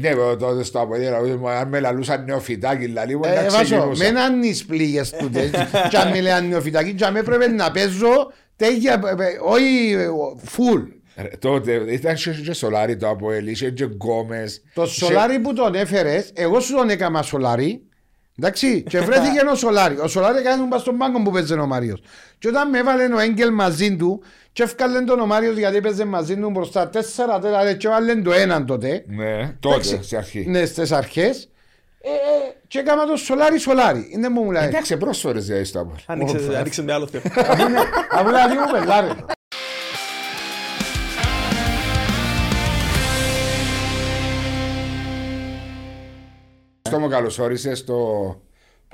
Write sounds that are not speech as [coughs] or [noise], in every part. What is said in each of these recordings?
Ναι, εγώ τότε στο αποδείο, αν με λαλούσαν νεοφυτάκι, λαλί μου, Ε, να βάζω, ξεκινούσα. με έναν τις πλήγες τούτες [laughs] και αν με λένε νεοφυτάκι και αν με έπρεπε να παίζω τέτοια, ε, ε, όχι ε, φουλ. Ρε, Τότε ήταν και, και σολάρι το Αποέλ, είχε και γκόμες. Το σολάρι που τον έφερες, εγώ σου τον έκανα σολάρι Εντάξει, και βρέθηκε [laughs] ο Σολάρι. Ο Σολάρι έκανε τον πας στον πάγκο που παίζει ο Μάριος. Και όταν με έβαλε ο Έγκελ μαζί του, και έφκαλε τον ο Μάριος γιατί παίζει μαζί του μπροστά τέσσερα τέταρτα και έβαλε το έναν τότε. Ναι, τότε, Εντάξει. στην αρχή. Ναι, στις αρχές. Ε, ε, και έκανα το Σολάρι Σολάρι. Είναι μου λέει. Εντάξει, πρόσφερες δηλαδή στο Αποέλ. Άνοιξε, άνοιξε με άλλο θέμα. Απλά λίγο πελάρε. Αυτό μου καλώς όρισες στο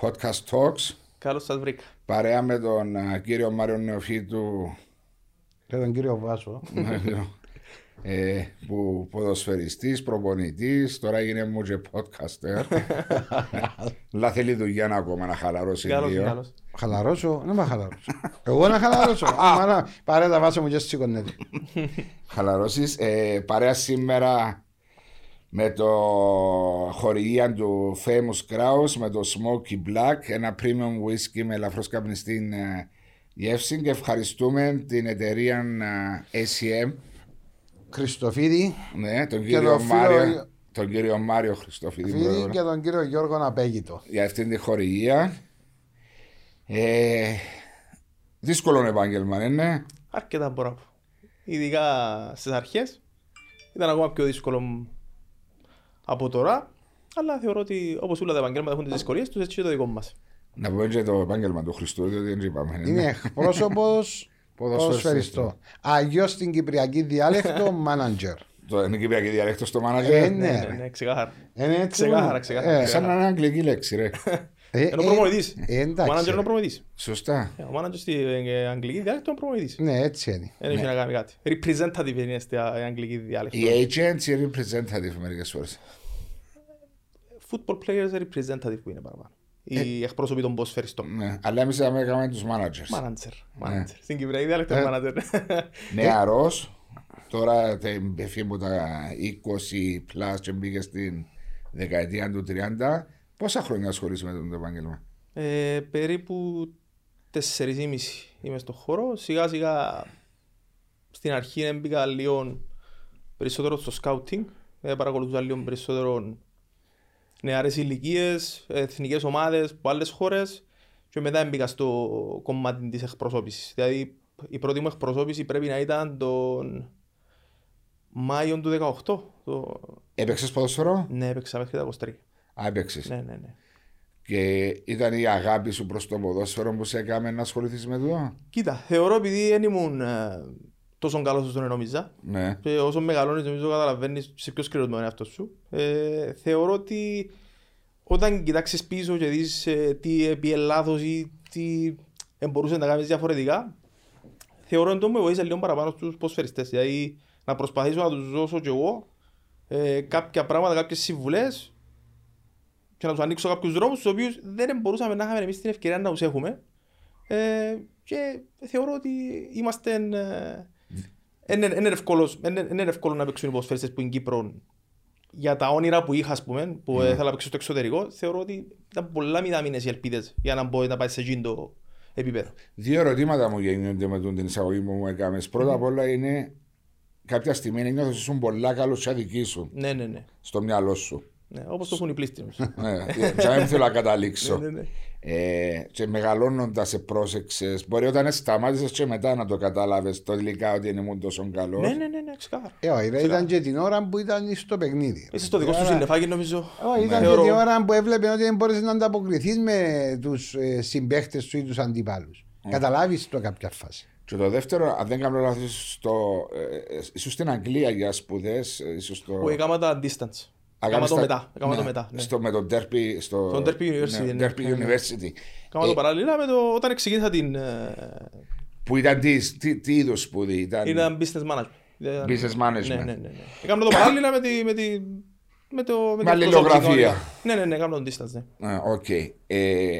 Podcast Talks Καλώς σας βρήκα. παρέα με τον α, κύριο Μάριο Νεοφίτου Και τον κύριο Βάσο. ε, που ποδοσφαιριστής, προπονητής, τώρα έγινε μου και podcaster. [laughs] Αλλά θέλει δουλειά ακόμα να χαλαρώσει Καλώς, λίγο. καλώς. Χαλαρώσω, δεν με χαλαρώσω. Εγώ να χαλαρώσω. Άμα πάρε τα βάσο μου και σηκωνέται. Χαλαρώσεις. Ε, παρέα σήμερα με το χορηγία του Famous Kraus με το Smoky Black, ένα premium whisky με ελαφρώς καπνιστή ε, γεύση και ευχαριστούμε την εταιρεία ε, ACM, Χριστοφίδη, ναι, τον Και κύριο, το φίλο- Μάριο, τον κύριο Μάριο Χριστόφιδη Φίδη και τον κύριο Γιώργο Απέγητο. για αυτήν τη χορηγία. Ε, δύσκολο επάγγελμα, είναι. Αρκετά μπορώ να πω. Ειδικά στις αρχές. Ήταν ακόμα πιο δύσκολο από τώρα. Αλλά θεωρώ ότι όπως όλα τα επαγγέλματα έχουν τις δυσκολίες τους, έτσι και το δικό μας. Να πούμε και το επάγγελμα του Χριστού, διότι δεν είπαμε. ναι. Είναι εκπρόσωπος [laughs] ποδοσφαιριστό. Αγιώ στην κυπριακή διάλεκτο [laughs] μάνατζερ. Το είναι κυπριακή διαλέκτο στο Ε, μάνατζερ. ναι, Ναι, ρε. ναι, ξεκάθαρα. Είναι έτσι. Ξεκάθαρα, μόνο. ξεκάθαρα. Ε, Σαν να είναι αγγλική λέξη, ρε. ε, Είναι ο ε, προπονητής. ε, Ο εντάξει. μάνατζερ είναι ο προπονητής. Σωστά. Ε, Ο μάνατζερ στην ε, αγγλική διάλεκτο είναι ο προπονητής. Ναι, έτσι είναι. Δεν έχει να κάνει κάτι. Representative είναι στην ε, αγγλική διάλεκτο. Οι agents ή representative μερικές φορές. Football players representative που είναι παραπάνω. Οι εκπρόσωποι των ποσφαιριστών. Ναι, αλλά εμείς θα έκαμε τους managers. Μάνατζερ. Μάνατζερ. Στην κυπριακή διάλεκτο είναι μάνατζερ. Νεαρός, τώρα τε- έφυγε από τα 20 plus και μπήκε στην δεκαετία του 30. Πόσα χρόνια ασχολείσαι με το επάγγελμα; Ε, περίπου 4,5 είμαι στο χώρο. Σιγά σιγά στην αρχή έμπηκα λίγο περισσότερο στο scouting. Ε, παρακολουθούσα λίγο περισσότερο νεαρές ηλικίες, εθνικές ομάδες από άλλες χώρες και μετά έμπηκα στο κομμάτι της εκπροσώπησης. Δηλαδή η πρώτη μου εκπροσώπηση πρέπει να ήταν τον Μάιο του 18. Το... Έπαιξες ποδοσφαιρό. Ναι, έπαιξα μέχρι τα 23. Α, έπαιξες. Ναι, ναι, ναι. Και ήταν η αγάπη σου προς το ποδόσφαιρο που σε έκαμε να ασχοληθείς με το. Κοίτα, θεωρώ επειδή δεν ήμουν ε, τόσο καλό όσο νόμιζα Ναι. και όσο μεγαλώνεις νομίζω καταλαβαίνεις σε ποιος σκληρό είναι ο εαυτός σου. Ε, θεωρώ ότι όταν κοιτάξεις πίσω και δεις ε, τι επί Ελλάδος ή τι ε, μπορούσες να κάνεις διαφορετικά θεωρώ ότι με βοήθησε λίγο παραπάνω στους ποσφαιριστές δηλαδή να προσπαθήσω να τους δώσω κι εγώ ε, κάποια πράγματα, κάποιες συμβουλές και να τους ανοίξω κάποιους δρόμους στους οποίους δεν μπορούσαμε να είχαμε εμείς την ευκαιρία να τους έχουμε. Ε, και θεωρώ ότι είμαστε ε, είναι, είναι, εύκολος, είναι, είναι εύκολο να παίξουν οι ποδοσφαιριστές που είναι Κύπρο για τα όνειρα που είχα, ας πούμε, που mm. ήθελα να παίξω στο εξωτερικό, θεωρώ ότι ήταν πολλά μηδαμίνες οι ελπίδες για να μπορεί να πάει σε εκείνο το επίπεδο. Δύο ερωτήματα μου γίνονται με τον την εισαγωγή που μου έκαμες. Πρώτα απ' όλα είναι κάποια στιγμή νιώθω ότι ήσουν πολλά καλός σε δική σου Ναι, ναι, ναι. στο μυαλό σου. ναι όπως το έχουν οι πλήστρες. ναι, και δεν θέλω να καταλήξω. Ναι, ναι. Ε, και μεγαλώνοντας σε πρόσεξε, μπορεί όταν σταμάτησες και μετά να το κατάλαβες τελικά ότι ήμουν τόσο καλός. ναι, ναι, ναι, ναι, ξεκάθαρα. Ε, όχι, ρε, ήταν και την ώρα που ήταν στο παιχνίδι. Είσαι στο δικό σου συννεφάκι νομίζω. Όχι, ήταν Θεωρώ- και την ώρα που έβλεπε ότι δεν μπορείς να ανταποκριθείς με τους ε, συμπαίχτες σου ή τους αντιπάλους. Καταλάβεις το κάποια φάση. Και το δεύτερο, αν δεν κάνω λάθος, στο, ε, ε, ήσουν στην Αγγλία για σπουδές. Στο... Που έκανα τα distance. Α, Έκανα το στα- μετά. Έκανα το ναι, μετά. ναι. Στο, με τον Derby. Στο, Τον Derby University, Ναι, ναι. Derby University. Έκανα Ε, το παράλληλα με το όταν ξεκίνησα την... ε, Που ήταν τι, τι, τι είδου σπουδή, ήταν; Ήταν business management. Ήταν- Business management. Ναι, ναι, ναι. ναι. Έκανα το παράλληλα με τη... Με, τη, με το... Με, Με την αλληλογραφία. προσωπική Ναι, ναι, ναι, έκανα τον distance, ναι. Α, οκ. Ε,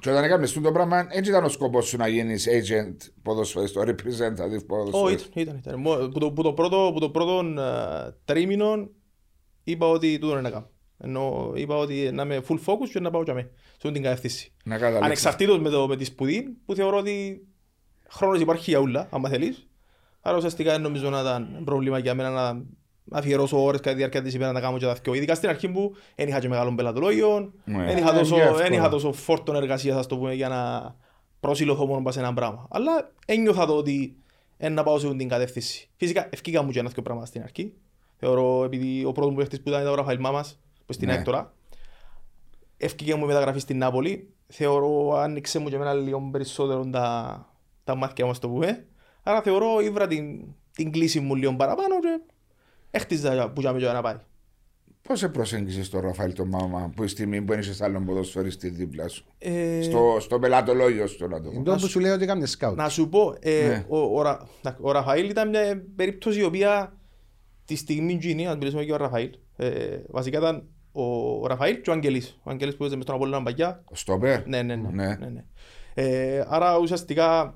και όταν έκαμε το πράγμα, έτσι ήταν ο σκοπός σου να γίνεις agent ποδοσφαιριστό, representative Ω, ποδοσφαιριστό. ήταν, ήταν, ήταν. Μο- Που το, που το πρώτο, που το πρώτο ε, τρίμηνο είπα ότι τούτο είναι να κάνω. Ενώ είπα ότι να είμαι full focus και να πάω και αμέ, σε αυτή την κατεύθυνση. Να καταλήξεις. Ανεξαρτήτως με, το, με τη σπουδή που θεωρώ ότι χρόνος υπάρχει για ούλα, άμα θέλεις. Άρα ουσιαστικά δεν νομίζω να ήταν πρόβλημα για μένα να αφιερώσω ώρες κατά τη διάρκεια της ημέρας να κάνω και τα δυο. Ειδικά στην αρχή που δεν είχα και μεγάλο πελατολόγιο, Ναι. δεν είχα, Ε, τόσο, είναι εύκολο. δεν είχα τόσο φόρτον εργασίας, ας το πούμε, για να προσιλωθώ μόνο σε ένα πράγμα. Αλλά ένιωθα το ότι είναι να πάω σε αυτή την κατεύθυνση. Φυσικά, ευκήκα μου και ένα δύο πράγματα στην αρχή. Θεωρώ, επειδή ο πρώτος μου παίχτης που ήταν ήταν ο Ραφαήλ Μάμας, που στην Ναι. ΑΕΚ τώρα, ευκήκε μου η μεταγραφή στην Νάπολη. Θεωρώ άνοιξε μου και εμένα λίγο περισσότερο τα, τα μάτια μας το πούμε. Άρα θεωρώ ήβρα την, την κλίση μου λίγο παραπάνω και έχτιζα που για να πάει. Πώς σε προσέγγισες τον Ραφαήλ τον Μάμα που η στιγμή που είσαι άλλον ποδοσφαιριστή δίπλα σου; Ε, Στο, στο πελατολόγιο σου να το πω. Είναι το που σου λέει ότι κάνει σκάουτ. Να σου πω, ε, Ναι. ο, ο, Ρα- ο Ραφαήλ ήταν μια περίπτωση η οποία τη στιγμή γίνει, να μιλήσουμε και ο Ραφαήλ. Ε, βασικά ήταν ο, ο Ραφαήλ και ο Αγγελής. Ο Αγγελής που έπαιζε μες στον Απόλλωνα Μπαγιά. Ο Στόπερ. Ναι, ναι, ναι. Ναι. ναι, ναι. Ε, άρα ουσιαστικά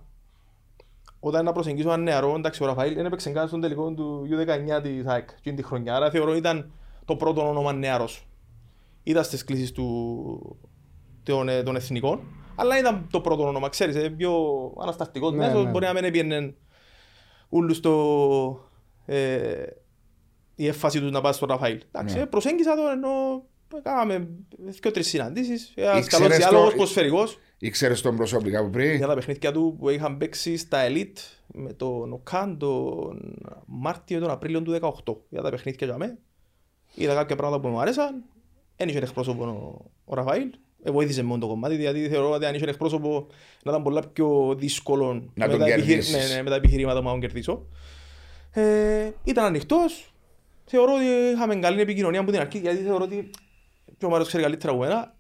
όταν να προσεγγίσω έναν νεαρό, εντάξει ο Ραφαήλ δεν έπαιξε καν στον τελικό του U19 της ΑΕΚ εκείνη τη χρονιά. Άρα θεωρώ ήταν το πρώτο όνομα νεαρός. Ήταν στις κλήσεις του, των, ε, των εθνικών, αλλά ήταν το πρώτο όνομα, ξέρεις, ε, πιο αναστατικός Ναι, μέσος, ναι. μπορεί να μην έπιανε ούλους στο, ε, η έφαση τους να πάει στο Ραφαήλ. Εντάξει, Ναι. ε, προσέγγισα το ενώ κάναμε δύο-τρεις συναντήσεις, ένας Ήξερες καλός το- διάλογος, ποσφαιρικός Ήξερες τον προσωπικά από πριν; για τα παιχνίδια του που είχαν παίξει στα Elite με τον Οκάν τον Μάρτιο ή τον Απρίλιο του 2018 για τα παιχνίδια για μέ. Είδα κάποια πράγματα που μου άρεσαν. Δεν είχε εκπρόσωπο ο, ο Ραφαήλ. Ε, βοήθησε μόνο το κομμάτι, γιατί θεωρώ ότι αν είχε εκπρόσωπο να ήταν πολλά πιο δύσκολο Να με, τον τα επιχει- κερδίσεις. ναι, ναι, με τα επιχειρήματα που να τον κερδίσω. Ε, ήταν ανοιχτός. Θεωρώ ότι είχαμε καλή επικοινωνία από την αρχή, γιατί θεωρώ ότι και ο Μάριος ξέρει καλύτερα από μένα.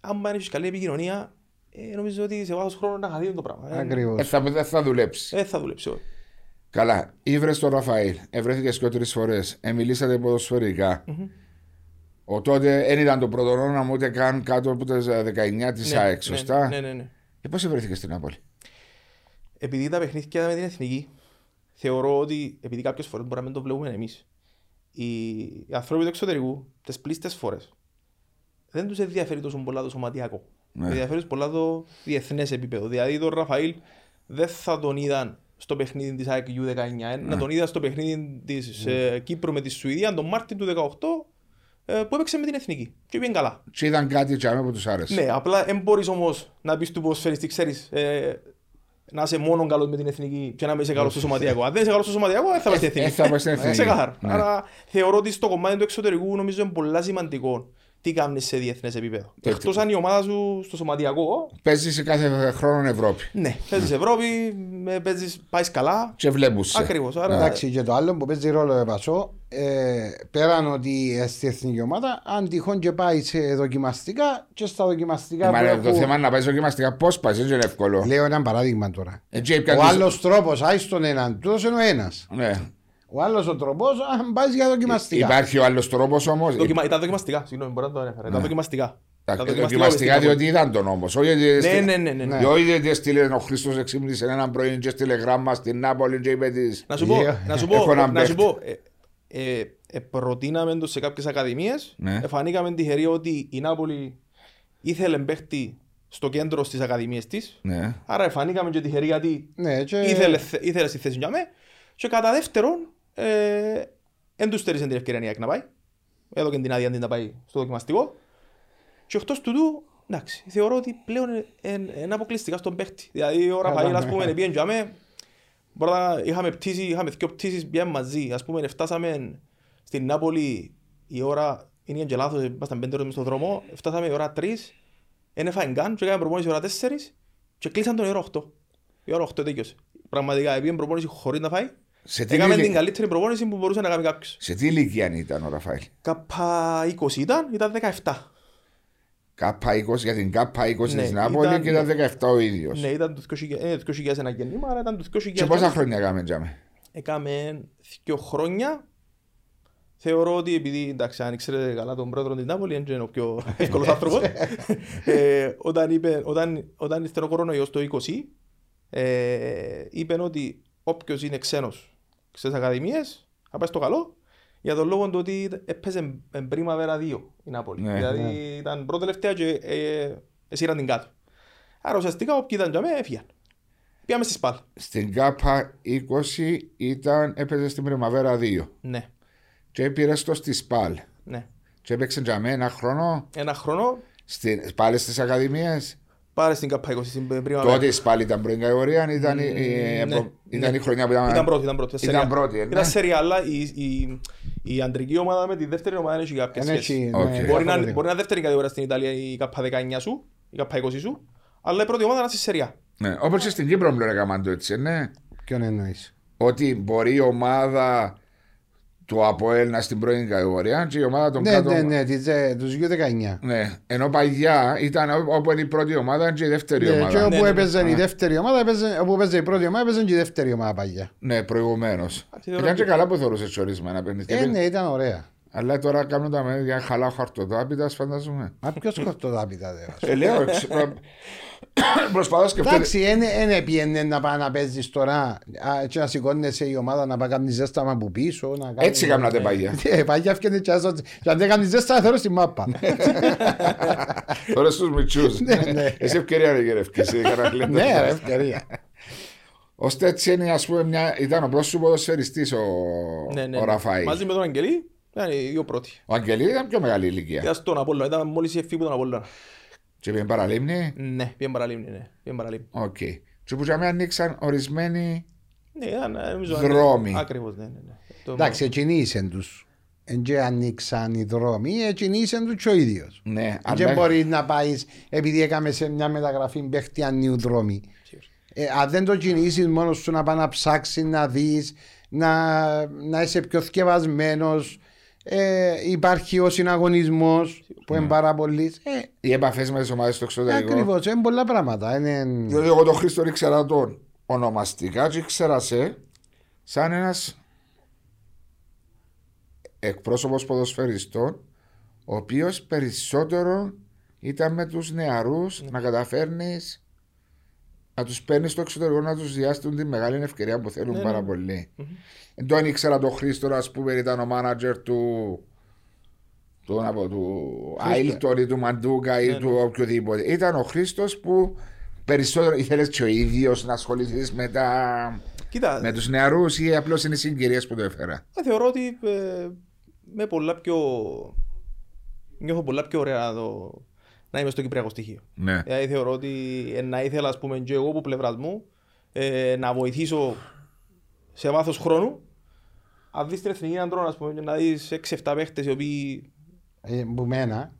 Αν δεν έχεις καλή επικοινωνία, ε, νομίζω ότι σε βάθος χρόνου να χαθεί το πράγμα. Ε, Ε, Ακριβώς. θα, δεν θα δουλέψει. ε, θα δουλέψει. όχι. Καλά. Ήβρες τον Ραφαήλ. Ευρέθηκες και τρεις φορές. Εμιλήσατε ποδοσφαιρικά. Ο τότε δεν ήταν το πρώτο όνομα μου ούτε καν κάτω από τι 19 της Ναι, ΑΕΚ, ναι, σωστά; Ναι, ναι, ναι. Και πώς βρέθηκε στην Νάπολη; Επειδή τα παιχνίδια με την εθνική, θεωρώ ότι επειδή κάποιες φορές μπορεί να μην το βλέπουμε εμείς, οι, οι άνθρωποι του εξωτερικού, τις πλήστες φορές, δεν τους ενδιαφέρει τόσο πολλά το σωματιακό. Ναι. Ναι. ενδιαφέρει τους πολλά το διεθνές επίπεδο. Δηλαδή τον Ραφαήλ δεν θα τον είδαν στο παιχνίδι της ΑΕΚ U19, ε, να τον είδα στο παιχνίδι της ε, Κύπρου με τη Σουηδία τον Μάρτιν του 2018 ε, που έπαιξε με την εθνική. Και πήγαινε καλά. Και είδαν κάτι τσάμε που τους άρεσε. Ναι, απλά δεν μπορείς όμως να πεις του ποδοσφαιριστή, ξέρεις, ε, να είσαι μόνο καλός με την εθνική και να μην είσαι καλός στο σωματιακό. Αν δεν είσαι καλός στο σωματιακό, δεν θα πας στην Ε, εθνική. θα πας στην εθνική. Ξεκάθαρα. Ναι. Άρα θεωρώ ότι στο κομμάτι του εξωτερικού νομίζω είναι πολλά σημαντικό τι κάνεις σε διεθνές επίπεδο. Το- Εκτός αν η ομάδα σου στο σωματιακό, Παίζεις σε κάθε χρόνο Ευρώπη. ναι, παίζεις Ευρώπη, με παίζεις, πάεις καλά. Και βλέπουσε. Ακριβώς. Άρα, Εντάξει, και το άλλο που παίζει ρόλο επασό, ε, πέραν ότι ε, στη εθνική ομάδα, αν τυχόν και πάει σε δοκιμαστικά και στα δοκιμαστικά Μα που ρε, το έχουν- θέμα είναι να πάει δοκιμαστικά. Πώς πάει, δεν είναι εύκολο. Λέω ένα παράδειγμα τώρα. Ε, και Ο πιάνεις- άλλος τρόπος, άι τον έναν, τούτος είναι ο ένας. Ναι. Ο άλλος ο τρόπο, αν πάει για δοκιμαστικά. Υπάρχει ο άλλος τρόπος όμως. δοκιμα... ήταν δοκιμαστικά, συγγνώμη, μπορεί να το ανέφερα. Ήταν δοκιμαστικά. Ήταν Ναι. Δοκιμαστικά στην διότι είδαν τον όμως. Όχι Ναι, ότι ναι, ναι, ναι. διότι δεν έστειλε ο Χρήστο εξύπνησε έναν πρωί και στείλε γράμμα στην Νάπολη και είπε τη. Να σου πω, Yeah. να σου Έχω πω, έναν να σου παίχτη. πω ε, ε, ε, προτείναμε το σε κάποιες ακαδημίες, Ναι. εφανήκαμε τυχεροί ότι η Νάπολη ήθελε παίχτη στο κέντρο στις ακαδημίες της, Ναι. άρα εφανήκαμε και τυχεροί γιατί Ναι, και... ήθελε, θε- ήθελε στη θέση για μέ και κατά δεύτερον ε, δεν τους στέρισε την ευκαιρία η ΑΕΚ να πάει, έδωκε την άδεια αντί να πάει στο δοκιμαστικό και εκτός τούτου, εντάξει, θεωρώ ότι πλέον είναι αποκλειστικά στον παίχτη. Δηλαδή ο Ραφαήλ, ας πούμε, πήγαινε για μέ, Μπορεί να είχαμε πτήσεις, είχαμε δύο πτήσεις πια μαζί. Ας πούμε, φτάσαμε στην Νάπολη η ώρα, είναι και λάθος, ήμασταν πέντε ώρες μες στον δρόμο, φτάσαμε η ώρα τρεις, δεν έφαγε καν και έκαμε προπόνηση η ώρα τέσσερις και κλείσαν τον η ώρα οχτώ. Η ώρα οχτώ τέλειωσε. Πραγματικά, πήγαινε προπόνηση χωρίς να φάει. Σε τι, Έκαμε την ηλικία... καλύτερη προπόνηση που μπορούσε να κάνει κάποιος. σε τι ηλικία ήταν ο Ραφαήλ; Κάπα 20 ήταν, ήταν 17. Κάπα 20 για την Κάπα 20 Ναι, της Νάπολη ήταν- και ήταν 17 ο ίδιος. Ναι, ήταν το 2000 ε, το 2001 γεννήμα, αλλά ήταν το 2000. Και πόσα χρόνια έκαμε τζάμε; Έκαμε δύο χρόνια. Θεωρώ ότι επειδή, εντάξει, αν ξέρετε καλά τον πρόεδρο της Νάπολης, δεν είναι ο πιο [laughs] εύκολος άνθρωπος. ε, όταν, είπε, όταν, όταν ήρθε ο κορονοϊός το 20, ε, είπε ότι όποιος είναι ξένος στις ακαδημίες, θα πάει στο καλό, Για τον λόγο του ότι έπαιζε εν πρίμαβερα 2 η Νάπολη. Ναι. δηλαδή Ναι. ήταν πρώτη τελευταία και ε, εσύραν την κάτω. Άρα ουσιαστικά όποιοι ήταν για μένα έφυγαν. Πήγαμε στη Σπάλ. Στην ΚΑΠΑ 20 ήταν, έπαιζε στην Πριμαβέρα 2. Ναι, Και πήρε το στη ΣΠΑΛ. ναι. Και έπαιξε για μένα ένα χρόνο Ένα χρόνο στην, πάλι στις Ακαδημίες. Πάρε στην Κ20 στην Primavera. Τότε η ΣΠΑΛ ήταν πρώτη κατηγορία, ήταν, η, η- ναι, ήταν ναι. η χρονιά που ήταν. Ήταν πρώτη, ήταν πρώτη. Ήταν Serie A. πρώτη, ε, ναι. Ήταν Serie A, αλλά η, η, η αντρική ομάδα με τη δεύτερη ομάδα δεν έχει κάποια Δεν σχέση. έχει, Οκ. ναι, Μπορεί να, διαφορετικό. μπορεί να είναι δεύτερη κατηγορία στην Ιταλία η Κ19 σου, η Κ20 σου, αλλά η πρώτη ομάδα να είναι στη Serie A. Ναι, Όπω και στην Κύπρο πλέον έκαναν το έτσι, ναι. Ποιον εννοείς. Ότι μπορεί η ομάδα του ΑΠΟΕΛ να στην πρώτη κατηγορία και η ομάδα των Ναι, κάτω. ναι, ναι, τις, ε, τους U19. Ναι, ενώ παλιά ήταν ό- όπου είναι η πρώτη ομάδα και η δεύτερη Ναι, και ομάδα. όπου ναι, ναι. έπαιζε η Α. δεύτερη ομάδα, έπαιζε- όπου έπαιζε η πρώτη ομάδα, έπαιζε και η δεύτερη ομάδα παλιά. Ναι, προηγουμένως. θεωρώ Ήταν και ότι- καλά που θεωρούσες ορισμένα παιχνίδια. Ε, ναι, ήταν ωραία. Αλλά τώρα κάνουν τα μέτρα για χαλά χαρτοτάπητα, φαντάζομαι. Μα ποιος κορτοδάπητα δεν Ε, λέω, εξ- προ- προσπαθώ να σκεφτώ. Εντάξει, δεν πιένε να πάει να παίζεις τώρα α, και να σηκώνεσαι η ομάδα να πάει να κάνεις ζέσταμα από πίσω. Να κάνεις- Έτσι κάνατε παγιά. Ε, Παγιά φτιάχνει και άσο- και αν δεν κάνεις ζέσταμα θέλω στη μάπα. Τώρα στους μυτσού. ναι. Εσύ ευκαιρία να γερευτεί. [laughs] Ναι, ρε, ευκαιρία. Ώστε έτσι είναι, ας πούμε, μια... ήταν ο πρόσωπο ποδοσφαιριστής ο, Ναι, ναι. ο Ραφαήλ. Μαζί με τον Αγγελή ήταν οι δύο πρώτοι. Ο Αγγελίδη ήταν πιο μεγάλη ηλικία. Ήταν στον Απόλλωνα, ήταν μόλις η ευφύ που τον Απόλλωνα. Και πήγαινε παραλίμνη; Ναι, πήγαινε παραλίμνη, ναι. Πήγαινε παραλίμνη. Οκ. Και που για μένα ανοίξαν ορισμένοι. Ναι, ήταν ε, νομίζω... Δρόμοι. Ακριβώς, ναι, ναι. ναι. Το- Εντάξει, εκινήσεν τους. Εν και ανοίξαν οι δρόμοι, εκινήσεν τους και ο ίδιος. Ναι, Δεν αλλά μπορεί να πάεις επειδή έκαμε σε μια μεταγραφή παίχτη ανίου δρόμοι. Σίγουρα. Ε, αν δεν το κινήσεις μόνος σου να πάει να ψάξεις, να δεις, να, να είσαι πιο θκευασμένος. Ε, υπάρχει ο συναγωνισμός που είναι πάρα πολύ. Ε, οι επαφές με τις ομάδες στο εξωτερικό. Ακριβώς, είναι πολλά πράγματα. Είναι... Διότι εγώ τον Χρήστο ήξερα τον ονομαστικά και ήξερα σε σαν ένας εκπρόσωπος ποδοσφαιριστών, ο οποίος περισσότερο ήταν με τους νεαρούς να καταφέρνεις να τους παίρνεις στο εξωτερικό να τους διάστην τη μεγάλη ευκαιρία που θέλουν Ναι, πάρα ναι. πολύ. Δεν τον ήξερα τον Χρήστο, ας πούμε, ήταν ο μάνατζερ του. Του, να πω, του Άιλτον ή του Μαντούκα ή Ναι, του οποιοδήποτε. Ήταν ο Χρήστος που περισσότερο ήθελες και ο ίδιος να ασχοληθείς με, τα... Κοίτα, με τους νεαρούς ή απλώς είναι οι συγκυρίες που το έφερα. ε, θεωρώ ότι ε, με πολλά πιο... Νιώθω πολλά πιο ωραία να, το... να είμαι στο κυπριακό στοιχείο. Ναι. Δηλαδή θεωρώ ότι ε, να ήθελα ας πούμε και εγώ από πλευράς μου ε, να βοηθήσω σε βάθος χρόνου αν δεις την εθνική αντρών ας πούμε και να δεις 6-7 παίχτες οι οποίοι Ε, που μένα.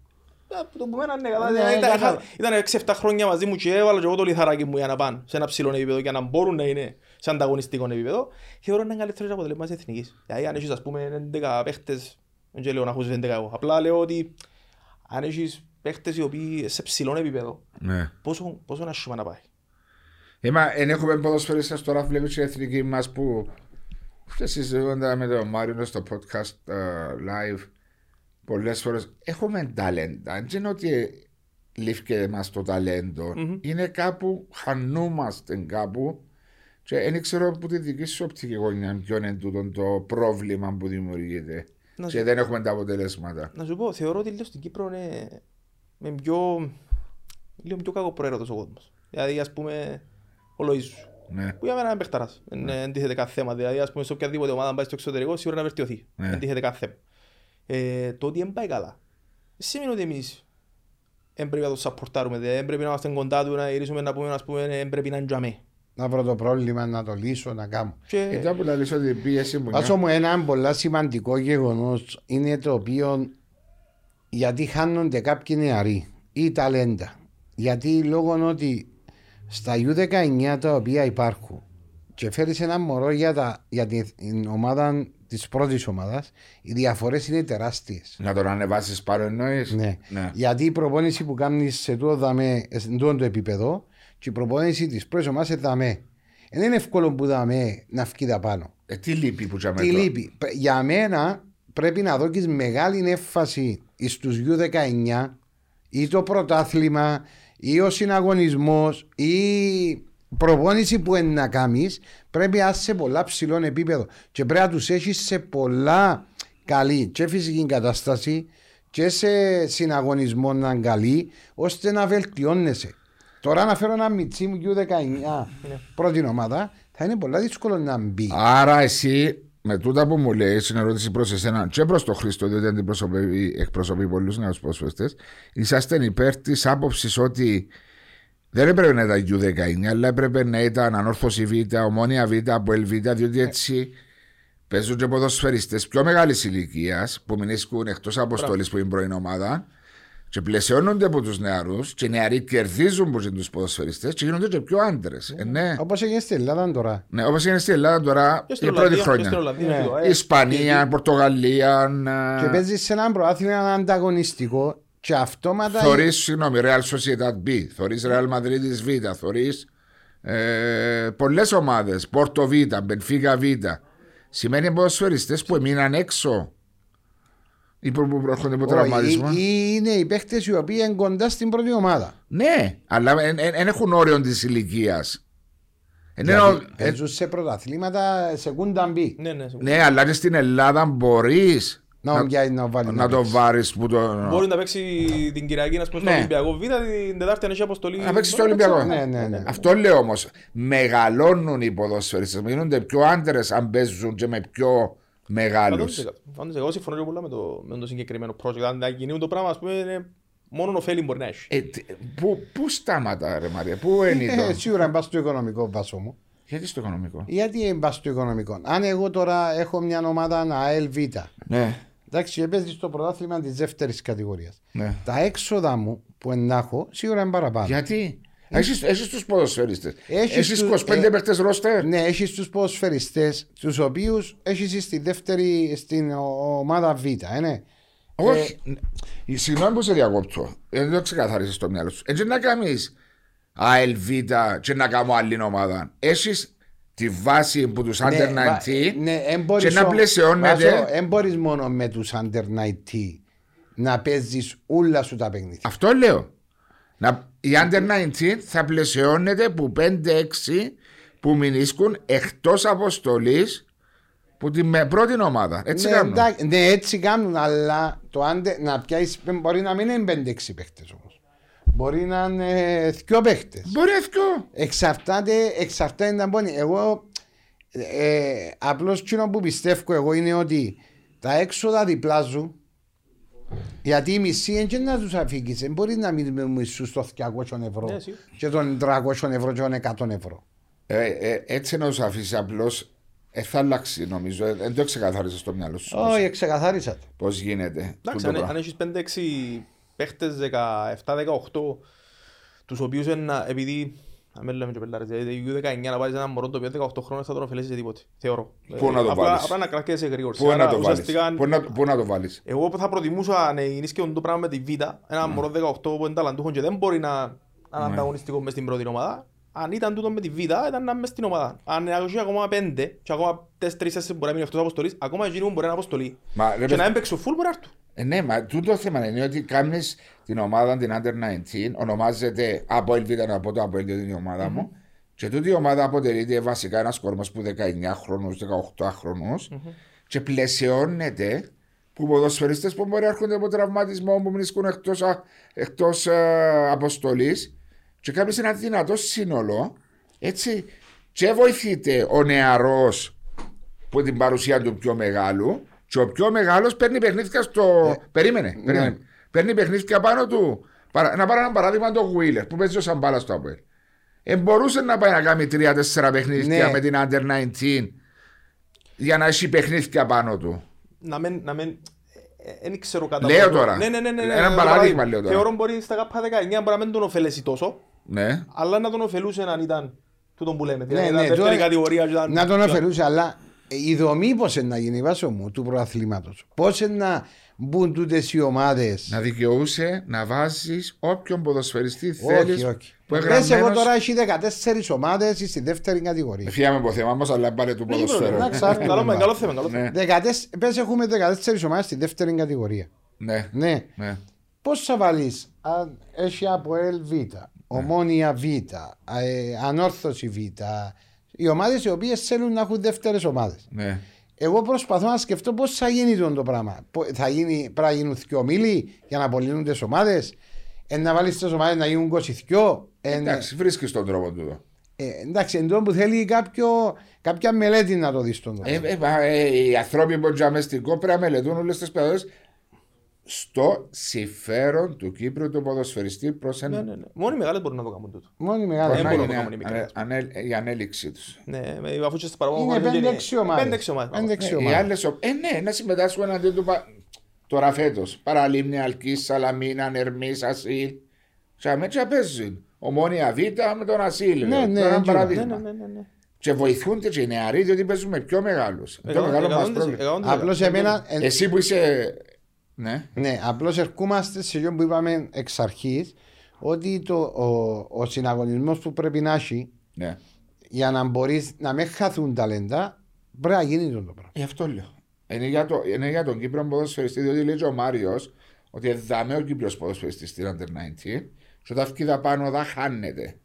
Ε, το που μένα ναι, καλά, Ναι, ήταν- κατάλαβα. ήταν 6-7 χρόνια μαζί μου και έβαλα και εγώ το λιθαράκι μου για να πάνε σε ένα ψηλό επίπεδο για να μπορούν να είναι σε ανταγωνιστικό επίπεδο θεωρώ να είναι καλύτερο και αποτελέσμα της εθνικής δηλαδή αν έχεις ας πούμε 11 παίχτες δεν και λέω να έχεις 11 εγώ απλά λέω ότι αν έχεις παίχτες οι οποίοι σε ψηλό επίπεδο ναι. πόσο, πόσο να σου να πάει Είμα, εν έχουμε ποδοσφαιριστές τώρα βλέπει η εθνική μας που χθε συζητώντα με τον Μάριο στο podcast ε, live πολλές φορές έχουμε ταλέντα. Δεν είναι ότι λήφθηκε μας το ταλεντο Είναι κάπου, χανούμαστε κάπου και δεν ξέρω από τη δική σου οπτική γωνιά ποιο είναι τούτο το πρόβλημα που δημιουργείται. Να Και σου- δεν έχουμε τα αποτελέσματα. Να σου πω, θεωρώ ότι λίγο στην Κύπρο είναι με πιο, λίγο πιο κακό προαίρετος ο κόσμος. Δηλαδή, ας πούμε, ο Λοΐζους, Ναι. που για μένα είναι παιχταράς. Δεν τίθεται κάθε θέμα. Δηλαδή, ας πούμε, σε οποιαδήποτε ομάδα πάει στο εξωτερικό, σίγουρα να βελτιωθεί. Ναι. Δεν τίθεται κάθε θέμα. Ε, το ότι δεν πάει καλά, δεν σημαίνει ότι εμείς δεν πρέπει να το σαππορτάρουμε. Δηλαδή, δεν πρέπει να είμαστε κοντά του, να γυρίσουμε να πούμε, ας πούμε, δεν πρέπει να είναι τζαμέ. Να βρω το πρόβλημα, να το λύσω, να κάνω. Και Ήταν που λαλείς ότι η πίεση μου Όσο μου ένα πολύ σημαντικό γεγονός είναι το οποίο γιατί χάνονται κάποιοι νεαροί ή ταλέντα. Γιατί λόγω ότι στα U19 τα οποία υπάρχουν και φέρεις ένα μωρό για, τα, για την ομάδα της πρώτης ομάδας, οι διαφορές είναι τεράστιες. να τον ανεβάσεις πάνω εννοείς; Ναι. ναι. Γιατί η προπόνηση που κάνεις σε τούτο δαμέ, σε τούτο το επίπεδο και η προπόνηση της πρώτης ομάδας σε δαμέ. Δεν είναι εύκολο που δαμέ να φύγει τα πάνω. Ε, τι λείπει που τζαμέ Τι τώρα. λείπει. Πρέ- Για μένα πρέπει να δώσει μεγάλη έμφαση στους U19 ή το πρωτάθλημα ή ο συναγωνισμός ή προπόνηση που είναι να κάνεις πρέπει να είσαι σε πολλά ψηλό επίπεδο και πρέπει να τους έχεις σε πολλά καλή και φυσική κατάσταση και σε συναγωνισμό να είναι καλή ώστε να βελτιώνεσαι. Τώρα να φέρω ένα μιτσί μου U19 πρώτη ομάδα θα είναι πολύ δύσκολο να μπει. Άρα εσύ με τούτα που μου λέει, στην ερώτηση προς εσένα και προς τον Χρήστο, διότι αντιπροσωπεύει, εκπροσωπεί πολλούς νέους πρόσφατε, είσαστε υπέρ της άποψης ότι δεν έπρεπε να ήταν U19, αλλά έπρεπε να ήταν ανόρθωση Β, ομόνια Β, από Β, διότι έτσι παίζουν και ποδοσφαιριστές πιο μεγάλης ηλικίας που μηνύσκουν εκτός αποστολής που είναι πρώην ομάδα και πλαισιώνονται από τους νεαρούς και οι νεαροί κερδίζουν από τους ποδοσφαιριστές και γίνονται και πιο άντρες. Ε, ναι. Όπως έγινε στην Ελλάδα τώρα. Ναι, όπως έγινε στην Ελλάδα τώρα Και στην η πρώτη Ολλανδία, και χρόνια. στην Ολλανδία, Ναι. και το ΑΕΠ. Ισπανία, Πορτογαλία. Και παίζεις σε ένα προάθλημα ανταγωνιστικό και αυτόματα. Θωρείς, συγγνώμη, Real Sociedad B, θωρείς Real Madrid Β, θωρείς ε, πολλές ομάδες. Πόρτο Β, Μπενφίγα Β. Σημαίνει ποδοσφαιριστές που έμειναν έξω ή που που προέρχονται από Όχι, τραυματισμό. ή- ή είναι οι παίχτε οι οποίοι είναι κοντά στην πρώτη ομάδα. Ναι, αλλά δεν έχουν όριο της ηλικίας. Δηλαδή, παίζουν σε πρωταθλήματα σε κούνταν μπει. Ναι, ναι, Ναι, αλλά και στην Ελλάδα μπορείς Να τον πιάσει να βάλει. να το παίξει. βάλει που το. Μπορεί να παίξει την Κυριακή να πούμε, στο Ναι. Ολυμπιακό Β, την Τετάρτη αν έχει αποστολή. Να παίξει στο Μπορεί Ολυμπιακό. παίξει. Ναι, ναι, ναι. Αυτό λέω όμως. Μεγαλώνουν οι ποδοσφαιριστές. Γίνονται πιο άντρες αν παίζουν και με πιο μεγάλου. 100%. Εγώ συμφωνώ και πολλά με το, με το συγκεκριμένο project. Αν να γίνει το πράγμα, ας πούμε, είναι μόνο ωφέλη μπορεί να έχει. Ε, τι- πού, πού στάματα, ρε Μαρία, πού είναι Ε, το. σίγουρα είναι στο οικονομικό βάσο μου. Γιατί στο οικονομικό; Γιατί είναι στο οικονομικό; Αν εγώ τώρα έχω μια ομάδα ΑΕΛ Β, Ναι, εντάξει, και παίζει στο πρωτάθλημα της δεύτερης κατηγορίας. ναι. Τα έξοδα μου που να έχω σίγουρα είναι παραπάνω. Γιατί; Έχεις, έχεις τους ποδοσφαιριστές. Έχεις Έχεις τους- 25 ε, παίχτες ρόστερ. Ναι, έχεις τους ποδοσφαιριστές, τους οποίους έχεις στη δεύτερη, στην ο- ομάδα Β. Ε, ναι. Όχι. Ε, Συγγνώμη που σε διακόπτω. Ε, Δεν το ξεκαθάρισες στο μυαλό σου. Έτσι να κάνεις ΑΕΛΒ και να κάνω άλλη ομάδα. Έχεις τη βάση που τους Under 19 ναι, εν και μπορείς να ο- πλαισιώνεται. Βάζω, εν μπορείς μόνο με τους Under 19 να παίζεις όλα σου τα παιχνίδια. Αυτό λέω. Να, η Under 19 θα πλαισιώνεται που 5-6 που μηνίσκουν εκτός αποστολής που την με πρώτη ομάδα. Έτσι ναι, κάνουν. εντάξει, ναι, έτσι κάνουν, αλλά το under, να πιάσεις, μπορεί να μην είναι 5-6 παίχτες όμως. Μπορεί να είναι δύο παίχτες. Μπορεί αυτό. Εξαρτάται, εξαρτάται να μπορεί. Εγώ ε, απλώς εκείνο που πιστεύω εγώ είναι ότι τα έξοδα διπλάζουν γιατί οι μισοί είναι και να τους αφήγεις. Δεν μπορείς να μην με μισούς στο 200 ευρώ Ναι, σίγουρα. και των 300 ευρώ και των 100 ευρώ. Ε, ε, έτσι να τους αφήσεις απλώς. Ε, θα αλλάξει νομίζω. Ε, δεν το ξεκαθάρισες στο μυαλό σου. Όχι, ξεκαθάρισατε. Πώς γίνεται. Εντάξει, τούτο αν, πράγμα. αν έχεις 5-6 παίχτες 17-18 τους οποίους ένα, επειδή να μην λέμε και πελάρες, δηλαδή η U19 να πάρεις έναν μωρό το οποίο 18 χρόνια θα τον ωφελήσει σε τίποτε, θεωρώ. Πού να το απλά, βάλεις; Απλά να κρατήσει γρήγορση. Πού Άρα, να το βάλεις; ουσιαστικά, Πού να, πού να το βάλεις; Εγώ που θα προτιμούσα να είναι και το πράγμα με τη Β, ένα μωρό 18 που είναι ταλαντούχος και δεν μπορεί να να είναι ανταγωνιστικό μες στην πρώτη ομάδα. Αν ήταν τούτο με τη Β, ήταν να είναι μες στην ομάδα. Αν έχει ακόμα πέντε και ακόμα τέσσερις τέσσερις μπορεί να μείνει εκτός αποστολής, ακόμα εκείνοι που μπορεί να είναι αποστολή. Μα, ρε, Και παιδ- να μην παίξουν full μπορεί να έρθουν. Ε, ναι, μα τούτο το θέμα είναι ότι κάνεις την ομάδα την Under 19, ονομάζεται από Ελβίδα να πω το από είναι η ομάδα μου. Και τούτη η ομάδα αποτελείται βασικά ένας κορμός που 19 χρόνους, 18 χρονου και πλαισιώνεται που ποδοσφαιριστές που μπορεί να έρχονται από τραυματισμό, που βρίσκουν εκτός εκτός, ε, αποστολής και κάνεις ένα δυνατό σύνολο έτσι. Και βοηθείται ο νεαρός που την παρουσία του πιο μεγάλου και ο πιο μεγάλος παίρνει παιχνίδια στο. περίμενε. περίμενε. Παίρνει παιχνίδια πάνω του. Παρα- Να πάρω ένα παράδειγμα το Wheeler που παίζει ο Σαμπάλα στο Αποέλ. Ε, μπορούσε να πάει να κάνει 3-4 παιχνίδια Ναι. με την Under 19 για να έχει παιχνίδια πάνω του. να μην, να μην, ε, δεν ξέρω κατά Λέω πόσο- τώρα. Ναι, ναι, ναι, ναι, Ένα ναι, παράδειγμα λέω τώρα. Θεωρώ μπορεί στα ΚΑΠΑ 19 μπορεί να μην τον ωφελέσει τόσο, Ναι. αλλά να τον ωφελούσε αν ήταν τούτο που λέμε. Ναι, Δηλαδή, ναι, ήταν δεύτερη τώρα- κατηγορία. και ήταν- Να τον ωφελούσε, αλλά η δομή πώς να γίνει βάσο μου του πρωταθλήματο. Πώς να μπουν τούτες οι ομάδες; Να δικαιούσε να βάζεις όποιον ποδοσφαιριστή θέλεις. Όχι, όχι. Που Πες εγώ εγγραμμένος... τώρα έχει 14 ομάδες στη δεύτερη κατηγορία. Φύγαμε από το θέμα μας, αλλά πάλι του Ναι, ποδοσφαίρου. εντάξει, Ξάρτημα. Καλό με- καλό θέμα. καλό θέμα. Ναι, 14 Πες έχουμε 14 ομάδες στη δεύτερη κατηγορία. ναι, Ναι. ναι. Πώς θα βάλεις αν έχει από Β, Ομόνια Β, ε, Ανόρθωση Β, οι ομάδες οι οποίες θέλουν να έχουν δεύτερες ομάδες. ναι. Εγώ προσπαθώ να σκεφτώ πώς θα γίνει το, το πράγμα. Πο- Θα γίνει, πρέπει να γίνουν δύο μίλοι για να απολύνουν τις ομάδες. Ε, να βάλεις τις ομάδες να γίνουν 22. Ε, Εντάξει, βρίσκεις τον τρόπο του. ε, εντάξει, εντό που θέλει κάποιο, κάποια μελέτη να το δεις στον Ε, τρόπο. ε, μα, ε, οι άνθρωποι που τζάμε στην κόπ πρέπει να μελετούν όλες τις περιόδου στο συμφέρον του Κύπρου του ποδοσφαιριστή προς Ναι, ναι, ναι. Μόνο οι μεγάλες μπορούν να το κάνουν τούτο. Μόνο η μεγάλη. δεν να μπορούν είναι να το κάνουν οι μικρές. ανε- ανε- η ανέλυξή τους. Ναι, με- αφού και στις παραπάνω Είναι χώρες είναι- 5-6 ομάδες. 5-6 ομάδες. Πέντε- έξι Οι ομάδες. άλλες ο- Ε, ναι, να συμμετάσχουν αντί του. πα- Τώρα φέτος. Παραλίμνη, Αλκής, Σαλαμίνα, Νερμής, Ασίλ. Τσαμέ παίζουν. Ομόνια Β με τον Ασίλ. Ναι, λέω. ναι, Τώρα ένα έτσι, παράδειγμα. Ναι, ναι, ναι, ναι. Και βοηθούνται και οι νεαροί διότι παίζουν με πιο μεγάλους. Πιο Εκατό- μεγάλο μας εκατόν- πρόβλημα. εκατόν- Απλώς εμένα. ε, Εσύ που είσαι. Ναι. Ναι, απλώς ερχόμαστε σε αυτό που είπαμε εξ αρχής ότι το, ο, ο συναγωνισμός που πρέπει να έχει ναι. για να μπορείς να μην χαθούν ταλέντα πρέπει να γίνει το πράγμα. Γι' αυτό λέω. Είναι για, το, είναι για τον Κύπρο ποδοσφαιριστή, διότι λέει και ο Μάριος ότι εδάμε ο Κύπρος ποδοσφαιριστής στην Under 90 και όταν φύγει πάνω θα χάνεται.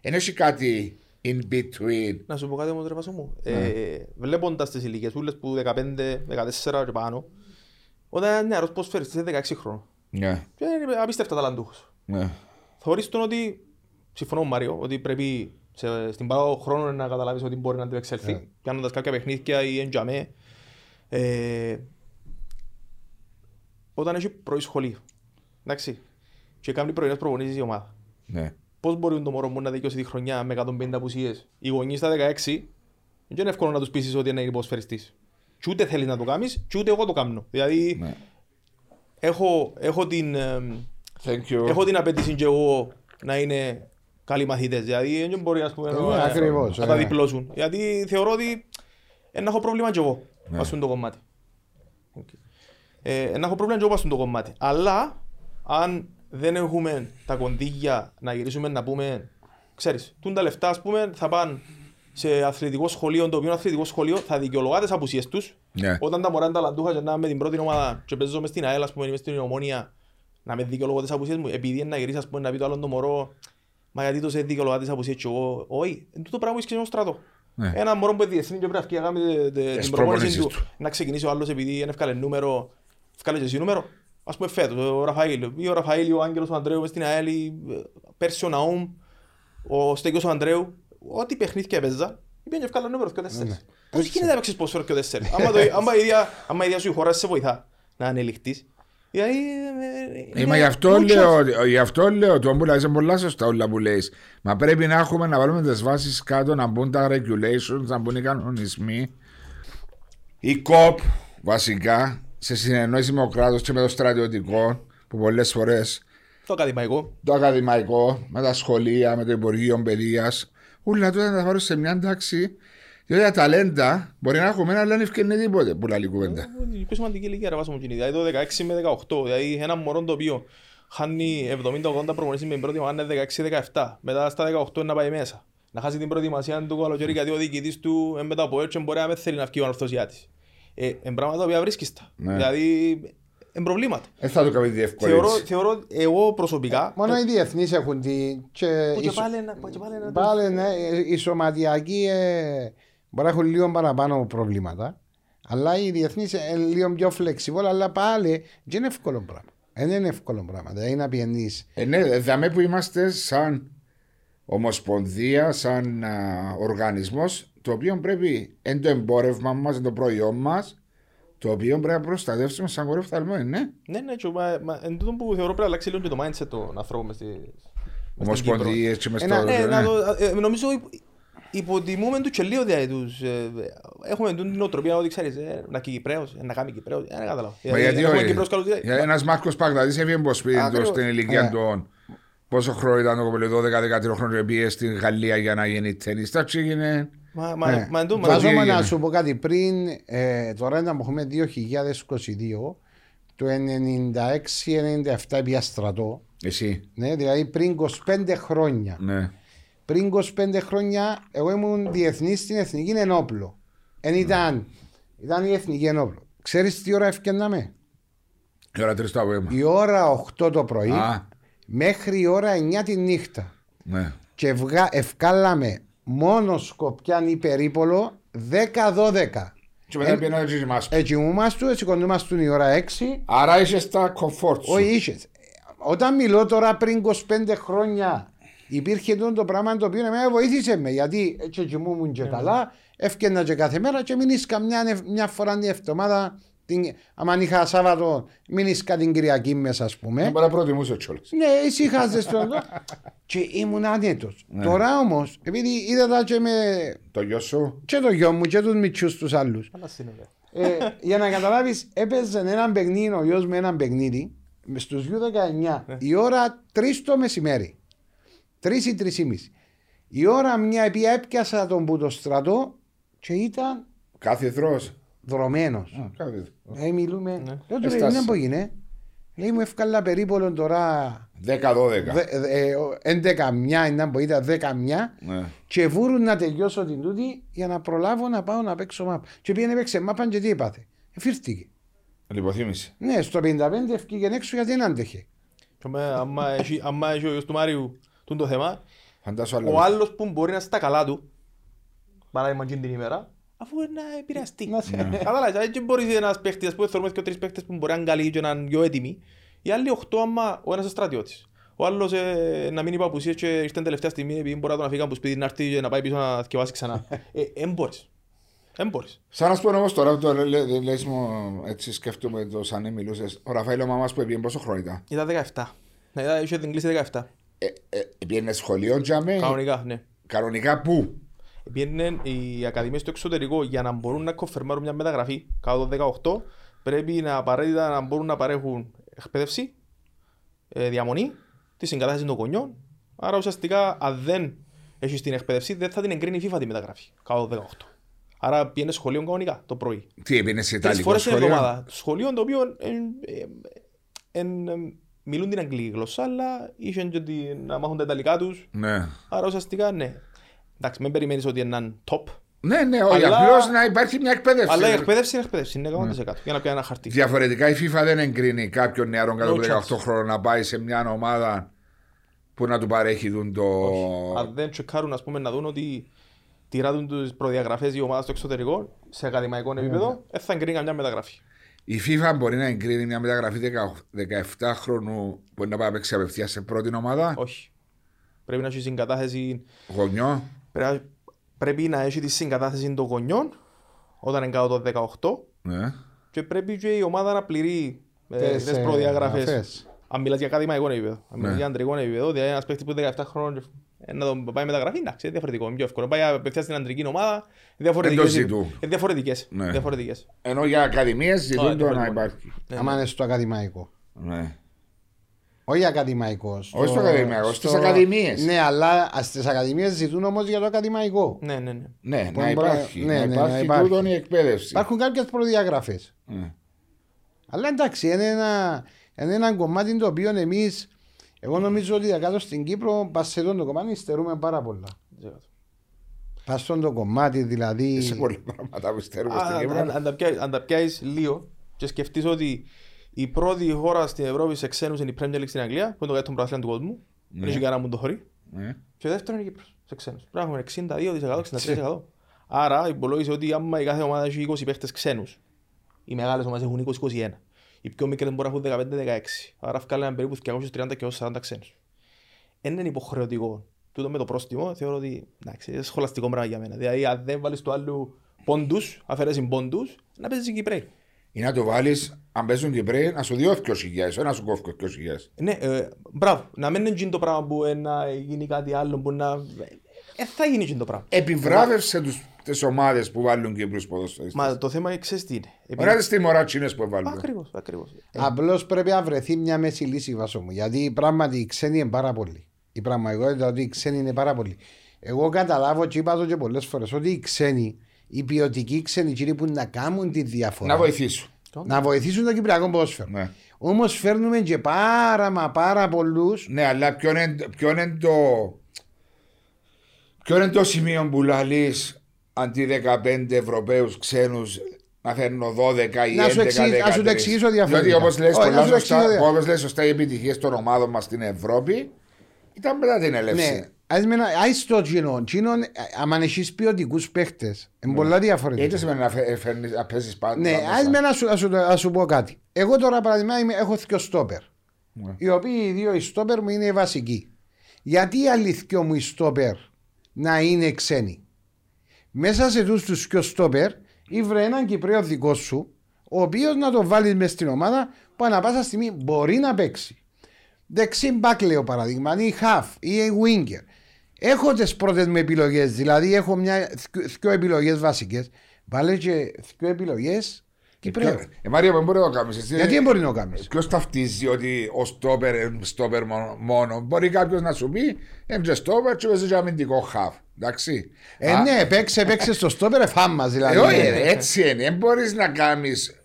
Δεν έχει κάτι in between. Να σου πω κάτι όμως ρε Βάσο μου. Ναι. Ε, βλέποντας τις ηλικίες ούλες που 15, 14 και πάνω, όταν ένα νεαρός ποδοσφαιριστής είναι 16 χρόνων Ναι, και είναι απίστευτα ταλαντούχος. ναι. Θεωρείς τον ότι, συμφωνώ με τον Μάριο, ότι πρέπει σε, στην παράδο χρόνο να καταλάβεις ότι μπορεί να αντιπεξέλθει, Ναι. κάνοντας κάποια παιχνίδια ή εντιαμέ. Ε, όταν έχει πρωί σχολείο, εντάξει, και κάνει πρωινές προπονήσεις η ομάδα. ναι. Πώς μπορεί το μωρό μου να δικαιώσει τη χρονιά με 150 απουσίες. Οι γονείς στα 16 δεν είναι εύκολο να τους πείσει ότι είναι υποσφαιριστής. Και ούτε θέλεις να το κάνεις, και ούτε εγώ το κάνω. Δηλαδή, ναι. έχω, έχω, την, εμ, Thank you. έχω την απέτηση και εγώ να είναι καλοί μαθητές. Δηλαδή, δεν μπορεί ας πούμε, Ε, να, ναι, ακριβώς, να τα ε. διπλώσουν. Γιατί θεωρώ ότι ε, να έχω πρόβλημα κι εγώ Ναι. ναι. στον το κομμάτι. Ε, να έχω πρόβλημα κι εγώ στον το κομμάτι. Αλλά αν δεν έχουμε τα κονδύλια να γυρίσουμε να πούμε, ξέρεις, τούν τα λεφτά ας πούμε θα πάνε σε αθλητικό σχολείο, το οποίο αθλητικό σχολείο θα δικαιολογά τις απουσίες τους. Ναι. Όταν τα μωρά είναι ταλαντούχα και να είμαι με την πρώτη ομάδα και παίζω μες στην ΑΕΛ, ας πούμε, είμαι στην ομόνια, να με δικαιολογώ τις απουσίες μου, επειδή είναι να γυρίσεις, ας πούμε, να πει το άλλο το μωρό, μα γιατί το σε δικαιολογά τις απουσίες και εγώ, όχι, εν τούτο πράγμα είσαι και στο στρατό. Ναι. Ένα μωρό που είναι διεθνή και πρέπει να βγει να κάνει τε- τε- την προπόνηση προπονήσεις του, του. να ξεκινήσει ο άλλος επειδή είναι ευκάλε νούμερο, ευκάλε και εσύ νούμερο. Ας πούμε φέτος, ο Ραφαήλ, ή ο Ραφαήλ, ή ο Άγγελος ο Ανδρέου μες στην ΑΕΛ, ή πέρσι ο Ναούμ, ο Στέκιος ο Ανδρέου, ό,τι παιχνίδια έπαιζα, πήγαινε και ευκάλε νούμερο και ο τέσσερις. Πώς γίνεται να παίξεις ποδόσφαιρο και ο τέσσερις. Άμα το- [laughs] άμα η ίδια- άμα η ίδια σου η χώρα σε βοηθά να ανελιχτείς. Δηλαδή, ε, Ε, είναι μα γι' αυτό, no chance. λέω, γι' αυτό λέω το που λέει πολλά σωστά όλα που λέει. Μα πρέπει να έχουμε να βάλουμε τις βάσεις κάτω, να μπουν τα regulations, να μπουν οι κανονισμοί. Η COP βασικά σε συνεννόηση με ο κράτος και με το στρατιωτικό που πολλές φορές Το ακαδημαϊκό. το ακαδημαϊκό, με τα σχολεία, με το Υπουργείο Παιδείας, όλα τότε να τα βάλω σε μια τάξη. Διότι τα ταλέντα μπορεί να έχουμε, αλλά δεν ευκαιρνεί τίποτε που λέει κουβέντα. Η πιο σημαντική ηλικία ρε βάζω μου Δηλαδή το 16 με 18. Δηλαδή ένα μωρό το οποίο χάνει 70-80 προπονήσεις με την πρώτη ομάδα είναι 16-17. Μετά στα 18 είναι να πάει μέσα. Να χάσει την προετοιμασία του καλοκαίρι γιατί ο διοικητής του είναι μετά από έτσι μπορεί να μην θέλει να βγει ο ανορθωσιάτης. Ε, εν πράγματα τα οποία βρίσκεις τα. Ναι. Δηλαδή, εν προβλήματα. Δεν θα το κάνει Θεωρώ, διευκολύνση. θεωρώ εγώ προσωπικά. Μόνο οι διεθνείς έχουν τη. Και, που οι και σο- πάλι να- που και πάλι να το- πάλι, ναι, οι σωματιακοί ε, μπορεί να έχουν λίγο παραπάνω προβλήματα. Αλλά οι διεθνείς είναι λίγο πιο flexible, αλλά πάλι δεν είναι εύκολο πράγμα. Δεν είναι εύκολο πράγμα. Δηλαδή να πιενείς. Ε, ναι, δαμε που είμαστε σαν ομοσπονδία, σαν οργανισμός, το οποίο πρέπει, εν το εμπόρευμα μας, εν το προϊόν μας, το οποίο πρέπει να προστατεύσουμε σαν κορυφθαλμό, ναι. Ναι, ναι, και, μα, μα, εν τούτο που θεωρώ πρέπει να αλλάξει λίγο και το mindset των ανθρώπων μες στη- μες στην Κύπρο. Ομοσπονδίε και μες στο. Ένα- Ναι, ναι. να το, ε, νομίζω υπ- υποτιμούμε του και λίγο δηλαδή τους. ε, Έχουμε την νοοτροπία ότι ξέρεις, ε, να και Κυπρέος, ε, να κάνει Κυπρέος, ε, δεν καταλάβω. Μα γιατί Έχουμε όχι; Κυπρέος καλούς, δηλαδή. Ένας Μάρκος Παγδατής έβγαινε από σπίτι του Ακριβώς. στην ηλικία Ναι. των. Πόσο χρόνο ήταν το κοπέλι, 12-13 χρόνια και πήγε στην Γαλλία για να γίνει τέννη. Τα έγινε. Μα- μα- Ναι. μα εν τω- μα- Βάζομαι έγινε. να σου πω κάτι πριν. Ε, τώρα να έχουμε 2022, το 96-97 πια στρατό. Εσύ. Ναι, δηλαδή πριν 25 χρόνια. Ναι. Πριν 25 χρόνια, εγώ ήμουν διεθνής στην εθνική ενόπλο. Εν ήταν, ήταν η εθνική ενόπλο. Ξέρεις τι ώρα ευκαινάμε. Η ώρα τρεις το απόγευμα. Η ώρα 8 το πρωί Α, μέχρι η ώρα 9 τη νύχτα. ναι. Και ευγα... ευκάλαμε μόνο Σκοπιάν ή Περίπολο 10-12. Και μετά πήγαινα και κοιμάσαι. Ε, κοιμούμαστε, σηκωνόμαστε η ώρα 6. Άρα είσαι στα comfort σου. Όχι, είσαι. Όταν μιλώ τώρα πριν 25 χρόνια, υπήρχε τούτο το πράγμα το οποίο εμένα βοήθησε με. Γιατί έτσι κοιμούμουν και καλά, έφτιανα και κάθε μέρα και μην ίσκα μια, μια φορά την εβδομάδα. Την, άμα είχα Σάββατο, μην ίσκα την Κυριακή μέσα, ας πούμε. Δεν μπορεί να προτιμούσε κιόλας. Ναι, ησύχαζε στο και ήμουν άνετος. Τώρα όμως, επειδή είδα τα και με. Το γιο σου; και το γιο μου και τους μυτσού τους άλλους. Αλλά σύνολε. ε, για να καταλάβεις, έπαιζε έναν παιχνίδι ο γιος με έναν παιχνίδι στους U19 η ώρα 3 το μεσημέρι. 3 ή 3 η μισή. Η ώρα μια επειδή έπιασα τον που το στρατό και ήταν Κάθεδρος. δρομένο. Α, κάθεδρο. Ε, μιλούμε. Ναι. Λέω του Έφτασε. δεν μπορεί είναι. Λέει μου εύκαλα περίπου τώρα 10-12. δε- ε, ε, 11 μια, ήταν που ήταν 10 μια Ναι. και βούρουν να τελειώσω την τούτη για να προλάβω να πάω να παίξω μάπ. Και πήγαινε παίξε μάπα και τι είπατε. Εφήρθηκε. Λιποθύμησε. Ναι, στο 55 ευκήγε έξω γιατί δεν άντεχε. Και με- άμα έχει- άμα έχει ο γιος του Μάριου τούτο το θέμα, Φαντάσου ο άλλο. άλλος που μπορεί να είναι στα καλά του, παράδειγμα εκείνη την ημέρα, αφού είναι να επηρεαστεί. Να σε- Κατάλαβες, δεν μπορείς ένας παίχτης, ας πούμε, θεωρούμε και τρεις παίχτες που μπορεί να είναι καλοί και να είναι πιο έτοιμοι. Οι άλλοι οχτώ, άμα ο ένας είναι στρατιώτης. Ο άλλος ε, να μείνει παπουσίες και ήρθε τελευταία στιγμή επειδή μπορεί να τον αφήγαν από σπίτι να έρθει και να πάει πίσω να θυκευάσει ξανά. Ε, Εν μπορείς. Εν μπορείς. Σαν να σου πω όμως τώρα που το λέ- λέ- λες μου έτσι σκέφτομαι το σαν μιλούσες. Ο Ραφαήλ ο μαμάς που έπιε πόσο χρόνο ήταν; Ήταν 17. Ναι, ήταν- είχε την κλίση 17. Ε, ε, Πήγαινε σχολείο για με. Κανονικά, ναι. Κανονικά πού; Πήγαινε οι ακαδημίες στο εξωτερικό για να μπορούν να κοφερμάρουν μια μεταγραφή κάτω το 18 πρέπει να απαραίτητα να μπορούν να παρέχουν εκπαίδευση, ε, διαμονή, τη συγκατάσταση των γονιών. Άρα ουσιαστικά αν δεν έχεις την εκπαίδευση δεν θα την εγκρίνει η FIFA τη μεταγραφή κάτω το 18. Άρα πήγαινε σχολείο κανονικά το πρωί. Τι πήγαινε σε Τρεις Ιταλικό φορές την σχολείο. εβδομάδα. Σχολείο το οποίο ε, ε, ε, ε, μιλούν την αγγλική γλώσσα αλλά είχαν και την- να μάθουν τα ιταλικά τους. Ναι. Άρα ουσιαστικά ναι. Εντάξει, μην περιμένεις ότι είναι έναν top. Ναι, ναι, όχι. Αλλά- Απλώς να υπάρχει μια εκπαίδευση. Αλλά η εκπαίδευση είναι εκπαίδευση, είναι 100% για να πιάνει ένα χαρτί. Διαφορετικά η FIFA δεν εγκρίνει κάποιον νεαρό κάτω από No 18 chance. χρόνων να πάει σε μια ομάδα που να του παρέχει δουν το. Αν δεν τσεκάρουν ας πούμε, να δουν ότι τηράτουν τις προδιαγραφές η ομάδα στο εξωτερικό, σε ακαδημαϊκό επίπεδο, δεν θα εγκρίνει καμιά μεταγραφή. Η FIFA μπορεί να εγκρίνει μια μεταγραφή 17 χρόνου που είναι να πάει να παίξει απευθείας σε πρώτη ομάδα; Όχι. Πρέπει να έχει συγκατάθεση, Γονιό; Πρέπει, πρέπει να έχει τη συγκατάθεση των γονιών όταν είναι κάτω το 18 Ναι. και πρέπει και η ομάδα να πληρεί ε, Τις, τις ε, προδιαγραφές. γραφές. Αν μιλάς για ακαδημαϊκό επίπεδο, αν μιλάς Ναι. για αντρικό επίπεδο, δηλαδή ένας παίκτης που είναι 17 χρόνων και ε, να τον πάει μεταγραφή, εντάξει, είναι διαφορετικό, είναι πιο εύκολο. Πάει απευθείας στην αντρική ομάδα, είναι διαφορετικές. Εντός ζητού. Είναι διαφορετικές. Ναι. διαφορετικές. Ενώ για ακαδημίες ζητούν Α, το να διαφορετικό. υπάρχει. Ναι, Άμα είναι στο ακαδημαϊκό. Ναι. Όχι ακαδημαϊκός. Όχι στο ακαδημαϊκό, στις ακαδημίες. Ναι, αλλά στις ακαδημίες ζητούν όμως για το ακαδημαϊκό. Ναι, ναι, ναι. Ναι, Που να μπορεί- υπάρχει. ναι, να ναι, υπάρχει να υπάρχει. τούτον η εκπαίδευση. Υπάρχουν κάποιες προδιαγραφές. Ναι. Αλλά εντάξει, είναι ένα, είναι ένα κομμάτι το οποίο εμεί, εγώ νομίζω ότι για κάτω στην Κύπρο, πας σε αυτό το κομμάτι, στερούμε πάρα πολλά. Πας στον το κομμάτι, δηλαδή. Σε πολλά πράγματα που στερούμε Α, στην αν- Κύπρο. αν- αν τα πιάσεις- Αν τα πιάσεις λίγο και σκεφτείς ότι η πρώτη χώρα στην Ευρώπη σε ξένους είναι η Premier League στην Αγγλία, που είναι το καλύτερο πρωτάθλημα του κόσμου, δεν έχει κανένα μου το χωρί. Ναι. Και δεύτερον είναι η Κύπρος, σε ξένους. Πρέπει να έχουμε 62%, 63%. Άρα υπολόγισε ότι άμα η κάθε ομάδα έχει 20 παίχτες ξένους, οι μεγάλες ομάδες έχουν 20-21. Οι πιο μικρές μπορεί να έχουν 15-16. Άρα βγάλουν περίπου 230 και 40 ξένους. Δεν είναι υποχρεωτικό. Τούτο με το πρόστιμο θεωρώ ότι εντάξει, είναι σχολαστικό πράγμα για μένα. Δηλαδή αν δεν βάλεις το άλλο πόντους, αφαιρέσεις πόντους, να παίζεις Κυπρέοι. Ή να το βάλεις, αν παίζουν Κυπρέοι, να σου διώ 2.000, ένα σου κόφει 2.000. Ναι, ε, μπράβο. Να μην είναι εκείνο το πράγμα που ε, να γίνει κάτι άλλο που να... Ε, θα γίνει εκείνο το πράγμα. Επιβράβευσε τους, τις ομάδες που βάλουν Κύπρους ποδοσφαιριστές. Μα το θέμα ξέρεις τι είναι. Επειδή- Ωραία τις τιμωράτσινες που βάλουν. Ακριβώς, ακριβώς. Ε, Απλώς πρέπει να βρεθεί μια μέση λύση βάσο μου. Γιατί πράγματι οι ξένοι είναι πάρα πολλοί. Η πραγματικότητα ότι οι ξένοι είναι πάρα πολλοί. Εγώ καταλάβω και είπα το και πολλές φορές ότι οι ξένοι, οι ποιοτικοί ξένοι, κύριοι που να κάνουν τη διαφορά. Να βοηθήσουν. Να βοηθήσουν το Κυπριακό ποδόσφαιρο. Ναι. Όμως φέρνουμε και πάρα μα πάρα πολλούς. Ναι, αλλά ποιο είναι, ποιο είναι το. Ποιο είναι το σημείο που λαλείς αντί 15 Ευρωπαίους ξένους να φέρνω 12 ή 11 Να σου εξηγήσω- να σου το 13. εξηγήσω διαφορετικά. Διότι όπως λες, Όχι, να πολλά σου το σωστά, εξηγήσω δια- όπως λες σωστά οι επιτυχίες των ομάδων μας στην Ευρώπη ήταν μετά την έλευση. Ναι, Ας με ένα- άις το κοινό. Κοινό, ε, άμα έχεις ποιοτικούς παίχτες, είναι πολλά Έτσι διαφορετικά. σημαίνει να φε- φέρνεις- να παίζεις πάντα. Ναι, πάντα ας σαν- με να σου, να σου, να σου πω κάτι. Εγώ τώρα παράδειγμα είμαι- έχω δύο στόπερ. Ναι. Οι οποίοι οι δύο οι στόπερ μου είναι οι βασικοί. Γιατί οι αληθιό μου οι στόπερ να είναι ξένοι. Μέσα σε τους τους δυο στόπερ ήβρε έναν Κυπρέο δικό σου ο οποίος να το βάλεις μες στην ομάδα που ανα πάσα στιγμή μπορεί να παίξει. Δεξί μπακ λέω παραδείγμα, ή half ή winger. Έχω τις πρώτες μου επιλογές, δηλαδή έχω μια, δύο επιλογές βασικές. Βάλε και δύο επιλογές Κυπρέου. Ε, Μαρία, δεν μπορεί να το κάνεις. εσύ; Γιατί δεν μπορεί να το κάνεις; Ποιος ταυτίζει ότι ο στόπερ είναι στόπερ μόνο- μόνο. Μπορεί κάποιος να σου πει είναι και στόπερ και παίζει και αμυντικό χαφ. Εντάξει. Ε, Α, ναι, παίξε, παίξε στο στόπερ, φάμα δηλαδή. ε, όχι, ε, έτσι είναι. Δεν μπορείς να κάνεις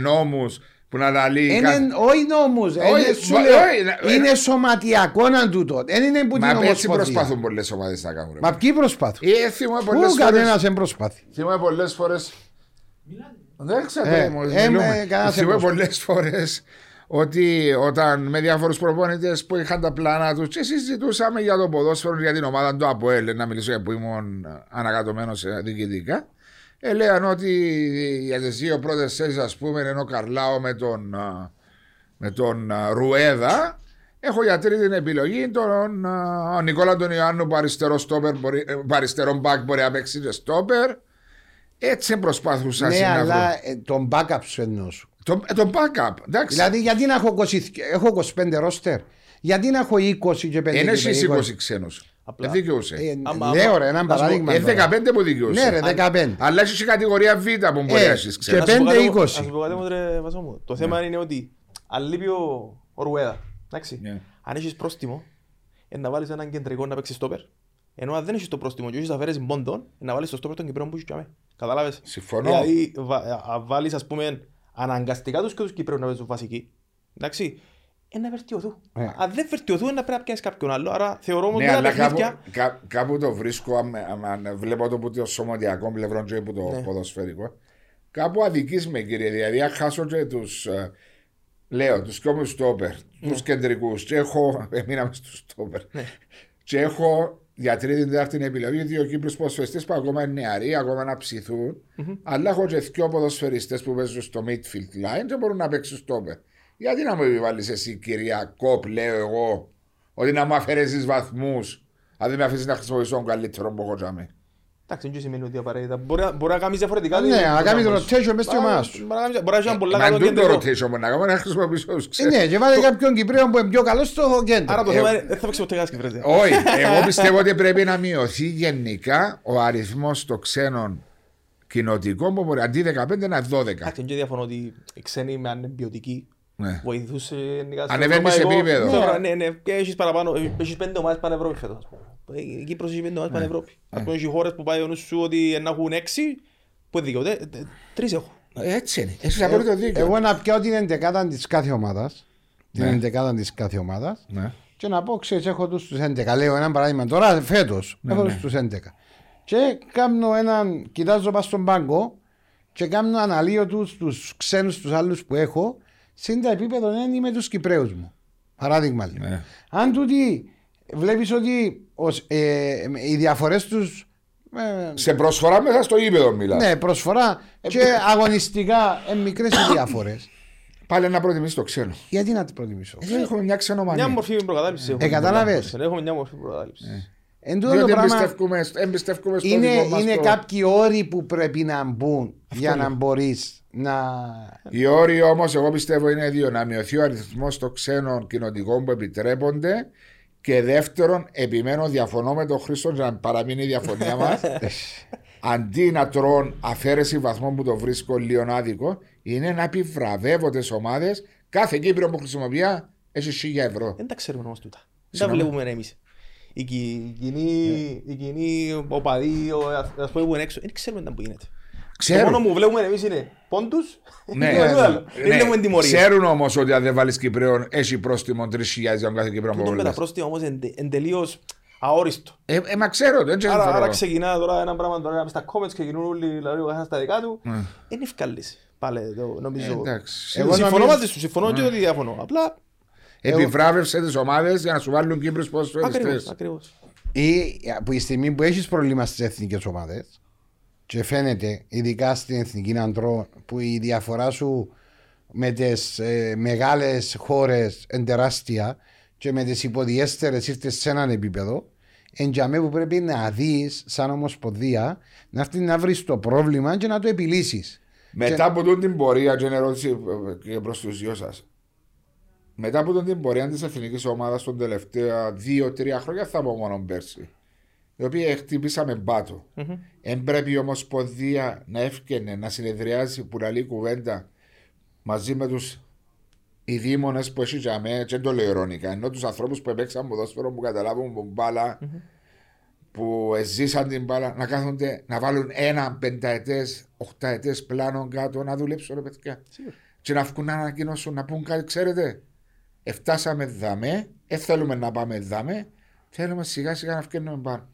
νόμους που να τα λέει. Είναι, όχι νόμους, Όχι, είναι, σου μα- λέω, όχι, είναι σωματιακό να τούτο. Δεν είναι που την Μα έτσι ομοσπονδία. προσπαθούν πολλές ομάδες να κάνουν. ρε. Μα ποιοι προσπάθουν. Ε, θυμάμαι πολλές Πού φορέ. κανένας δεν προσπάθει. Θυμάμαι πολλές φορέ. Δεν ξέρω. Ε, μου, ε, μιλούμε. με, κανένας Θυμάμαι δεν πολλές φορές ότι όταν με διάφορους προπονητές που είχαν τα πλάνα τους και συζητούσαμε για το ποδόσφαιρο για την ομάδα του ΑΠΟΕΛ, να μιλήσω για που ήμουν ανακατωμένος διοικητικά. Ε, λέγαν ότι για τι δύο πρώτε θέσει, ας πούμε, ενώ Καρλάο με τον, α, με τον α, Ρουέδα, έχω για τρίτη επιλογή τον α, Νικόλα τον Ιωάννου που αριστερό, στόπερ, μπορεί, ε, που αριστερό μπακ μπορεί να παίξει και στόπερ. Έτσι προσπαθούσα Ναι, να βρω. αλλά ε, τον backup σου εννοώ σου. Το, ε, το backup, εντάξει. Δηλαδή, γιατί να έχω 20, έχω 25 ρόστερ, γιατί να έχω 20 και 5 Είναι και εσύ 20. 20 ξένου. Απλά. Δεν δικαιούσε. Ε, Άμα- Λέω άμα- ρε, ένα να σου πω, παράδειγμα. Ε, τώρα. 15 που δικαιούσε. Ναι, ρε, 15. Αλλά έχεις και κατηγορία Β που μπορεί Ε, να έχεις και ξένου. Να σου πω κάτι 5-20. όμως- Να σου πω κάτι όμως, ρε Βασό μου. Το θέμα είναι ότι αν λείπει ο ο Ρουέδα, εντάξει, Ναι. αν έχεις πρόστιμο, ε, να βάλεις έναν κεντρικό να παίξει στόπερ. Ενώ αν δεν έχεις το πρόστιμο και έχεις αφαίρεση μόντων, ε, να βάλεις το στόπερ των Κυπρέων που έχεις και Κατάλαβες; Συμφωνώ. Δηλαδή, βα- α- βάλεις ας πούμε αναγκαστικά τους και τους Κυπρέους να παίζουν βασικοί. Εντάξει. Ε, να βελτιωθούν. Ε. Αν δεν βελτιωθούν, να πρέπει να πιάσεις κάποιον άλλο. Άρα θεωρώ ότι Ναι, τα αλλά κάπου, παιχνίδια... κά- κάπου το βρίσκω, αν, αν- αν βλέπω το που το σωματιακό πλευρό και που το Ναι. ποδοσφαιρικό. Κάπου αδικείς με κύριε, δηλαδή αν χάσω και τους, ε, λέω, τους κόμμους Ναι. στόπερ, τους κεντρικούς και έχω, [laughs] εμείναμε στους στόπερ, και έχω για τρίτη τέταρτη επιλογή δύο Κύπρους ποδοσφαιριστές που ακόμα είναι νεαροί, ακόμα να ψηθούν, αλλά έχω και δύο ποδοσφαιριστές που παίζουν στο midfield line και μπορούν να παίξουν στόπερ. Γιατί να μου επιβάλλεις εσύ κυρία Κόπ, λέω εγώ, ότι να μου αφαιρέσεις βαθμούς, αν δεν με αφήσεις να χρησιμοποιήσω τον καλύτερο που έχω τζάμε. Εντάξει, δεν σημαίνει ότι απαραίτητα. Μπορεί να- μπορεί να κάνεις διαφορετικά. Ναι, να κάνεις το rotation μες στην Μπορεί να- ομάδα σου. Μπορεί να κάνεις- μπορεί να έχει έναν πολλά Μα καλό τούτο κεντρικό. rotation που να κάνω να χρησιμοποιήσω τους Ε, ξένους. Ναι, και βάλε κάποιον Κυπρέο που είναι πιο καλός στο κέντρο. Άρα το Ε, θέμα είναι δεν θα παίξεις ποτέ κανένας Κυπρέας. Όχι, εγώ πιστεύω ότι πρέπει να μειωθεί γενικά ο αριθμός των ξένων κοινοτικών που μπορεί αντί 15 να είναι 12. Εντάξει, και διαφωνώ ότι οι ξένοι με ανεμπιωτικοί Ναι. βοηθούσε γενικά στο Ανεβαίνεις σε ευρωπαϊκό. επίπεδο. Τώρα, Ναι, ναι, και έχεις παραπάνω, έχεις πέντε ομάδες πανευρώπη φέτος. ας πούμε. Η Κύπρος έχει πέντε ομάδες πανευρώπη. Ας πούμε, έχει χώρες που πάει ο νους σου ότι να έχουν έξι, που είναι δικαιούται, ε, ε, τρεις έχουν. Έτσι είναι. Έχεις απόλυτο δίκιο. Εγώ να πιάω την εντεκάδα της κάθε ομάδας. Την Ναι. εντεκάδα της κάθε ομάδας. Ναι. Και να πω, ξέρεις, έχω τους στου 11. Λέω ένα παράδειγμα τώρα, φέτος. έχω ναι. τους στου 11. Και κάνω έναν, κοιτάζω πας στον πάγκο και κάνω αναλύω τους τους ξένους τους άλλους που έχω. Συν τα επίπεδο είναι με τους Κυπρέους μου. Παράδειγμα. λέω. Ναι. Αν τούτοι βλέπεις ότι ως, ε, οι διαφορές τους. Ε, Σε προσφορά μέσα στο ύπεδο μιλάς. ναι, προσφορά και αγωνιστικά ε, μικρές οι διαφορές. [coughs] Πάλι να προτιμήσεις το ξένο. Γιατί να την προτιμήσω; Εδώ έχουμε μια Μια ξενομανία. μορφή προκατάληψης έχουμε. Ε, κατάλαβες. Έχουμε μια μορφή προκατάληψης. Εν τούτο το Διότι πράγμα εμπιστεύκουμε, εμπιστεύκουμε στο είναι, δικό μας είναι το... κάποιοι όροι που πρέπει να μπουν για να μπορείς να. Οι όροι όμως, εγώ πιστεύω, είναι δύο. Να μειωθεί ο αριθμός των ξένων κοινοτικών που επιτρέπονται. Και δεύτερον, επιμένω, διαφωνώ με τον Χρήστο για να παραμείνει η διαφωνία [laughs] μας. αντί να τρώνε αφαίρεση βαθμών που το βρίσκω λίγο άδικο, είναι να επιβραβεύω τις ομάδες. Κάθε Κύπριο που χρησιμοποιεί έχει 1000 ευρώ. Δεν τα ξέρουμε όμως τούτα. Δεν τα Συγγνώμη. βλέπουμε εμείς. Οι κι- οι κοινοί, οι κοινοί οπαδοί, ο- ας πούμε που είναι έξω, δεν ξέρουμε τι που γίνεται. Το μόνο Ξέρουν, που βλέπουμε εμείς είναι πόντους ναι, [laughs] και τίποτα άλλο. Δεν ναι, βλέπουμε τιμωρίες. ξέρουν όμως ότι αν δεν βάλεις Κυπρέων, έχει πρόστιμο 3.000 για τον κάθε Κύπριο που Τούτο με τα βάλεις. πρόστιμα όμως είναι εν τελείως αόριστο. Ε, ε, μα ξέρω, δεν ξέρω. Άρα, άρα ξεκινά τώρα ένα πράγμα τώρα στα comments ξεκινούν όλοι δηλαδή, ο καθένας στα δικά του. Ναι. Είναι ευκαλής. Πάλι το νομίζω. Εντάξει. Εγώ συμφωνώ νομίζω- μαζί σου, συμφωνώ και ότι διαφωνώ. Απλά Επιβράβευσε τις ομάδες για να σου βάλουν Κύπρους Ακριβώς, ποδοσφαιριστέ. ακριβώς. Ή από τη στιγμή που έχεις πρόβλημα στις εθνικές ομάδες και φαίνεται, ειδικά στην εθνική αντρό, που η διαφορά σου με τις ε, μεγάλες χώρες είναι τεράστια και με τις υποδιέστερες ήρθες σε έναν επίπεδο, εν για μέ που πρέπει να δεις, σαν ομοσπονδία, να έρθεις να βρεις το πρόβλημα και να το επιλύσεις. Μετά από τούτη την πορεία, και είναι ερώτηση ε, και προς τους δυο σας. Μετά από τούτη την πορεία της εθνικής ομάδας των τελευταία δύο-τρία χρόνια, θα πω μόνο πέρσι. Η οποία χτυπήσαμε μπάτο. Εν πρέπει η Ομοσπονδία να έφυγε να συνεδριάζει που λαλεί κουβέντα μαζί με τους οι δήμονε που έχει για μέ, και δεν το λέω ειρωνικά, ενώ τους ανθρώπους που έπαιξαν ποδόσφαιρο που καταλάβουν που μπάλα, που ζήσαν την μπάλα, να κάθονται να βάλουν ένα πενταετές, οχταετέ πλάνο κάτω να δουλέψουν, ρε παιδιά. Και να βγουν να ανακοινώσουν, να πούν κάτι, ξέρετε, εφτάσαμε δαμέ, δεν θέλουμε να πάμε δαμέ, θέλουμε σιγά σιγά να βγαίνουμε πάνω.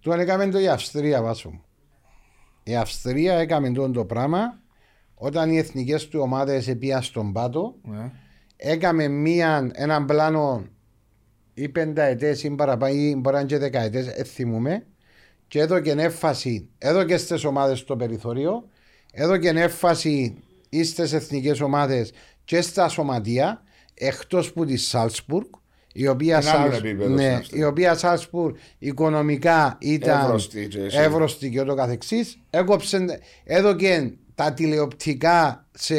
Του έκαμε το η Αυστρία βάσο μου. Η Αυστρία έκαμε το, το πράγμα όταν οι εθνικές του ομάδες πήγαν στον πάτο. Ναι. Έκαμε μία, έναν πλάνο ή πενταετές ή παραπάνω ή μπορεί να είναι και δεκαετές, δεν θυμούμε. Και έδωκε έμφαση, έδωκε στις ομάδες στο περιθώριο, έδωκε έμφαση ή στι εθνικές ομάδες και στα σωματεία, εκτός που της Σάλσπουργκ, η οποία, Είναι άλλο Σάλς- επίπεδο στην ναι, Αυστρία. η οποία Σάλσπουργκ οικονομικά ήταν Εύρωστη και εσύ. εύρωστη και ούτω καθεξής έκοψε, έδωκε τα τηλεοπτικά σε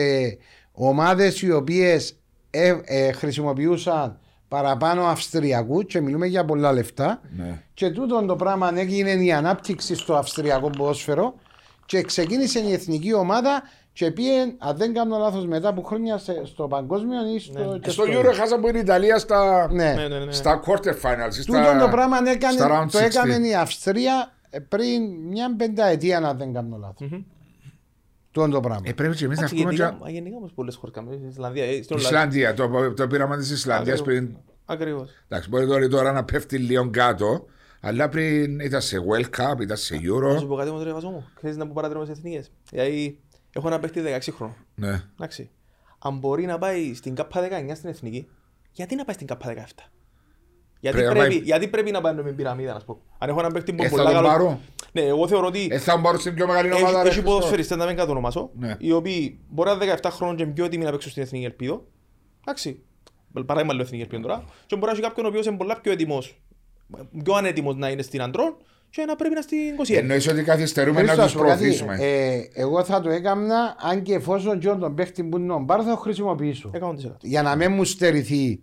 ομάδες οι οποίες ε, ε, χρησιμοποιούσαν παραπάνω Αυστριακού και μιλούμε για πολλά λεφτά Ναι. και τούτο το πράγμα έγινε η ανάπτυξη στο Αυστριακό ποδόσφαιρο και ξεκίνησε η εθνική ομάδα και πήγε, αν δεν κάνω λάθος, μετά από χρόνια σε- στο παγκόσμιο ή στο, και Στο Euro χάσαμε που είναι η Ιταλία στα, Ναι. Ναι, ναι, ναι. στα quarter finals. ή Τούτο στα- το πράγμα έκανε, στα round το 16. έκανε η Αυστρία ε, πριν μια πενταετία, αν δεν κάνω λάθος. Τούτο το πράγμα. Ε, πρέπει και εμείς να Εντάξει, πούμε. γενικά- για- Γενικά όμως πολλές χώρες κάνουμε. Στην Ισλανδία, ε, στην Ολλανδία. Ισλανδία, το, το πείραμα της Ισλανδίας Ακριβώς. πριν. Ακριβώς. Εντάξει, μπορεί τώρα, τώρα να πέφτει λίγο κάτω, αλλά πριν ήταν σε World Cup, ήταν σε Να σου Euro. πω κάτι όμως ρε Βαζό μου. Ξέρεις να που παρατηρούμε στις εθνικές. Δηλαδή, έχω ένα παίχτη 16 χρόνων. Ναι. Εντάξει. Αν μπορεί να πάει στην ΚΑΠΑ 19 στην εθνική, γιατί να πάει στην ΚΑΠΑ 17. Γιατί Πρέπει να πρέπει, πάει- γιατί πρέπει να πάει με πυραμίδα, να σου πω. Αν έχω έναν παίχτη που Ε, είναι θα πολλά τον καλό- πάρω. Ναι, εγώ θεωρώ ότι Ε, θα μπορούσε στην πιο μεγάλη έχει, ομάδα. ρε, έχει Χριστό. ποδοσφαιριστές να μην κατονομάσω, Ναι. οι οποίοι μπορεί να είναι 17 χρόνων και είναι πιο έτοιμοι να παίξουν στην εθνική ελπίδο. Εντάξει. Παράδειγμα λέω εθνική ελπίδο τώρα. Και μπορεί να έχει κάποιον ο οποίος είναι πολλά πιο έτοιμος, πιο ανέτοιμος να είναι στην αντρών και να πρέπει να είναι στην 21. Εννοείς ότι καθυστερούμε να Χρήστο, τους σου πω κάτι, προωθήσουμε. ε, εγώ θα το έκανα αν και εφόσον και τον παίχτη που είναι ο Μπάρ θα το χρησιμοποιήσω. 100%. Για να μην μου στερηθεί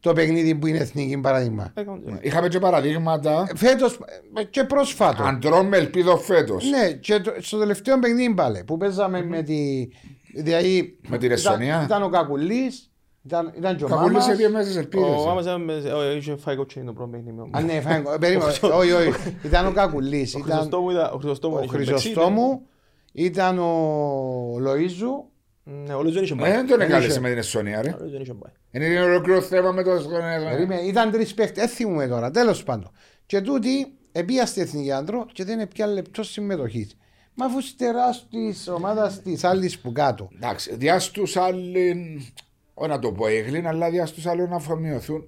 το παιχνίδι που είναι εθνική παράδειγμα. 100%. Είχαμε και παραδείγματα Φέτος και πρόσφατο. αντρών με ελπίδο φέτος. Ναι, και το- στο τελευταίο παιχνίδι πάλι που παίζαμε με τη. Δηλαδή, Με την ήταν- Εστονία. Ήταν, ο Κακουλής, ήταν, ήταν και ο Κακούλη Μάμας. σε δύο μέρε ελπίδες. Ο Άμας ήταν με- ο- είχε φάει κοτσίνη το πρώτο παιχνίδι. Α, ναι, φάγκο. Περίμενε. Όχι, όχι. Ήταν ο Κακουλής. Ο Ήταν Χρυσοστόμου ήταν- ο Χρυσοστόμου ο είχε παίξει, Χρυσοστόμου. Ήταν ο Λοίζου. Ναι, ο Λίζο δεν είχε πάει. Δεν τον Δεν εκάλεσε είχε. με την Εστονία, ρε. Ο Λίζο δεν είχε πάει. Είναι ολόκληρο θέμα με το. Περίμενε, Ήταν τρεις παίχτε. Δεν θυμούμε τώρα. Τέλος πάντων. Και τούτη επία στη εθνική άντρο και δεν πια λεπτός συμμετοχής. Μα αφού στερά τη ομάδας της άλλης που κάτω. Εντάξει, διά στου άλλοι. Όχι να το πω έγλυν, αλλά διά στους άλλοι να αφομοιωθούν.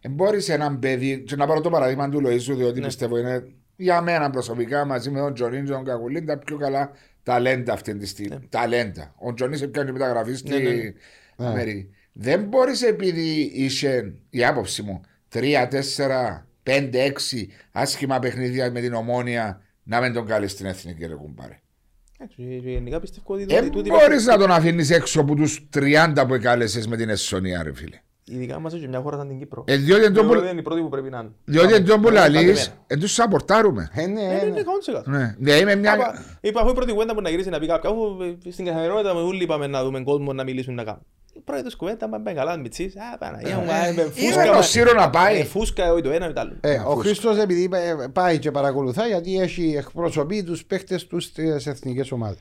Εμπόρει έναν παιδί, και να πάρω το παράδειγμα του Λοίζου, διότι Ναι. πιστεύω είναι για μένα προσωπικά μαζί με τον Τζονίν και τον Κακουλίν τα πιο καλά ταλέντα αυτή τη στιγμή. Ταλέντα. Ο Τζονίν έπιανε μεταγραφής στη Ναι, ναι, ναι. Αμερική. Δεν μπορείς επειδή είσαι, η άποψη μου, 3, 4, 5, 6 άσχημα παιχνίδια με την ομόνια να μην τον καλείς στην εθνική ρε κουμπάρε. Εντάξει, και Γενικά πιστεύω ότι Δεν τούτη- μπορείς να τον αφήνεις έξω από τους 30 που εκάλεσες με την Εσσονία, ρε φίλε. Ειδικά μας και μια χώρα σαν την Κύπρο. Ε, διότι εν τω Θεωρώ που- ότι είναι η πρώτη που πρέπει να είναι. διότι εν τω που Πάμε, λαλείς, πάμε εν τους σαπορτάρουμε. Ε, ναι, μένα. Ε, ναι. είναι 100%. Ναι, ναι, είμαι μια... Είπα- Είπα, έχω η πρώτη κουβέντα που να γυρίσει να πει κάποια. Αφού ε, στην καθημερινότητα με όλοι είπαμε να δούμε κόσμο να μιλήσουν να κάνουν. Η πρώτη τους κουβέντα, μα πάει καλά, μητσής. Α, Παναγία μου, α, με φούσκα. Είναι το σύρο να πάει. Ε, Φούσκα, όχι το ένα, όχι το άλλο. Ε, ο Χρήστος επειδή ε, πάει και παρακολουθά γιατί έχει εκπροσωπεί τους παίχτες τους στις εθνικές ομάδες.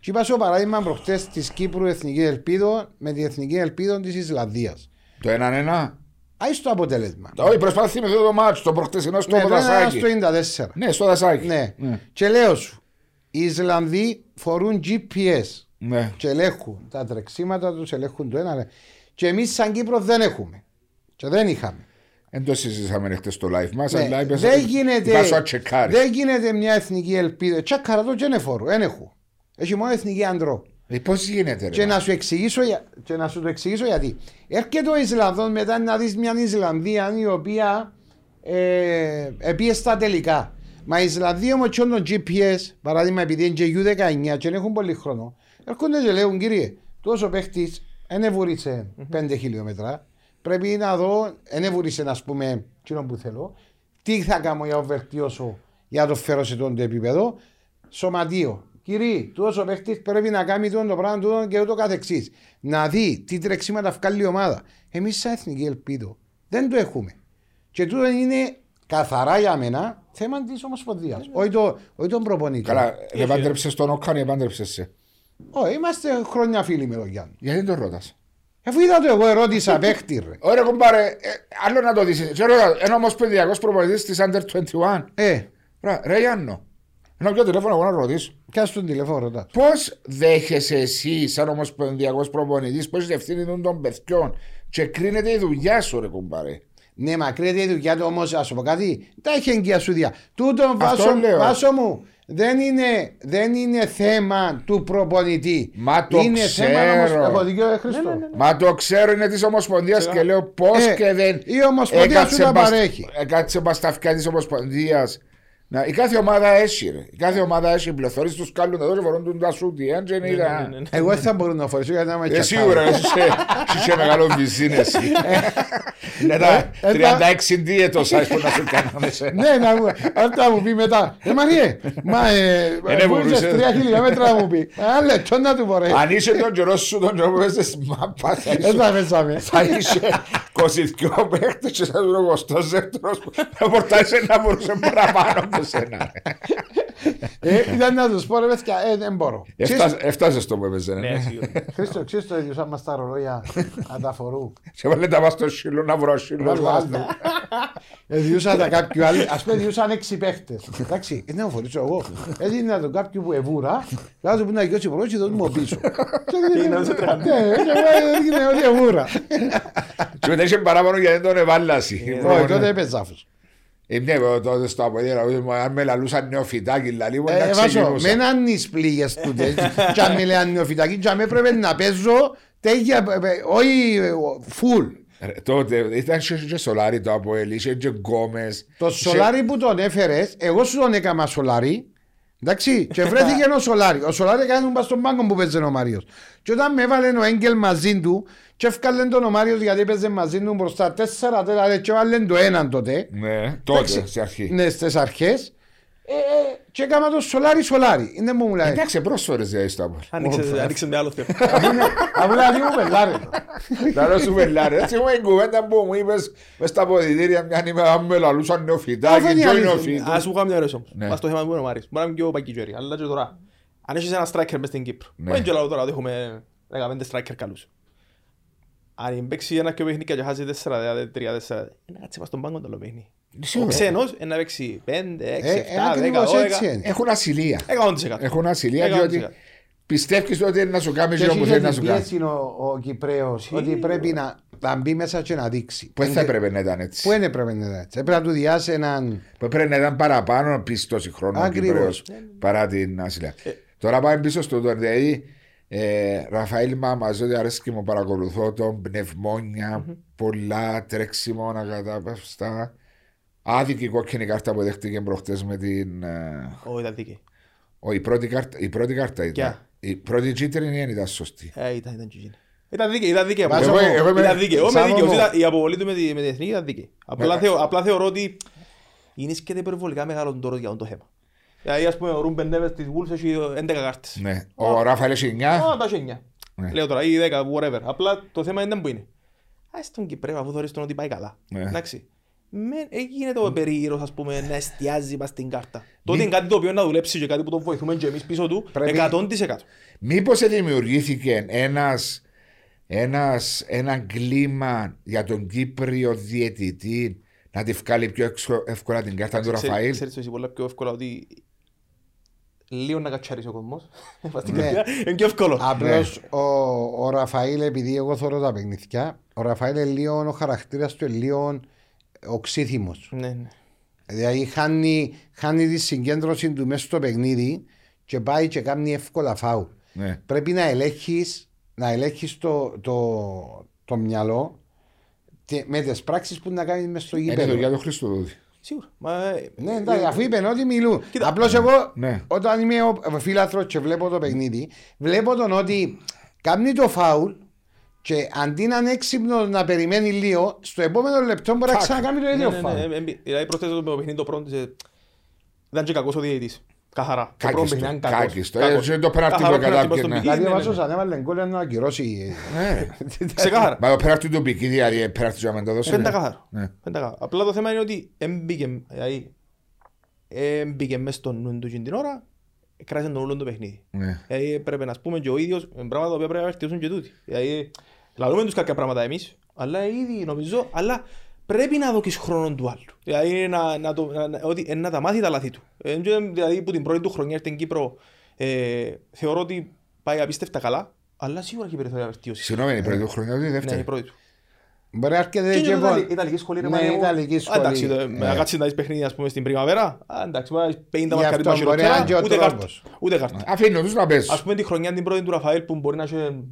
Και είπα στο παράδειγμα προχτές της Κύπρου Εθνική Ελπίδο με την Εθνική Ελπίδο της Ισλανδίας. Το έναν ένα. Άι στο αποτέλεσμα. Όχι, προσπάθησε με αυτό το μάτσο, το προχτεσινό στο Ναι, το ένα δασάκι. στο 94. Ναι, στο δασάκι. Ναι. Και λέω σου, οι Ισλανδοί φορούν GPS Ναι. και ελέγχουν τα τρεξίματα τους, ελέγχουν το ένα. Και εμείς σαν Κύπρο δεν έχουμε. Και δεν είχαμε. Δεν το συζητήσαμε χτε στο live μας, Ναι, αλλά είπες δεν ότι γίνεται, είπα σου να τσεκάρεις. δεν γίνεται μια εθνική ελπίδα. Τσάκαρα το και είναι φόρο, δεν έχω. Έχει μόνο εθνική αντρό. Ε, Πώς γίνεται Και ρε. να, σου εξηγήσω, για- και να σου το εξηγήσω γιατί. Έρχεται ο Ισλανδός μετά να δεις μια Ισλανδία η οποία ε, επίε στα τελικά. Μα η Ισλανδία όμως και τον GPS, παράδειγμα επειδή είναι και U19 και δεν έχουν πολύ χρόνο, έρχονται και λέγουν κύριε, τόσο παίχτης δεν βούρισε 5 χιλιόμετρα, πρέπει να δω, δεν βούρισε να πούμε εκείνο που θέλω, τι θα κάνω για να βελτιώσω για να το φέρω σε τον επίπεδο, σωματείο. Κύριε, τόσο παίχτης πρέπει να κάνει τούτο το πράγμα τούτο και ούτω καθεξής. Να δει τι τρεξίματα βγάλει η ομάδα. Εμείς, σαν εθνική ελπίδο, δεν το έχουμε. Και τούτο είναι καθαρά για μένα θέμα της Ομοσπονδίας. Όχι, το, όχι τον προπονητή. Καλά, δεν πάντρεψες τον Όκαν ή πάντρεψες σε. Όχι, είμαστε χρόνια φίλοι με τον Γιάννη. Γιατί δεν τον ρωτάς. Αφού είδα το εγώ ερώτησα παίχτη, ρε. Ωραία κομπάρε, ε, άλλο να το δεις. Και ρώτα, ένα ομοσπονδιακός προπονητής της Under 21. Ε, Ρε, ρε Γιάννο, ένα πιο τηλέφωνο εγώ να ρωτήσω. κάτσε τον τηλέφωνο, ρωτά. Πώς δέχεσαι εσύ, σαν ομοσπονδιακός προπονητής, πώς ευθύνη των των παιδιών και κρίνεται η δουλειά σου, ρε κουμπάρε. Ναι, μα κρίνεται η δουλειά του όμως, ας σου πω κάτι. Τα έχει εγκυα σου διά. Τούτο βάσο, λέω. βάσο μου δεν είναι, δεν είναι θέμα του προπονητή. Μα το είναι θέμα όμως- ξέρω. Έχω δίκιο, ε, Χριστό. Μα το ξέρω είναι της Ομοσπονδίας και λέω πώς Ε, και δεν. η Ομοσπονδία σου τα μπας- παρέχει. Έκατσε μπα στα αυτιά τη Ομοσπονδίας. Να, η κάθε ομάδα έχει, ρε. Η κάθε ομάδα έχει πληθωρεί του κάλουν εδώ και φορούν τον τα σούτι. Αν δεν είδα. ναι, ναι. Εγώ δεν θα μπορώ να φορέσω γιατί να με Ε, τσακάρω. σίγουρα, εσύ είσαι- εσύ είσαι μεγάλο βυζίν εσύ. Ναι, τα ε, 36 δίαιτος ας πούμε να σου κάνουν εσένα. Ναι, να μου, αυτά μου πει μετά. Ε, Μαριέ, μα ε, δεν βούλησες μπορούσε. τρία χιλιόμετρα να μου πει. Ένα λεπτό να του φορέσει. Αν είσαι τον καιρό σου, τον καιρό που παίζεις μάπα, θα Δεν είσαι- θα πέσαμε. θα είσαι 22 παίχτες και θα του ο 22ος που θα πορτάσει να μπορούσε παραπάνω από σένα. Ε, Ήταν να τους πω ρε παιδιά, ε, δεν μπορώ. Έφτασε- Έφτασε στο που έπαιζε. Ναι, ναι. σίγουρα. Χρήστο, ξέρεις το ίδιο σαν μας τα ρολόγια ανταφορού. Σε βάλε τα βάζω στο σύλλο να βρω σύλλο. Ε, διούσαν τα κάποιου άλλοι, ας πούμε διούσαν έξι παίχτες. Εντάξει, ε, να φορήσω εγώ. Έδινα τον κάποιου που εβούρα, να του πει να γιώσει πρώτο και τον μου πίσω. Και είναι σε τρία. Ναι, και εγώ έδινε ότι εβούρα. Και μετά είχε παράπονο γιατί δεν τον εβάλλασαι. Όχι, τότε έπαιζα αυτός. Ε, ναι, εγώ τότε στο αποδίδερα, αν με λαλούσαν νεοφυτάκι, δηλαδή μου Ε, να Βάσο, ξεκινούσα. με έναν τις πλήγες [laughs] τούτες, κι αν με λένε νεοφυτάκι, κι αν έπρεπε να παίζω τέτοια, ε, ε, όχι φουλ. Ρε, Τότε ήταν και- και Σολάρι το Αποέλ, είχε και Γκόμες. Το είχε- σολάρι που τον έφερες, εγώ σου τον έκανα σολάρι. Εντάξει, και βρέθηκε ο Σολάρι. Ο Σολάρι έκανε τον στον πάγκο που παίζει ο Μάριος. Και όταν με έβαλε ο Έγκελ μαζί του, και έφκαλε τον ο Μάριος γιατί παίζει μαζί του μπροστά τέσσερα τέταρτα, και έβαλε το έναν τότε. Ναι, τότε, Εντάξει, στην αρχή. Ναι, στις αρχές. Ε, ε, και έκανα το Σολάρι Σολάρι. Είναι μου μου λέει. Εντάξει, πρόσφερες δηλαδή στο Αποέλ. Άνοιξε άνοιξε με άλλο θέμα. Αφού λέει μου πελάρε. Να ρωτήσω πελάρε. Έτσι μου η κουβέντα που μου είπες μες στα ποδητήρια μια ημέρα με λαλούσαν νεοφυτάκι Αυτό είναι και αλήθεια. νεοφύτου. Ας μου κάνω μια ερώτηση όμως. Ναι. Ας το θέμα που είναι ο Μάρης. Μπορεί να είναι και ο Πακιτζέρη, αλλά και τώρα. Αν έχεις ένα striker μες στην Κύπρο. Ναι. Δεν και τώρα ότι έχουμε 15 striker καλούς. Αν παίξει ένα και παιχνίδι και χάσει 4-3-4, να κάτσει πας στον πάγκο το άλλο παιχνίδι. Ο Σίγουρα. ξένος είναι να παίξει 5, 6, Ε, 7, 10, ακριβώς 12. έτσι είναι. Έχουν ασυλία. 100%. Έχουν ασυλία 100%. διότι πιστεύεις ότι είναι να σου κάνεις Και και όπου έχει θέλει να την σου κάνεις. πίεση ο, ο Κυπρέος ότι πρέπει να, να μπει μέσα και να δείξει. Που δεν θα έπρεπε να ήταν έτσι. Πού δεν έπρεπε να είναι έτσι. Έπρεπε να του διάσει έναν. Που πρέπει να ήταν παραπάνω πίστοση χρόνου ο Ακριβώς. Κυπρέος παρά την ασυλία. Τώρα πάμε πίσω στο τώρα. Δηλαδή, ε, Ραφαήλ Μαμαζό, ότι αρέσει μου παρακολουθώ τον πνευμόνια, πολλά τρέξιμο να καταπαυστά. Άδικη κόκκινη κάρτα που δέχτηκε προχτές με την... ε, Όχι, ήταν δίκαιη. Ο, η, πρώτη κάρτα, η πρώτη κάρτα ήταν. Ποια; Η πρώτη κίτρινη δεν ήταν σωστή. Ε, ήταν, ήταν τζιτζίνη. Ήταν δίκαιη, ήταν δίκαιη. Βάζω Εγώ- εγώ- εγώ είμαι- Ήταν δίκαιη. Εγώ είμαι Σάββο δίκαιος. μου. Ήταν- Η αποβολή του με τη με την εθνική ήταν δίκαιη. Απλά Ναι. θεω- Απλά θεωρώ ότι είναι και υπερβολικά μεγάλο τώρα για αυτό το θέμα. Δηλαδή, ας πούμε, ο Ρούμπεν Νέβες της Wolves έχει 11 κάρτες. Ναι. Ο Ράφαελ έχει 9. Α, τα έχει 9. Ναι. Λέω τώρα, ή 10, whatever. Απλά το θέμα είναι που είναι. Ας τον Κυπρέο, αφού θεωρείς τον ότι πάει καλά. Ναι. Εντάξει. Μεν, έγινε το περίγυρος, ας πούμε, να εστιάζει μας στην κάρτα. Τότε είναι κάτι το οποίο να δουλέψει και κάτι που τον βοηθούμε και εμείς πίσω του, Πρέπει- 100%. Μήπως δημιουργήθηκε ένας, ένας, ένα κλίμα για τον Κύπριο διαιτητή να τη βγάλει πιο έξω- εύκολα την κάρτα του Ξέρεις- Ραφαήλ; Ξέρεις εσύ πολλά πιο εύκολα ότι λίγο να κατσάρεις ο κόσμος. [laughs] Ναι. Είναι πιο εύκολο. Απλώς ο, ο Ραφαήλ, επειδή εγώ θέλω τα παιχνίδια, ο Ραφαήλ είναι λίγο ο χαρακτήρας του, είναι λίγο οξύθυμος. Ναι, ναι. Δηλαδή χάνει, χάνει τη συγκέντρωση του μέσα στο παιχνίδι και πάει και κάνει εύκολα φάουλ. Ναι. Πρέπει να ελέγχεις να ελέγχεις το, το, το μυαλό και με τις πράξεις που να κάνεις μέσα στο Είναι γήπεδο. δουλειά του Χριστοδούτη. Σίγουρα. Μα, ε, Ναι, εντάξει, αφού είπε ότι μιλούν. Κοίτα. Απλώς εγώ, Ναι. όταν είμαι ο φίλαθρος και βλέπω το παιχνίδι, βλέπω τον ότι κάνει το φάουλ και αντί να είναι έξυπνο να περιμένει λίγο, στο επόμενο λεπτό μπορεί να Τάκ. ξανακάνει το ναι, ίδιο ναι, φάουλ. ναι, ε, ε, Δηλαδή προσθέτω το παιχνίδι το πρώτο της, ε, ήταν και κακός ο διαιτητής. Καθαρά. Το πρώτο Κάκιστο. παιχνίδι ήταν κακός. Κάκιστο. Κακός. Ε, το πέναλτι Καθαρό που πέναλτι προς κατάπιε, τον ναι. Πικί, Δηλαδή, ναι, ο ναι, Βάσος ναι. αν έβαλε γκολ να ακυρώσει. Ναι. Ξεκάθαρα. Μα το πέναλτι του πικί δηλαδή, πέναλτι του αμέντο δώσε. Δεν τα καθαρό. Ναι. Δεν τα καθαρό. Απλά το θέμα είναι ότι έμπηκε, δηλαδή, έμπηκε μέσα στο νου του την ώρα, κράτησε τον όλο το παιχνίδι. Ναι. Δηλαδή πρέπει να πούμε και ο ίδιος ε, πράγματα τα οποία πρέπει να βελτιώσουν και τούτοι. Δηλαδή, λαλούμε τους κάποια πράγματα εμείς, αλλά ήδη νομίζω, αλλά πρέπει να δώσεις χρόνο του άλλου. Δηλαδή να, να, το, να, να, ότι, ε, να τα μάθει τα λάθη του. Ε, και, δηλαδή που την πρώτη του χρονιά στην Κύπρο ε, θεωρώ ότι πάει απίστευτα καλά, αλλά σίγουρα έχει περιθώρια βελτίωσης. Συγγνώμη, η πρώτη του χρονιά ούτε η Ναι, η δεύτερη. πρώτη του. Μπορεί να έρχεται Και και είναι το εγώ. Ιταλι- Ιταλική σχολή ρε Ναι, Μαρία μου. Ιταλική Α, σχολή. Εντάξει, το- Ναι. να κάτσεις να δεις παιχνίδια ας πούμε στην Πριμαβέρα. Α, εντάξει, μπορεί να έχεις 50 Γι' μαρκαρίσμα αυτό μπορεί να είναι και ο χειρότερα, ούτε κάρτα. τρόπος. Ούτε κάρτα. Αφήνω τους να παίζουν. Ας πούμε τη χρονιά την πρώτη του Ραφαέλ που μπορεί να έχει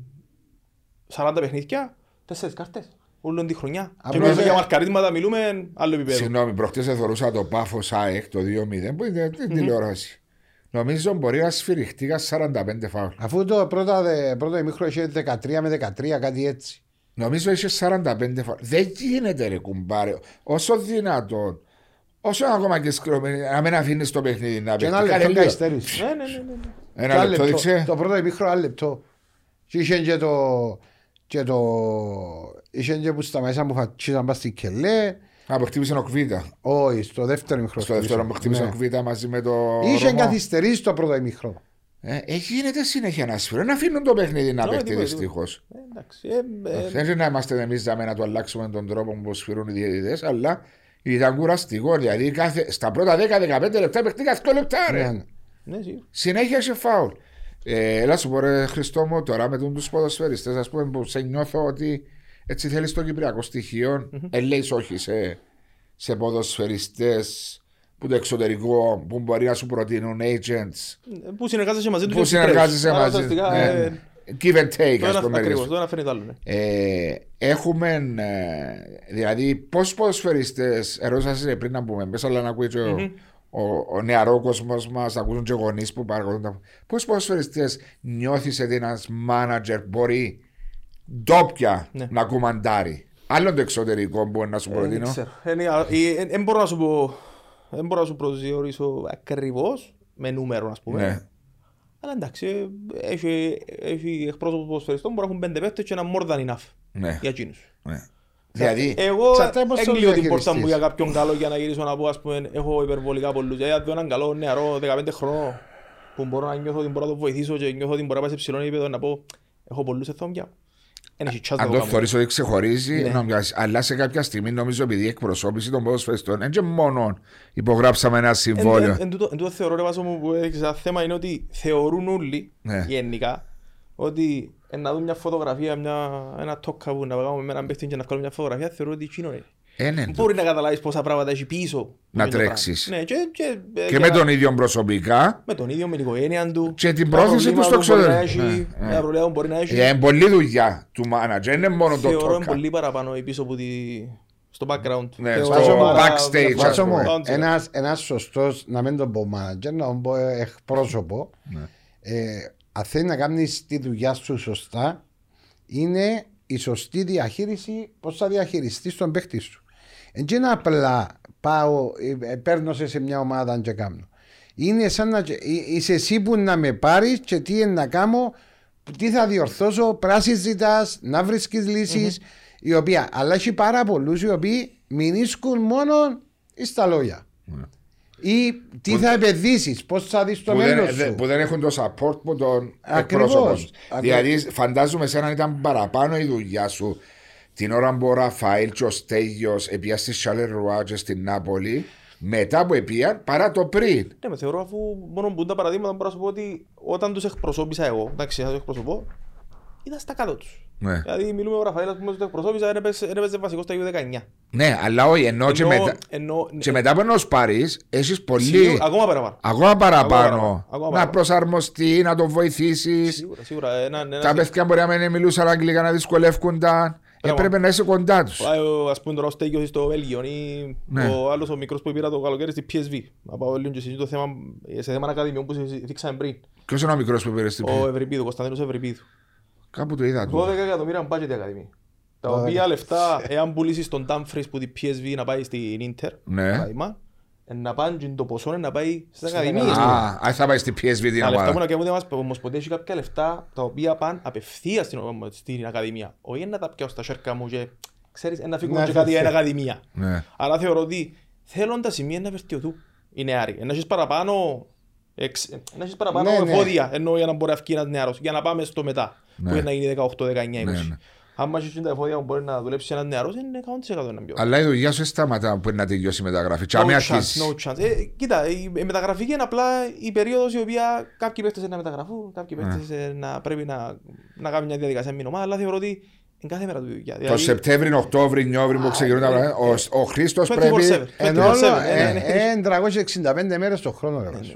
40 παιχνίδια, τέσσερις κάρτες. Όλη τη χρονιά. Και Απλώς, μιλούμε ε, για μαρκαρίσματα, μιλούμε άλλο επίπεδο. Συγγνώμη, προχτές εθωρούσα το Πάφος ΑΕΚ το 2-0 που είναι την τηλεόραση. Νομίζω μπορεί να σφυριχτεί για 45 φάουλ. Αφού το πρώτο, δε- πρώτο ημίχρονο είχε 13 με 13, κάτι έτσι. Νομίζω είχε 45 φάουλ. Δεν γίνεται ρε κουμπάρε. Όσο δυνατόν. Όσο ακόμα και σκρωμένη, να μην αφήνεις το παιχνίδι να Και παίξει. ένα Κάνε λεπτό λίγο. καθυστέρηση. Ναι, ναι, ναι, ναι. ναι. Ένα Ένα λεπτό λεπτό. δείξε. Το πρώτο ημίχρονο ένα λεπτό. Και είχε και το... Και το... Είχε και που σταμάτησαν που φατσίσαν πας στην Κελέ. Α, που χτύπησε ο Κβίτα. Όχι, στο δεύτερο ημίχρονο. Στο δεύτερο που χτύπησε ο Κβίτα μαζί με το. Είχε Ρωμό. καθυστερήσει το πρώτο ημίχρονο. Ε, ε, γίνεται συνέχεια να σφυρούν. Να αφήνουν το παιχνίδι να Ναι, παίχτει τίποτα, δυστυχώς. Ε, Εντάξει. ε, ε, Δεν είναι να είμαστε εμείς για να το αλλάξουμε τον τρόπο που σφυρούν οι διαιτητές, αλλά ήταν κουραστικό. Δηλαδή κάθε, στα πρώτα 10-15 λεπτά παίχτηκα 2 λεπτά. Ρε. Ναι, ναι. Ναι, σίγουρα. Συνέχεια σε φάουλ. Ε, έλα σου πω ρε Χριστό μου τώρα με του ποδοσφαιριστές ας πούμε που σε νιώθω ότι έτσι θέλεις το κυπριακό στοιχείο ε, λέεις όχι σε, σε ποδοσφαιριστές που το εξωτερικό που μπορεί να σου προτείνουν agents Ε, Που συνεργάζεσαι μαζί τους που συνεργάζεσαι Άρα, μαζί ουσιαστικά, ναι, ε, ναι. give and take Το ας ένα πούμε ακριβώς, μερικές το ένα φέρνει το άλλο. ναι. ε, έχουμε ε, δηλαδή πόσους ποδοσφαιριστές ερώτησα πριν να πούμε μέσα αλλά να ακούει και ο, ο, ο νεαρό κόσμο μας, να ακούσουν και γονείς που παρακολουθούν. τα- Πόσους ποδοσφαιριστές νιώθεις ότι ένας manager μπορεί ντόπια Ναι. να κουμαντάρει; Άλλο το εξωτερικό μπορεί να σου Ε, Δεν προτείνω. ξέρω. Είναι- ε, ε, Δεν μπορώ να σου πω, δεν μπορώ να σου προσδιορίσω ακριβώς με νούμερο, ας πούμε. Ναι. Αλλά εντάξει, ε, έχει, έχει εκπρόσωπους ποδοσφαιριστών που έχουν πέντε παίχτες και ένα more than enough Ναι. για εκείνους. ναι. Δηλαδή, Εγώ Εξαρτάται πώς το έγκλειω την πόρτα διαχειριστείς. μου για κάποιον καλό για να γυρίσω να πω ας πούμε έχω υπερβολικά πολλούς. Δηλαδή αν δω έναν καλό νεαρό 15 χρονών που μπορώ να νιώθω ότι μπορώ να το βοηθήσω και νιώθω ότι μπορώ να πάει σε ψηλό επίπεδο να πω έχω πολλούς εθόμια. Ένα χιτσάς να αν το το κάνω. θεωρείς ότι ξεχωρίζει, Ναι. να μοιάζει. αλλά σε κάποια στιγμή νομίζω επειδή η εκπροσώπηση των ποδοσφαιριστών δεν και μόνο υπογράψαμε ένα Εν- συμβόλαιο. εν- εν τούτο- Εν τούτο θεωρώ ρε Βάσο μου που έχεις ένα θέμα είναι ότι θεωρούν όλοι Ναι. γενικά ότι ε, να δουν μια φωτογραφία, μια, ένα τόκα που να πάμε με έναν παίχτη και να βγάλουμε μια φωτογραφία θεωρώ ότι εκείνο είναι. Ε, ναι, Μπορεί να καταλάβεις πόσα πράγματα έχει πίσω. Να με το πράγμα. τρέξεις. Ναι, και, και, και με τον ίδιο προσωπικά με τον ίδιο, με την οικογένεια του. Και την τα πρόθεση τους προβλήματα στο που μπορεί να εξωτερικό. έχει, Ναι, ναι. Τα προβλήματα που μπορεί να έχει. Ε, είναι πολλή δουλειά του manager, είναι μόνο το Θεωρώ είναι τόκα. πολύ παραπάνω πίσω από τη... στο background. Ναι, Θεωρώ στο πάρα- backstage, διαφορετικό. ας Βάσο μου, πούμε. Πάντως, ένας, ένας σωστός, να μην τον πω manager, να τον πω εκπρόσωπο, Ναι. ε, αν θέλεις να κάνεις τη δουλειά σου σωστά, είναι η σωστή διαχείριση, πώς θα διαχειριστείς τον παίχτη σου. Δεν είναι απλά πάω, ε, ε, παίρνω σε, σε μια ομάδα και κάνω. Είναι σαν να. ε, είσαι εσύ που να με πάρεις και τι είναι να κάνω, τι θα διορθώσω, πράσις ζητάς, να βρίσκεις λύσεις, η οποία, αλλά έχει πάρα πολλούς οι οποίοι μηνίσκουν μόνο στα λόγια. Ή τι θα επενδύσεις, πώς θα δεις το Που μέλλον δεν, σου; δε- που δεν έχουν το support που τον Ακριβώς. εκπρόσωπος σου. Ακριβώς. Δηλαδή, φαντάζομαι εσένα ήταν παραπάνω η δουλειά σου την ώρα που ο Ραφαήλ και ο Στέγιος επία στη Σαλερουά και στην Νάπολη μετά που επίαν παρά το πριν. Ναι, με θεωρώ αφού μόνο που τα παραδείγματα μπορώ να σου πω ότι όταν τους εκπροσώπησα εγώ, εντάξει, θα τους εκπροσωπώ, ήταν στα κάτω τους. Ναι. Δηλαδή μιλούμε ο Ραφαήλας που με τους εκπροσώπησα, δεν έπαιζε δεν έπαιζε βασικό στα U19. Ναι, αλλά όχι, ενώ, και, Ενώ- μετά, ενώ- και μετά που να τους πάρεις, έχεις πολύ. Σίγουρα, Ακόμα παραπάνω. Ακόμα παραπάνω. παραπάνω, ακόμα να παραπάνω. προσαρμοστεί, να τον βοηθήσεις. Σίγουρα, σίγουρα. Ένα, ένα, Τα παιδιά μπορεί να μην μιλούσαν αγγλικά να δυσκολεύκονταν. Μπράβο. Έπρεπε να είσαι κοντά του. Πάει ο- ας πούμε τώρα ο Στέγιος στο Βέλγιο ή Ναι. ο άλλος ο μικρός που πήρα το καλοκαίρι στη PSV. Να πάω λίγο και συζητήσω το θέμα, σε θέμα ακαδημιών που συζητήσαμε πριν. Ποιος είναι ο μικρός που πήρες στην Ο Ευρυπίδου, ο Κωνσταντίνος Ευρυπίδου. Κάπου το είδα. 12 Το. εκατομμύρια budget η ακαδημία. Τα 12. οποία λεφτά, εάν πουλήσεις τον Dumfries που τη PSV να πάει στην Inter, Ναι. παράδειγμα, ε, να πάνε και το ποσό να πάει στις Στην ακαδημίες. Α, α, θα πάει στην PSV την Τα λεφτά που ομάδα. να κάνουν μας, ομοσπονδία έχει κάποια λεφτά τα οποία πάνε απευθείας στην, στην ακαδημία. Όχι να τα πιάω στα σέρκα μου και ξέρεις, να φύγουν Ναι, και θα κάτι για θε- την ακαδημία. Ναι. Άρα θεωρώ ότι θέλουν τα σημεία να βελτιωθούν οι νεάροι. Να έχεις παραπάνω, εξ, να έχεις παραπάνω Ναι, ναι. εφόδια ενώ για να μπορεί να βγει ένας νεάρος. Για να πάμε στο μετά, Ναι. που είναι να γίνει 18-19-20. Ναι, ναι. Αν έχεις τα εφόδια που μπορεί να δουλέψει ένας νεάρος, είναι 100% να πιο. Αλλά η δουλειά σου σταματά που είναι να τελειώσει η μεταγραφή. No Τσάμε chance, αρχίσεις. no chance. Ε, κοίτα, η, η μεταγραφή είναι απλά η περίοδος η οποία κάποιοι παίχτες να μεταγραφούν, κάποιοι Ναι. παίχτες ε, να πρέπει να, να κάνουν μια διαδικασία με την ομάδα, αλλά θεωρώ ότι είναι κάθε μέρα του δουλειά. Το Δηλαδή, Σεπτέμβριο, Οκτώβριο, Νιόβριο που ξεκινούν τα ναι, πράγματα. Ο- Ο Χρήστος 24/7. πρέπει. Ενώ 24/7, όλο ναι, ναι, ναι. ε, ε, 365 μέρες το χρόνο ρε βάσο.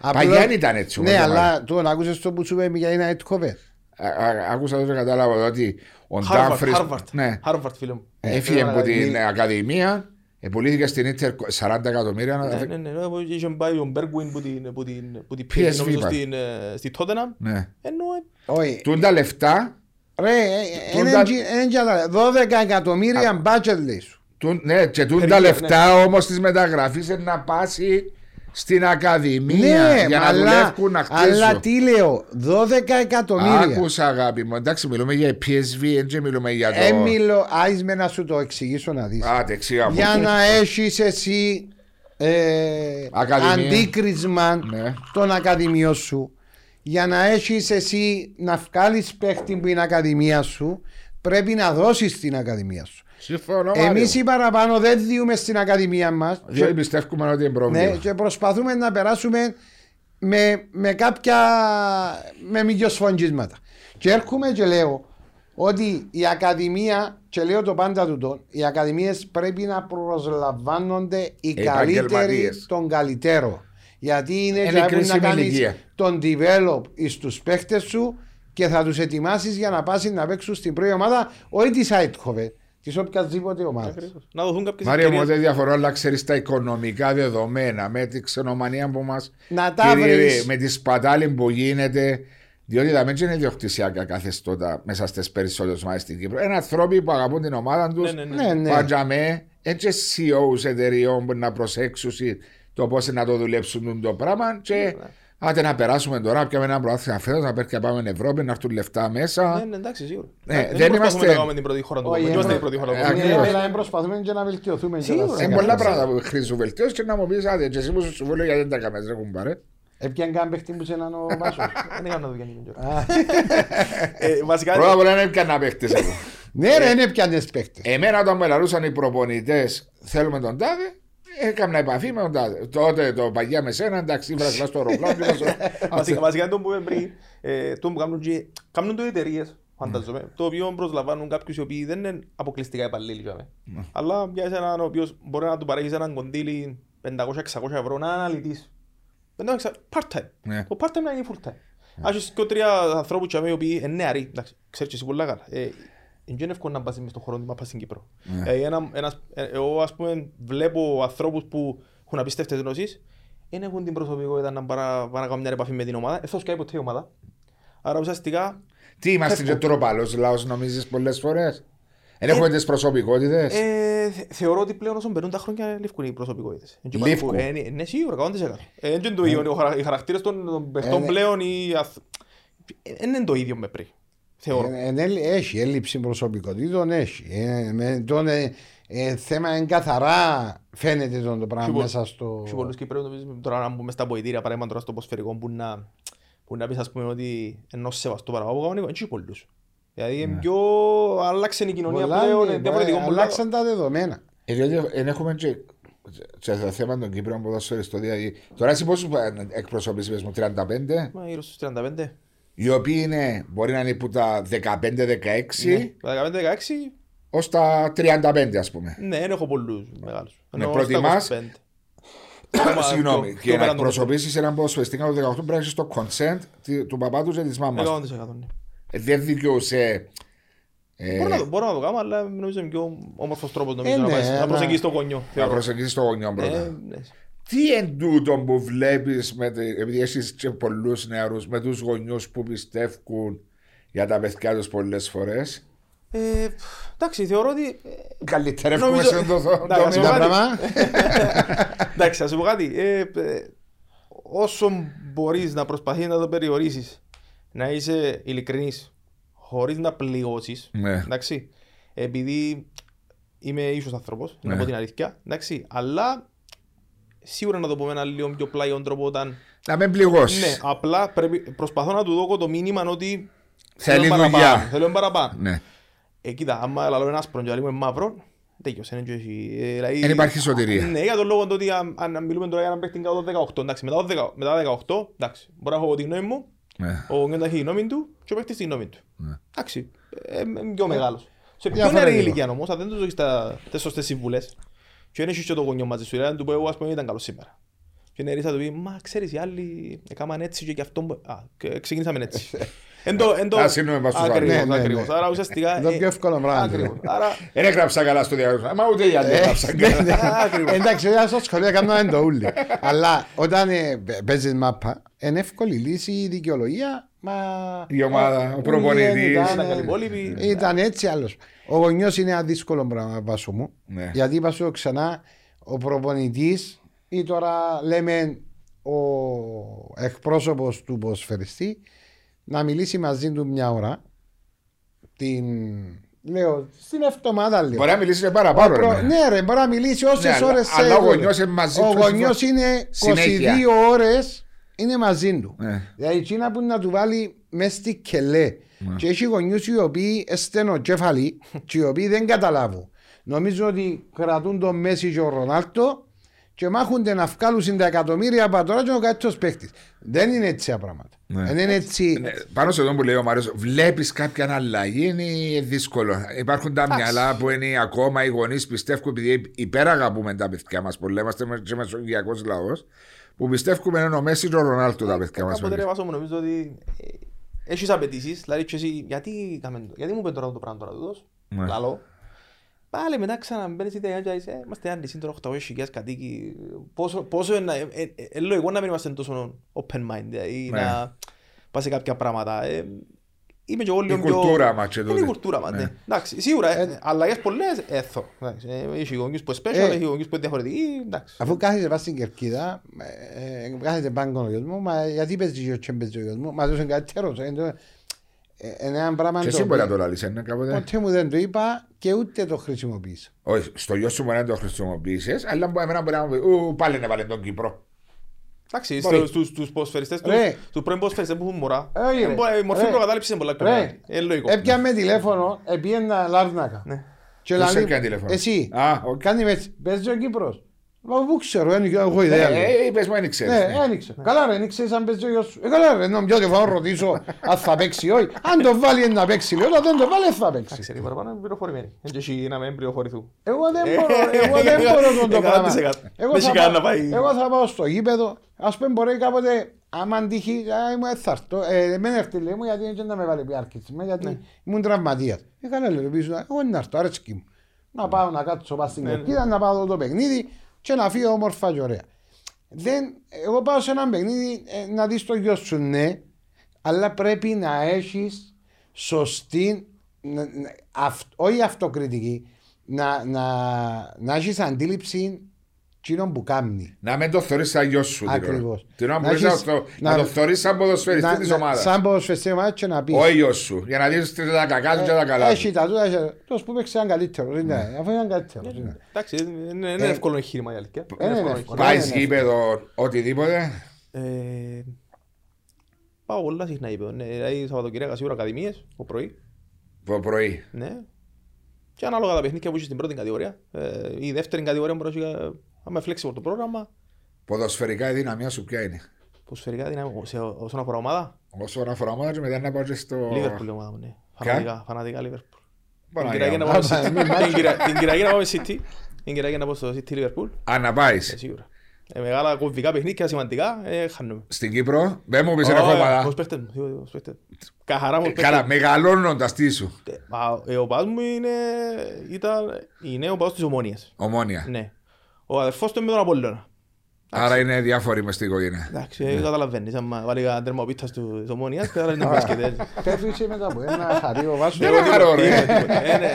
Απλά- Παλιά δεν ήταν έτσι. Ναι, όμως, αλλά τον άκουσες το που σου είπε για ένα έτκοβε. Α- α- Άκουσα το και κατάλαβα ότι ο Harvard, Ντάμφρι. Harvard, Ναι, Harvard, φίλε μου. έφυγε Ε, από την ναι, Ακαδημία, επουλήθηκε στην Ίντερ 40 εκατομμύρια. Ναι, να- ναι, ναι, ναι, όπως είχε πάει ο Μπέργκουιν που την, που την, που την PSV πήγε νομίζω πάει. στην, ε, στη Tottenham. Ναι. Ενώ ε, Όχι. Τούν τα λεφτά, Ρε, Τούν είναι τα- τζι- είναι τζι- 12 εκατομμύρια budget λέει σου. τούν- ναι, και τούν τα Περίπου, λεφτά όμως της μεταγραφής είναι να πάσει στην Ακαδημία Ναι, για να αλλά, δουλεύουν να αλλά χτίσουν. τι λέω, 12 εκατομμύρια. Άκουσα αγάπη μου, εντάξει μιλούμε για PSV, δεν μιλούμε για το... Έμιλο, άισμε να σου το εξηγήσω να δεις. Άντε, εξήγα μου. Για να έχεις εσύ ε, Ακαδημία. αντίκρισμα Ναι. των ακαδημιών σου, για να έχεις εσύ να βγάλεις παίχτη που είναι ακαδημία σου, πρέπει να δώσεις την ακαδημία σου. Συμφωνώ, Εμείς οι παραπάνω δεν διούμε στην ακαδημία μας Διότι πιστεύουμε ότι είναι πρόβλημα. ναι, και προσπαθούμε να περάσουμε με, με κάποια με μικιοσφογγίσματα. Και έρχομαι και λέω ότι η Ακαδημία, και λέω το πάντα του τον, οι Ακαδημίες πρέπει να προσλαμβάνονται οι καλύτεροι επαγγελματίες. των καλύτερων. Γιατί είναι, Είναι και πρέπει να κρίσιμη κάνεις ηλικία. τον develop στους παίχτες σου και θα τους ετοιμάσεις για να πάσει να παίξουν στην πρώτη ομάδα, όχι της Άιτχοβε, της οποιασδήποτε ομάδας. ακριβώς. να δοθούν κάποιες Μάριο μου, ευκαιρίες. δεν διαφορώ, αλλά ξέρεις τα οικονομικά δεδομένα με τη ξενομανία που μας. Να τα βρεις. Με τη σπατάλη που γίνεται. Διότι τα μέτια είναι ιδιοκτησιακά καθεστώτα μέσα στις περισσότερες ομάδες στην Κύπρο. Είναι άνθρωποι που αγαπούν την ομάδα τους. Ναι, ναι, ναι. Ναι, ναι. Παντζαμέ, έτσι CEOs εταιριών που να προσέξουν το πώς να το δουλέψουν το πράγμα. Και άντε να περάσουμε τώρα, πιάμε ένα προάθλημα φέτος, να πέρει και πάμε στην Ευρώπη, να έρθουν λεφτά μέσα. Ναι, ναι, εντάξει, σίγουρα. Ναι, Ε, δεν προσπαθούμε είμαστε- να κάνουμε την πρώτη χώρα του Όχι, κόσμου. Είμαστε ε, η πρώτη χώρα του ε, κόσμου. ακριβώς. Ναι, αλλά προσπαθούμε και να βελτιωθούμε. Σίγουρα. κιόλας. Είναι πολλά πράγματα που χρήζουν βελτίωση και να μου πεις, άντε, και εσύ που σου συμβούλιο γιατί δεν τα κάνεις, ρε κουμπάρε. Έπιαν καν παίχτη που σε έναν ο Βάσος. [laughs] Δεν έκανα δουλειά νίκη τώρα. Α, Ε, Βασικά, Πρώτα απ' όλα δεν έπιαν να παίχτες εγώ. Ναι ρε, είναι πιάνες παίχτες. Εμένα όταν με λαλούσαν οι προπονητές, θέλουμε τον τάδε, έκανα επαφή με τον τάδε. Τότε το παγιά με σένα, εντάξει, βράσαι [laughs] στο αεροπλάνο. και μας- βασικά, βασικά είναι το που είπαμε πριν, ε, το που κάνουν και- κάνουν το εταιρείες, φαντάζομαι, το οποίο προσλαμβάνουν κάποιους οι οποίοι δεν είναι αποκλειστικά υπαλλήλοι. τζάμε. Αλλά για εσέναν ο οποίος μπορεί να του παρέχεις έναν κονδύλι 500-600 ευρώ να είναι αναλυτής. 500 part-time. Ναι. Το part-time να είναι full-time. Αν έχεις και τρία ανθρώπους τζάμε, οι οποίοι είναι νεαροί, εντάξει, ξέρεις και εσύ πολλά καλά. Ε, Είναι εύκολο να πας μες στον χώρο του, να πας στην Κύπρο. Ναι. Ε, ένα- ένας- ε, Εγώ ας πούμε βλέπω ανθρώπους που έχουν απίστευτες γνώσεις, δεν έχουν την προσωπικότητα να πάνε να κάνουν μια επαφή με την ομάδα, δεν θα σκάει ποτέ η ομάδα. Άρα ουσιαστικά Τι είμαστε και Φεύγω. τροπαλός λαός νομίζεις πολλές φορές; Δεν έχουμε τις προσωπικότητες; ε, θε- θεωρώ ότι πλέον όσο περνούν τα χρόνια λήφκουν οι προσωπικότητες. Εν και Λήφκουν. υπάρχουν- ε, Ναι, σίγουρα, 100%. Ε, εν και είναι το ίδιο, ο χαρα- οι χαρακτήρες των των παιχτών ναι. πλέον οι αθ- ε, δεν είναι το ίδιο με πριν. Θεωρώ. Ε, ε, ε, Έχει έλλειψη προσωπικότητων, έχει. Ε, με τον, ε, ε, θέμα είναι καθαρά φαίνεται το, το Έχει πράγμα πο- μέσα στο... Έχει πολλούς Κυπρέους νομίζεις, τώρα να μπούμε στα ποητήρια παράδειγμα τώρα στο ποσφαιρικό που να, που να πεις ας πούμε ότι ενώ σεβαστό παραγωγό κανονικό, έχει πολλούς. Δηλαδή είναι πιο άλλαξε η κοινωνία Πολλά, πλέον, ναι, είναι διαφορετικό πολλά. αλλάξαν τα δεδομένα. Ε, διότι δεν έχουμε και σε το θέμα των Κύπρων ποδοσφαιριστών. Δηλαδή, τώρα εσύ πόσους εκπροσωπείς είπες μου, 35, Μα γύρω στους 35. Οι οποίοι είναι, μπορεί να είναι που τα 15-16 Ναι. Τα 15-16, ως τα 35 ας πούμε. ναι, δεν έχω πολλούς μεγάλους. Ναι, Ενώ προτιμάς- στα 25. Ακόμα Συγγνώμη, πιο- και πιο να πέραν των εκπροσωπήσεις έναν ποδοσφαιριστή κάτω των 18 πρέπει να έχεις το consent τη- του παπά τους και της μάμας του. 100%, ναι. Ε, Δεν δικαιούσε. ε, Μπορώ να το- Μπορώ να το κάνω, αλλά νομίζω είναι πιο όμορφος τρόπος νομίζω Ε, να ναι, πάεις- να αλλά- προσεγγίσεις το γονιό. να θεωρώ. προσεγγίσεις το γονιό πρώτα. Ε, ναι. Τι εν τούτο που βλέπεις, επειδή έχεις και πολλούς νεαρούς, με τους γονιούς που πιστεύουν για τα παιδιά τους πολλές φορές; Ε, Εντάξει, θεωρώ ότι. ε, Καλύτερα εύχομαι Νομίζω- σε αυτό το Εντάξει, τομέα. Τα Κάτι. πράγμα. [laughs] Εντάξει, θα σου πω κάτι. Ε, ε, όσο μπορείς να προσπαθείς να το περιορίσεις, να είσαι ειλικρινής, χωρίς να πληγώσεις. Ναι. Εντάξει. Επειδή είμαι ίσο άνθρωπος, να Ναι. πω την αλήθεια. Εντάξει, αλλά σίγουρα να το πω με ένα λίγο πιο πλάιον τρόπο όταν. Να με πληγώσεις. Ναι, απλά πρέπει, προσπαθώ να του δώσω το μήνυμα ότι. Θέλει θέλω δουλειά. παραπάνω, Θέλω παραπάνω. Ναι. Ε, κοίτα, άμα λαλώ ένα άσπρο και λαλούμε μαύρος, τέλειωσε, δεν έχει. ε, δηλαδή- Δεν υπάρχει σωτηρία. Ναι, για τον λόγο το ότι αν, αν μιλούμε τώρα για έναν παίχτη κάτω των 18, εντάξει, μετά, το 10 μετά τα 18, εντάξει, μπορώ να έχω τη γνώμη μου, Ναι. ο Γκέντα έχει τη γνώμη του και ο παίχτης τη γνώμη του. Ναι. Εντάξει, ε, ε, είναι πιο μεγάλος. Σε πιο Διαφορετικό. νεαρή ηλικία όμως, αν δεν τους δώσεις τα τις σωστές συμβουλές, και δεν έχεις και το γονιό μαζί σου, δηλαδή, αν του πω εγώ ας πούμε ήταν καλός σήμερα. Και νεαρής θα του πει, μα ξέρεις οι άλλοι έκαναν έτσι και γι' αυτό, μπο-» α, και ξεκινήσαμε έτσι. [laughs] Εν το- εν το- Α, συγγνώμη, πας στους Ακριβώς, άλλους. Ναι, ναι, ακριβώς. ναι. Άρα ουσιαστικά... Είναι το ε, πιο εύκολο πράγμα. Ακριβώς. Άρα, Δεν έγραψα καλά στο διάγραμμα. Μα ούτε οι άλλοι έγραψαν Ναι, καλά. ναι. Ακριβώς. Εντάξει, όταν στο σχολείο έκαναν το ούλοι. Αλλά όταν ε, παίζεις μάπα, είναι εύκολη λύση η δικαιολογία. Μα... Η ομάδα, ο ούλοι προπονητής. ήταν, Ήταν ε, καλοί υπόλοιποι. Ήταν έτσι άλλος. Ο γονιός είναι ένα δύσκολο πράγμα, Βάσο μου. Ναι. Γιατί είπα σου ξανά, ο προπονητής ή τώρα λέμε ο εκπρόσωπος του ποσφαιριστή να μιλήσει μαζί του μια ώρα. Την... Λέω, στην εβδομάδα λέω. Μπορεί να μιλήσει και Ο παραπάνω. προ- ρε, Ναι, ρε, μπορεί να μιλήσει όσες Ναι, αλλά- ώρες αλλά ο γονιός είναι μαζί Ο τους γονιός στο- είναι 22 συνέχεια. ώρες είναι μαζί του. Ναι. Δηλαδή, εκείνα που να του βάλει μέσα στη κελέ. Ναι. Και έχει γονιούς οι οποίοι στενοκέφαλοι και οι οποίοι δεν καταλάβουν. Νομίζω ότι κρατούν τον Μέση και ο Ρονάλτο και μάχονται να βγάλουν τα εκατομμύρια από τώρα και ο καλύτερος παίχτη. Δεν είναι έτσι τα πράγματα. Ναι. Δεν είναι έτσι. Ναι, πάνω σε αυτό που λέει ο Μάριος, βλέπεις κάποια αλλαγή, είναι δύσκολο. Υπάρχουν τα μυαλά που είναι ακόμα οι γονείς πιστεύουν, επειδή υπεραγαπούμε τα παιδιά μας πολύ, είμαστε με- και μεσογειακό λαός, που πιστεύουμε είναι ο Μέση και ο Ρονάλτο τα παιδιά μας. Κάποτε ρε Βάσο μου νομίζω ότι ε, έχεις απαιτήσεις, δηλαδή και εσύ, γιατί, κάμε το- γιατί μου πέντε τώρα το πράγμα τώρα τούτος, Ναι. λαλό. Πάλι μετά ξαναμπαίνεις η ιδέα και είσαι, «Ε, είμαστε άλλοι σύντορα 800 χιλιάδες κατοίκοι, πόσο, πόσο είναι, ε, ε, ε, ε, λογικό να μην είμαστε τόσο open mind, δηλαδή Ναι. να πας σε κάποια πράγματα. Ε, είμαι και εγώ λίγο Η πιο... κουλτούρα μας και Είναι τούτη. η κουλτούρα μας, Ναι. ναι. Εντάξει, σίγουρα, ε, αλλαγές πολλές, έθω. Εντάξει, ε, Έχει γονείς που είναι special, Ε. έχει γονείς που είναι διαφορετικοί, εντάξει. Αφού κάθεσαι πάνω στην κερκίδα, ε, ε, κάθεται πάνω ο γιος μου, μα γιατί παίζει και ο και παίζει ο γιος μου, μας τόσο είναι καλύτερος. Είναι το- ε, είναι ένα πράγμα Και το εσύ μπορεί να οποίο το λαλείς, ναι, κάποτε. ποτέ μου δεν το είπα και ούτε το χρησιμοποίησα. Όχι, στο γιο σου μπορεί να το χρησιμοποιήσεις, αλλά μπορεί εμένα μπορεί να μου πει, Ου, πάλι να βάλει τον Κύπρο. Εντάξει, Μπορεί. στους- στους- στους ποδοσφαιριστές, τους- Ρε. στους πρώην ποδοσφαιριστές που έχουν μωρά, Ε, όχι, ε, ρε. μπο- η μορφή Ρε. προκατάληψης είναι πολλά πιο Ρε, μεγάλη. Ε, λογικό. έπιαμε τηλέφωνο, έπιανα Λάρνακα. Ναι. Και Ποιος λέει, έπιανε τηλέφωνο; Εσύ, Α, οκ. κάνει με έτσι, παίζει ο Κύπρος. Μα πού ξέρω, δεν έχω ιδέα. λέω. Ε, είπες μου, δεν ξέρεις. Ναι, ναι. ένιξε. Καλά ρε, ένιξε αν παίζει ο γιος σου. Ε, καλά ρε, νομίζω ότι θα ρωτήσω αν θα παίξει ή όχι. Αν το βάλει είναι να παίξει, λέω, όταν δεν το βάλει δεν θα παίξει. Εντάξει, ρε, παραπάνω είναι πληροφορημένοι. Δεν έχει να μην πληροφορηθούν. Εγώ δεν μπορώ, εγώ δεν μπορώ τον το Εκατό πράγμα. της εκατό. Εγώ Δεν θα έχει κανένα πάω- να πάει. Εγώ θα πάω στο γήπεδο, ας πούμε μπορεί κάποτε, άμα τύχει, α, ήμουν έθαρτο, ε, δεν έρθει λέει μου γιατί δεν να με βάλει πιάρκης, με, γιατί Ναι. ήμουν τραυματίας. Ε, καλά λέω, πίσω, εγώ να έρθω, αρέσκει μου. Να πάω να κάτσω πάνω στην Ναι, κερκίδα, να πάω δω το παιχνίδι και να φύγω όμορφα και ωραία. Δεν, εγώ πάω σε ένα παιχνίδι ε, να δεις το γιο σου, ναι, αλλά πρέπει να έχεις σωστή, να- να- αυ- όχι αυτοκριτική, να, να, να έχεις αντίληψη εκείνων που κάνει. Να μην το θεωρείς σαν γιος σου. την ώρα. Ακριβώς. Την ώρα που Να μπορείς να έχεις- το- να- να το θεωρείς σαν ποδοσφαιριστή Να- της να- ομάδας. Σαν ποδοσφαιριστή ομάδας και να πεις. Ο γιος σου. Για να δεις τα κακά του και τα καλά Έχει του. τα τούτα, έχει- τόσο που παίξει έναν καλύτερο. είναι, Αφού είναι καλύτερο. είναι. Εντάξει, είναι είναι Ε, εύκολο εγχείρημα η αλήθεια. είναι Είναι εύκολο εύκολο. εγχείρημα. Πάει ναι, ναι. γήπεδο, οτιδήποτε. Ε, Πάω πολλά συχνά είπε. Ναι, δηλαδή Σαββατοκυριακά σίγουρα ακαδημίες, το πρωί. Το πρωί. Ναι. Και ανάλογα τα παιχνίδια που είσαι στην πρώτη κατηγορία. Ε, η δεύτερη κατηγορία μπορείς να έχει Άμα flexible το πρόγραμμα, Ποδοσφαιρικά η δυναμία σου ποια είναι; ποσφαιρικά δυνάμει, σε, όσον αφορά ομάδα, Όσον αφορά ομάδα και μετά να πάω και στο... Liverpool ομάδα μου, ναι. Φανατικά, φανατικά Liverpool. Την Παναγία Κυριακή να μου. πάμε στο- Α, μη μάτσο. την Κυρια- την Κυριακή να πάμε City. Την Κυριακή να πάω στο City Liverpool. Αν να πάεις Ε, Σίγουρα. Ε, Μεγάλα κομβικά παιχνίδια σημαντικά, ε, χάνουμε. στην Κύπρο, δεν μου πεις Ω, ένα ε, ομάδα. πώς παίχτες μου, τίποτε, πώς παίχτες μου. Καθαρά μου Ε, Καλά, μεγαλώνοντας τι σου. Ο οπαδός μου είναι, ήταν, είναι ο οπαδός της Ομόνιας. Ομόνια. Ναι. Ο αδερφός του είναι με τον Απόλλωνα. Άρα είναι διάφοροι μες στην οικογένεια. Εντάξει, Ναι. ε, καταλαβαίνεις. άμα βάλει κανένα τέρμα ο πίτας του- της Ομόνιας, καταλαβαίνεις να μπάσκετ. έτσι. Πέφτει μετά από ένα χαρί ο Βάσος. Δεν χαρώ ρε. Τίποτε, τίποτε. Ε, ναι,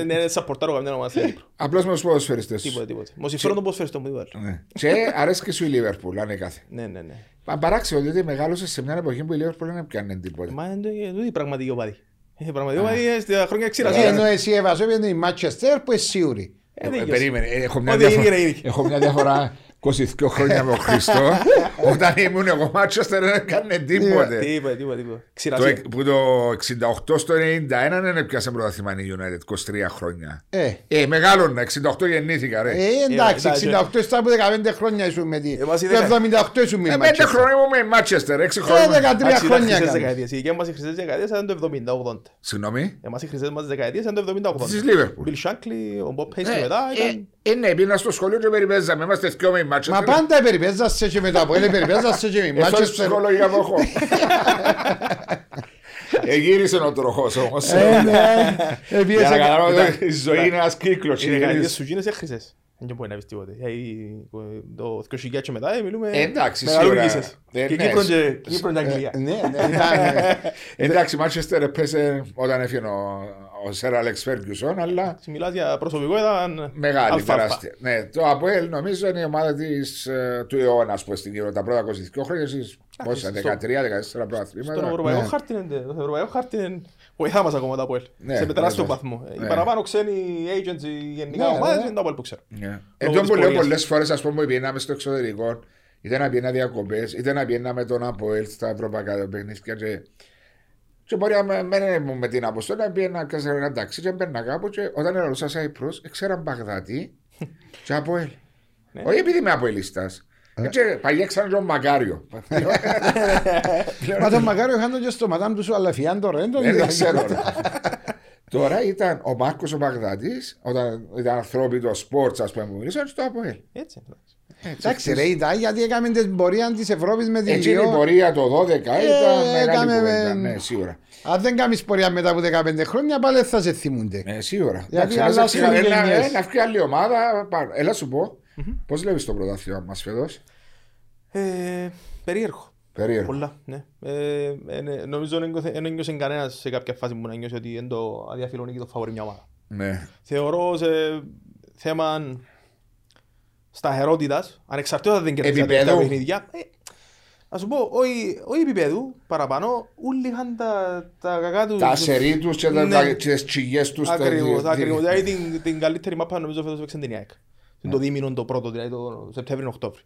ε, ναι, Δεν σαπορτάρω καμιά ομάδα στην Κύπρο. Απλώς με τους ποδοσφαιριστές Τίποτε, σου. τίποτε. Μου συμφέρον τον ποδοσφαιριστό μου, τίποτα άλλο. Ναι. Και αρέσει και σου η Λίβερπουλ, αν είναι κάθε. Ναι, ναι, ναι. Μα παράξενο, διότι μεγάλωσε σε μια εποχή που η Λίβερπουλ δεν πιάνε τίποτα. Μα είναι το- τούτη η πραγματική οπαδή. Η πραγματική οπαδή είναι στα χρόνια Ε, ξηρασία. Ενώ εσύ έβαζε πήγαινε η Manchester που είναι σίγουρη. Ε, Ε, δεν ε, γιος. Περίμενε, ε, έχω μια Ό,τι έγινε, διαφορά- έγινε. έχω μια διαφορά 22 χρόνια με τον Χριστό. [laughs] Όταν ήμουν εγώ Μάτσεστερ δεν έκανε τίποτε. Τίποτε, τίποτε, τίποτε. Το, Ξηρασία. εκ- που το 68 στο 91 δεν έπιασε πρωταθλήμα η United, 23 χρόνια. Ε, Ε, μεγάλωνα, 68 γεννήθηκα ρε. ε, εντάξει, εντάξει. 68 στα από 15 χρόνια ήσουν με τη. Εμάς Το είδαμε. 78 ήσουν με Ε, η πέντε Manchester. χρόνια ήμουν με Μάτσεστερ, έξι Ε, χρόνια. 13 Εντάξει, ήταν χρόνια χρυσές έκαμε. δεκαετίες. Οι δικές μας οι χρυσές δεκαετίες ήταν το 70-80. Συγγνώμη. Εμάς οι χρυσές μας δεκαετίες ήταν το 70-80. Της Liverpool. Bill Shankly, ο Bob Paisley Ε, μετά ε, ήταν... ε, ναι, πήγαινα στο σχολείο και περιπέζαμε. Είμαστε δυο με η Μα Manchester. πάντα περιπέζασαι και με το Αποέλ, περιπέζασαι και με η Ε, αυτό είναι Manchester. ψυχολογία που έχω. [laughs] Εγύρισε ο τροχός όμως. Ε, ναι. Για Επίεσε να κα- καταλάβω ότι η ζωή είναι ένας κύκλος. Οι δεκαετίες σου γίνεσαι χρυσές. Δεν μπορεί να πεις τίποτε. Ε, Το 2000 και μετά ε, μιλούμε Ε, εντάξει, μεγαλουργήσεις. σίγουρα. Ε, Και ναι. Κύπρο και- Κύπρο και Αγγλία. Ναι, ναι, ήταν, ε, Εντάξει, η Manchester έπαιζε όταν έφυγε ο- ο Σερ Αλεξ Φέργκιουσον, αλλά Si μιλάς για προσωπικό ήταν μεγάλη, αλφα-αλφα. τεράστια. Ναι, το Αποέλ νομίζω είναι η ομάδα της, ε, του αιώνα που στην Κύπρο τα πρώτα 22 χρόνια. Εσείς πόσα, στο- 13-14 πρώτα Στον θρήματα. Ευρωπαϊκό Ναι. χάρτη είναι- στο Ευρωπαϊκό χάρτη είναι- βοηθά μας ακόμα τα Αποέλ. Ναι, Σε τεράστιο βέβαια. βαθμό. Οι Ναι. παραπάνω ξένοι agents, οι γενικά Ναι, ομάδες ναι. είναι τα Αποέλ που ξέρω. Ναι. Λόγω Εντό της που λέω πορείας. πολλές φορές, ας πούμε, που πήγαμε στο εξωτερικό, είτε να πήγαινα διακοπές, είτε να πήγαινα με τον Αποέλ στα ευρωπαϊκά παιχνίδια. Και, και μπορεί να με- μένε μου με την αποστολή να πήγαινα και σε ένα ταξί και μπαίνα κάπου. Και όταν έλαβα Σάιπρο, ξέραν Μπαγδάτη [laughs] και Αποέλ. Ναι. Όχι επειδή είμαι Αποελίστα. Έτσι, παγιά ξανά τον Μακάριο. Μα τον Μακάριο είχαν τον και στο Μαδάμ του σου Αλαφιάν τώρα, δεν τον Δεν είδα. ξέρω. ρε. Τώρα ήταν ο Μάρκος ο Μπαγδάτης, όταν ήταν ανθρώπινο σπορτς, ας πούμε, που μιλήσαν στο Αποέλ. Έτσι. εντάξει. Εντάξει ρε, ήταν γιατί έκαμε την πορεία της Ευρώπης με την Έτσι είναι η Λιό. πορεία το 12 ήταν έκαμε μεγάλη κουβέντα, με- ναι, σίγουρα. Αν δεν κάνεις πορεία μετά από 15 χρόνια, πάλι δεν θα σε θυμούνται. Ναι, σίγουρα. Γιατί Εντάξει, να σε αλλάζουν ξεχα- οι ένα- γενιές. Να βγει άλλη ομάδα. πάνω. Έλα σου πω, πώς βλέπεις το πρωτάθλημα μας φέτος; Ε, Περίεργο. Περίεργο. Πολλά, ναι. Ε, ε, ναι, Νομίζω δεν ένιωσε κανένας σε κάποια φάση που να νιώσει ότι είναι το αδιαφιλονίκη το φαβορή μια ομάδα. Ναι. Θεωρώ σε θέμα σταθερότητας, ανεξαρτήτως αν δεν κερδίσει τα Επίπεδου. τελευταία παιχνίδια. Ε, να σου πω, όχι, όχι επίπεδου, παραπάνω, όλοι είχαν τα, τα κακά τους. Τα σερί τους και τα- Ναι. τα- και τις τσιγιέ τους. Ακριβώς, ακριβώς. Δηλαδή την, την καλύτερη μάπα νομίζω φέτος παίξαν την ΑΕΚ. Είναι το δίμηνο το πρώτο, δηλαδή το Σεπτέμβριο-Οκτώβριο.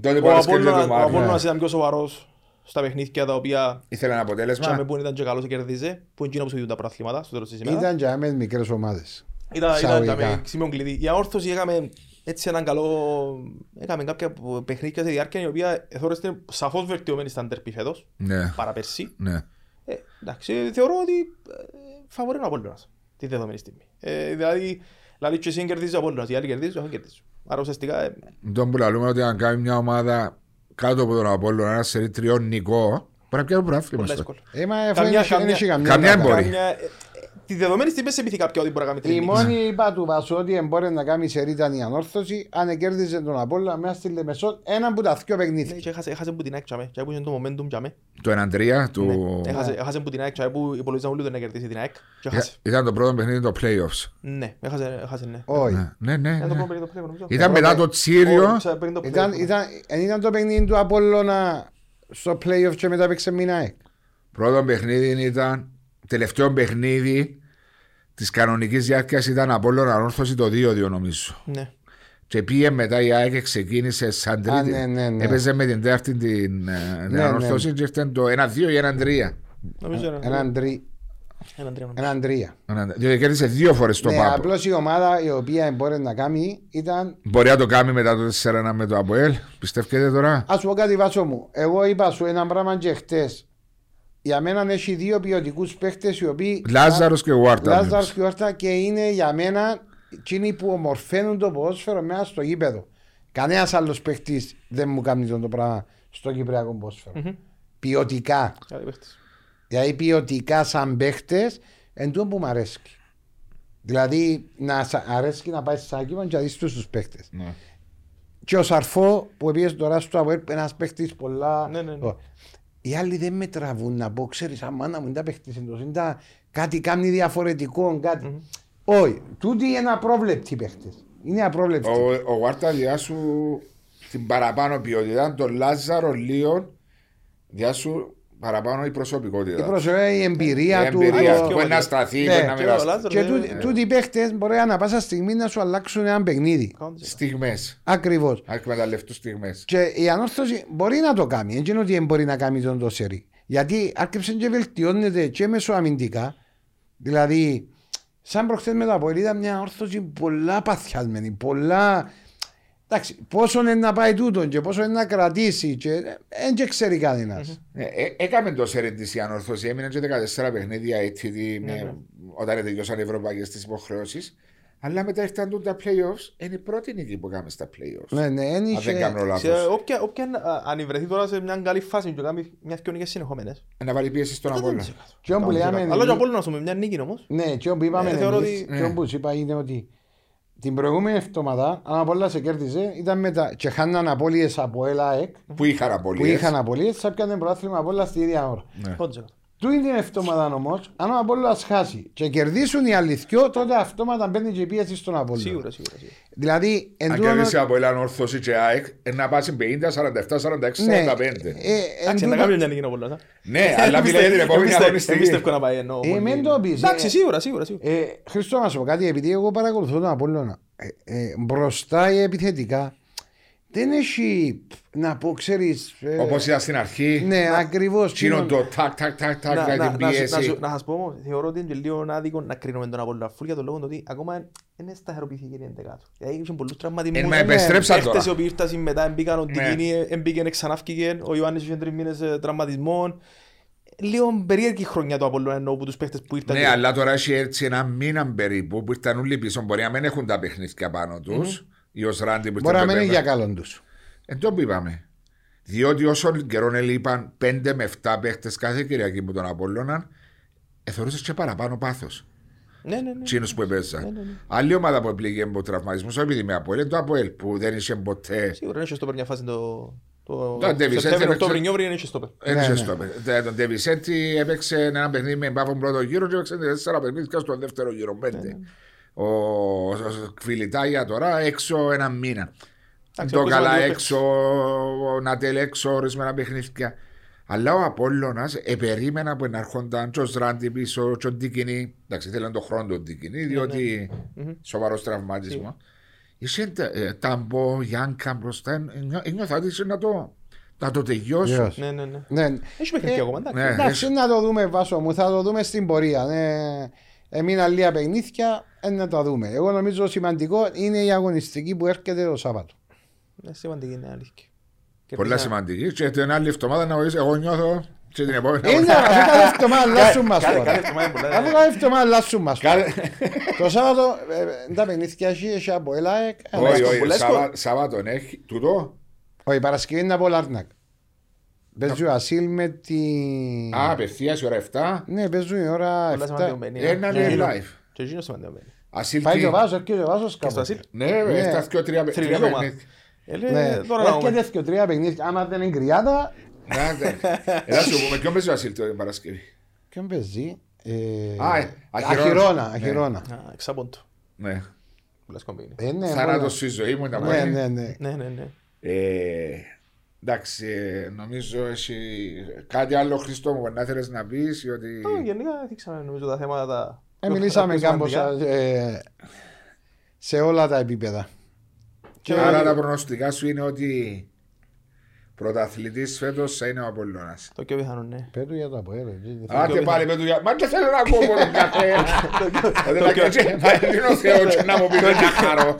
Τότε Ο που άρεσε και το Απόλλωνας- ο Μάρτιο. Απόλλωνας ήταν πιο σοβαρός στα παιχνίδια τα οποία Ήθελε ένα Τσάμε αποτέλεσμα. που ήταν και καλός και κερδίζε, που είναι εκείνο που σου δίνουν τα πρωταθλήματα στο τέλος της ημέρας. Ήταν και με μικρές ομάδες. Ήταν, ήταν, εισαγωγικά. ήταν σημείο κλειδί. Η αόρθωση έκαμε έτσι έναν καλό... Έκαμε κάποια παιχνίδια σε διάρκεια η οποία θεωρείται σαφώς βελτιωμένη στα ντερπι φέτος, Ναι, παρά πέρσι. ναι. Ε, εντάξει, θεωρώ ότι ε, φαβορεί ο Απόλλωνας τη δεδομένη στιγμή. Ε, δηλαδή, δηλαδή και εσύ αν κερδίζεις ο Απόλλωνας, οι άλλοι κερδίζουν, όχι κερδίζουν. Άρα ουσιαστικά ε, Τον που λαλούμε ότι αν κάνει μια ομάδα κάτω από τον Απόλλωνα, ένα σερί τριών νικό, μπορεί να πιάνει πρωτάθλημα. πολλά στο. δύσκολο. Ε, μα αφού Καμιά- δεν έχει- δεν καμιά- έχει καμιά καμιά ομάδα. μπορεί. Καμιά- ε, ε, Τη δεδομένη στιγμή σε πειθεί κάποιο ότι μπορεί να κάνει Η τρίτη. μόνη είπα του Βασού ότι μπορεί να κάνει σε ήταν η ανόρθωση αν κέρδιζε τον Απόλλωνα μέσα στη Λεμεσό ένα από τα δυο Ναι, παιχνίδια. και έχασε- έχασε που την ΑΕΚ τσάμε, και που είναι το momentum τσάμε. Το 1-3 του. Ναι, έχασε- Έχασε που την ΑΕΚ τσάμε που υπολογίζαν όλοι ότι να κερδίσει την ΑΕΚ. Και έχασε. Ήταν το πρώτο παιχνίδι το playoffs. Ναι, έχασε, έχασε, ναι. Όχι. Ναι, ναι, ναι. Ήταν το ναι. πρώτο παιχνίδι το play-off, νομίζω. Ήταν μετά το Τσίριο. Όχι, ξα- πριν το Ήταν, play-off. ήταν, εν ήταν το παιχνίδι του Απόλλωνα στο play-off και μετά παίξε μην ΑΕΚ. Πρώτο παιχνίδι ήταν. Τελευταίο παιχνίδι της κανονικής διάρκειας ήταν Απόλλωνα Ανόρθωση το 2-2 νομίζω. Ναι. Και πήγε μετά η ΑΕΚ και ξεκίνησε σαν Α, τρίτη. ναι, ναι, ναι. Έπαιζε με την τέταρτη την, ε, την Ναι, Ανόρθωση και ήρθε το 1-2 ή 1-3. Νομίζω era- Έναν τρί. Έναν τρία. Έναν τρία. Έναν- Διότι κέρδισε δύο φορές το Ναι, ΠΑΠ. απλώς η ομάδα η οποία μπορεί να κάνει ήταν. Μπορεί να το κάνει μετά το 4-1 με το ΑΠΟΕΛ. Πιστεύετε τώρα; Α σου πω κάτι, Βάσο μου. Εγώ είπα σου ένα πράγμα και χτες. Για μένα έχει δύο ποιοτικούς παίχτες οι οποίοι. Λάζαρος και Βουάρτα. Λάζαρος και Όρτα και είναι για μένα εκείνοι που ομορφαίνουν το ποδόσφαιρο μέσα στο γήπεδο. Κανένας άλλος παίχτης δεν μου κάνει αυτό το πράγμα στο κυπριακό ποδόσφαιρο. Μμμ. Ποιοτικά. Καλή παίχτης. Δηλαδή ποιοτικά σαν παίχτες εν τω που μου αρέσει. Δηλαδή να σ' αρέσει να πάει σε άκυμα και να δεις τους τους παίχτες. Ναι. Και ο Σαρφό που πήγε τώρα στο ΑΒΕΡ ένας παίχτης πολλά... Ναι, ναι, ναι. Οι άλλοι δεν με τραβούν να πω, ξέρεις, αμάνα μου, είναι τα παίχτης εντός, είναι τα... κάτι κάνει διαφορετικό, κάτι... Όχι, τούτοι είναι απρόβλεπτοι παίχτες. Είναι απρόβλεπτοι. Ο, ο Βουάρτα διάσου την παραπάνω ποιότητα. Το Λάζαρο Λίον διάσου παραπάνω η προσωπικότητα. Η προσωπία, η εμπειρία Η του... εμπειρία το- του, μπορεί να σταθεί, Ναι, μπορεί να και ο μοιραστεί. Λάζαρος, Και ναι, τούτοι- ναι. τούτοι οι παίχτες μπορεί ανά πάσα στιγμή να σου αλλάξουν ένα παιχνίδι. Κόντζε. Στιγμές. Ακριβώς. Αν εκμεταλλευτούν στιγμές. Και η ανόρθωση μπορεί να το κάνει. Δεν είναι ότι δεν μπορεί να κάνει τον το σερί. Γιατί άρχισε και βελτιώνεται και μεσοαμυντικά. Δηλαδή, σαν προχθές με το Αποέλ ήταν μια όρθωση πολλά παθιασμένη. Πολλά. Εντάξει, πόσο είναι να πάει τούτο και πόσο είναι να κρατήσει. Και δεν και ξέρει κανένας. Ε, ε, έκαμε το σερεν της η ανορθώση. Έμεινε και 14 παιχνίδια έτσι με, Ναι, ναι. όταν τελειώσαν οι ευρωπαϊκές τις υποχρεώσεις. Αλλά μετά ήρθαν τούτα τα playoffs. Είναι η πρώτη νίκη που κάναμε στα playoffs. Ναι, ναι, δεν Αν είχε- δεν κάνω Σε λάθος. όποια, όποια α, αν βρεθεί τώρα σε μια καλή φάση και κάνει μια δυο νίκες συνεχόμενες. Να βάλει πίεση στον Απόλλωνα. Και όπου λέμε, Αλλά και ο Απόλλωνας με μια νίκη όμως. Ναι, και όπου είπαμε Ε, θεωρώ εμείς, ότι- και όπου σου είπα είναι ότι την προηγούμενη εβδομάδα, αν Απόλλα σε κέρδιζε, ήταν μετά και χάναν απώλειες από ΕΛΑΕΚ, Που είχαν που απολύες. είχαν απολύες, θα πιάνε πρωτάθλημα Απόλλα στη ίδια ώρα. Ναι. Κόντζε. Του είναι την εβδομάδα όμω, αν ο Απόλλα χάσει και κερδίσουν οι αληθιό, τότε αυτόματα μπαίνει και η πίεση στον Απόλλα. Σίγουρα, σίγουρα. σίγουρα. Δηλαδή, εν Αν τούτο- κερδίσει από Ελλάν όρθωση και ΑΕΚ, ε, να πάσει 50, 47, 46, ναι, 45. ε, εν Εντάξει, να τούτο- κάνει μια νίκη ο Απόλλωνας, α. Ναι, αλλά μιλάει για την επόμενη Εμπίστε- αγωνιστική. εμπιστεύω να πάει εννοώ. Ε, πολύ. μην το πεις, Εντάξει, ε. σίγουρα, σίγουρα. σίγουρα. Ε, Χριστό να σου πω κάτι, επειδή εγώ παρακολουθώ τον Απόλλωνα, ε, ε, μπροστά ή επιθετικά, δεν έχει να πω, ξέρεις. Ε, Όπως ήταν στην αρχή. ναι, ακριβώς. Τσίνον το τάκ, τάκ, τάκ, τάκ, Να- για να- την να σου- να πίεση. σου- Να σας πω όμως, θεωρώ ότι είναι και λίγο άδικο να κρίνουμε τον Απόλλωνα φουλ για τον λόγο ότι ακόμα δεν σταθεροποιήθηκε η εντεκά του. Δηλαδή είχε πολλούς τραυματισμούς. Ε, μα επεστρέψαν Παίχτες οι τώρα. οποίοι ήρθαν μετά εμπήκαν ο Ναι. Ντικίνη, εμπήκαν ξανάφκηκε, ο Ιωάννης είχε τρεις μήνες ε, τραυματισμών. Λίγο περίεργη χρονιά το Απόλλωνα εννοώ που τους παίχτες που ήρθαν. Ναι, αλλά τώρα έχει έτσι ένα μήνα περίπου που ήρθαν όλοι πίσω. Μπορεί να μην έχουν τα παιχνίδια πάνω τους. Ή ως ράντι που Μπορεί να ήρθαν μην είναι πέμπα. για καλόν τους. Εν τω που είπαμε. Διότι όσο καιρό έλειπαν 5 με 7 παίχτες κάθε Κυριακή που τον Απόλλωνα, εθωρούσε και παραπάνω πάθος. Ναι, ναι, ναι. Τσίνους που έπαιζαν. Ναι, ναι, ναι. Άλλη ομάδα που επλήγει από τραυματισμού, όχι επειδή με Απόλλωνα, είναι το Απόελ που δεν είχε ποτέ. Σίγουρα είναι στο μια φάση το... Το Το Ντέβις, έτσι Σεπτέμβριο, έπαιξε- Οκτώβριο, Νιόβριο είναι στο Δεν Ναι, είχε ναι. στο Τε- Τον Ντεβισέτη έπαιξε ένα παιχνίδι με μπάφον πρώτο γύρο και έπαιξε τέσσερα παιχνίδια στο δεύτερο γύρο. Ναι, Πέντε. Ο, ο Κβιλιτάγια τώρα έξω ένα μήνα. Εντάξει, Το ο καλά Κοσμάτος έξω, ο Νατέλ έξω, ορισμένα παιχνίδια. Αλλά ο Απόλλωνας επερίμενα που να έρχονταν και ο Σράντι πίσω και ο Ντικινή. Εντάξει, θέλαν τον χρόνο τον Ντικινή, Ναι, διότι σοβαρός τραυματισμός. Είσαι ε, ταμπό, Γιάνκα μπροστά, ε, νιώ- νιώθα ότι είσαι να το, να το τελειώσω. Ναι, ναι, ναι. Ναι. Έχει παιχνίδια Ε, ακόμα, εντάξει. ναι. Εντάξει, να το δούμε, Βάσο μου, θα το δούμε στην πορεία. Ναι. Έμεινα λίγα παιχνίδια, ε, να τα δούμε. Εγώ νομίζω σημαντικό είναι η αγωνιστική που έρχεται το Σάββατο. Είναι σημαντική, είναι αλήθεια. Και Πολλά επίσης, σημαντική. Και την άλλη εβδομάδα να βοηθήσει, εγώ νιώθω και την επόμενη Είναι, εβδομάδα. αφού κάθε εβδομάδα αλλάσουν μας κάθε- τώρα. κάθε εβδομάδα είναι πολλά, Αφού ναι. κάθε εβδομάδα αλλάσουν μας τώρα. Κάθε- Το Σάββατο, ε, τα παιχνίδια έχει, έχει από ΕΛΑΕΚ. ε, Όχι, Λέσκο, όχι, Λέσκο. Σάββα- Σάββατον έχει. Τούτο. Όχι, Παρασκευή είναι από Λάρνακ. Παίζει ο Ασίλ με τη... Α, απευθείας η ώρα 7. Ναι, παίζουν η ώρα πολλά 7. σημαντικό μπαίνει, Ένα ναι. λέει Εκείνο. live. Και εκείνο σημαντικό μπαίνει. Ασύλ Πάει τι; και ο Βάσος, έρχεται ο Βάσος Και στο κάπου. Ασίλ. Ναι, έφτασε και τρία Θρυλική τρία ομάδα. παιχνίδια. Ε, λέει, Ναι, τώρα να δούμε. έρχεται και τρία παιχνίδια. Άμα δεν είναι κρυάδα, Να, ναι. Έλα σου πούμε, ποιον παίζει ο Ασύλ την Παρασκευή; ποιον παίζει; Ε, Α, ε, Αχυρώνας. Αχυρώνα, Ναι. Αχυρώνα. Α, εξάποντο. Ναι. Πολλά σκομπίνει. Ε, ναι, Θάνατος πολλά. στη ζωή μου ήταν Ναι, πάλι. ναι, ναι. Ναι, ναι, ναι. Ε, Εντάξει, ε, νομίζω έχει κάτι άλλο Χριστό μου να θέλεις να πεις ότι... Ε, Γενικά δείξαμε νομίζω τα θέματα τα... Ε, μιλήσαμε πιο κάπως σημαντικά. ε, σε όλα τα επίπεδα. Και- Άρα τα προνοστικά σου είναι ότι πρωταθλητής φέτος θα είναι ο Απολλώνας. Το πιο πιθανό, ναι. Πέτω για το Αποέλ. Άντε πάλι με του για... Μα και θέλω να ακούω από τον καθένα. Δηλαδή να κάτσει, μα είναι ο [laughs] Θεός και να μου πει δεν να χαρώ.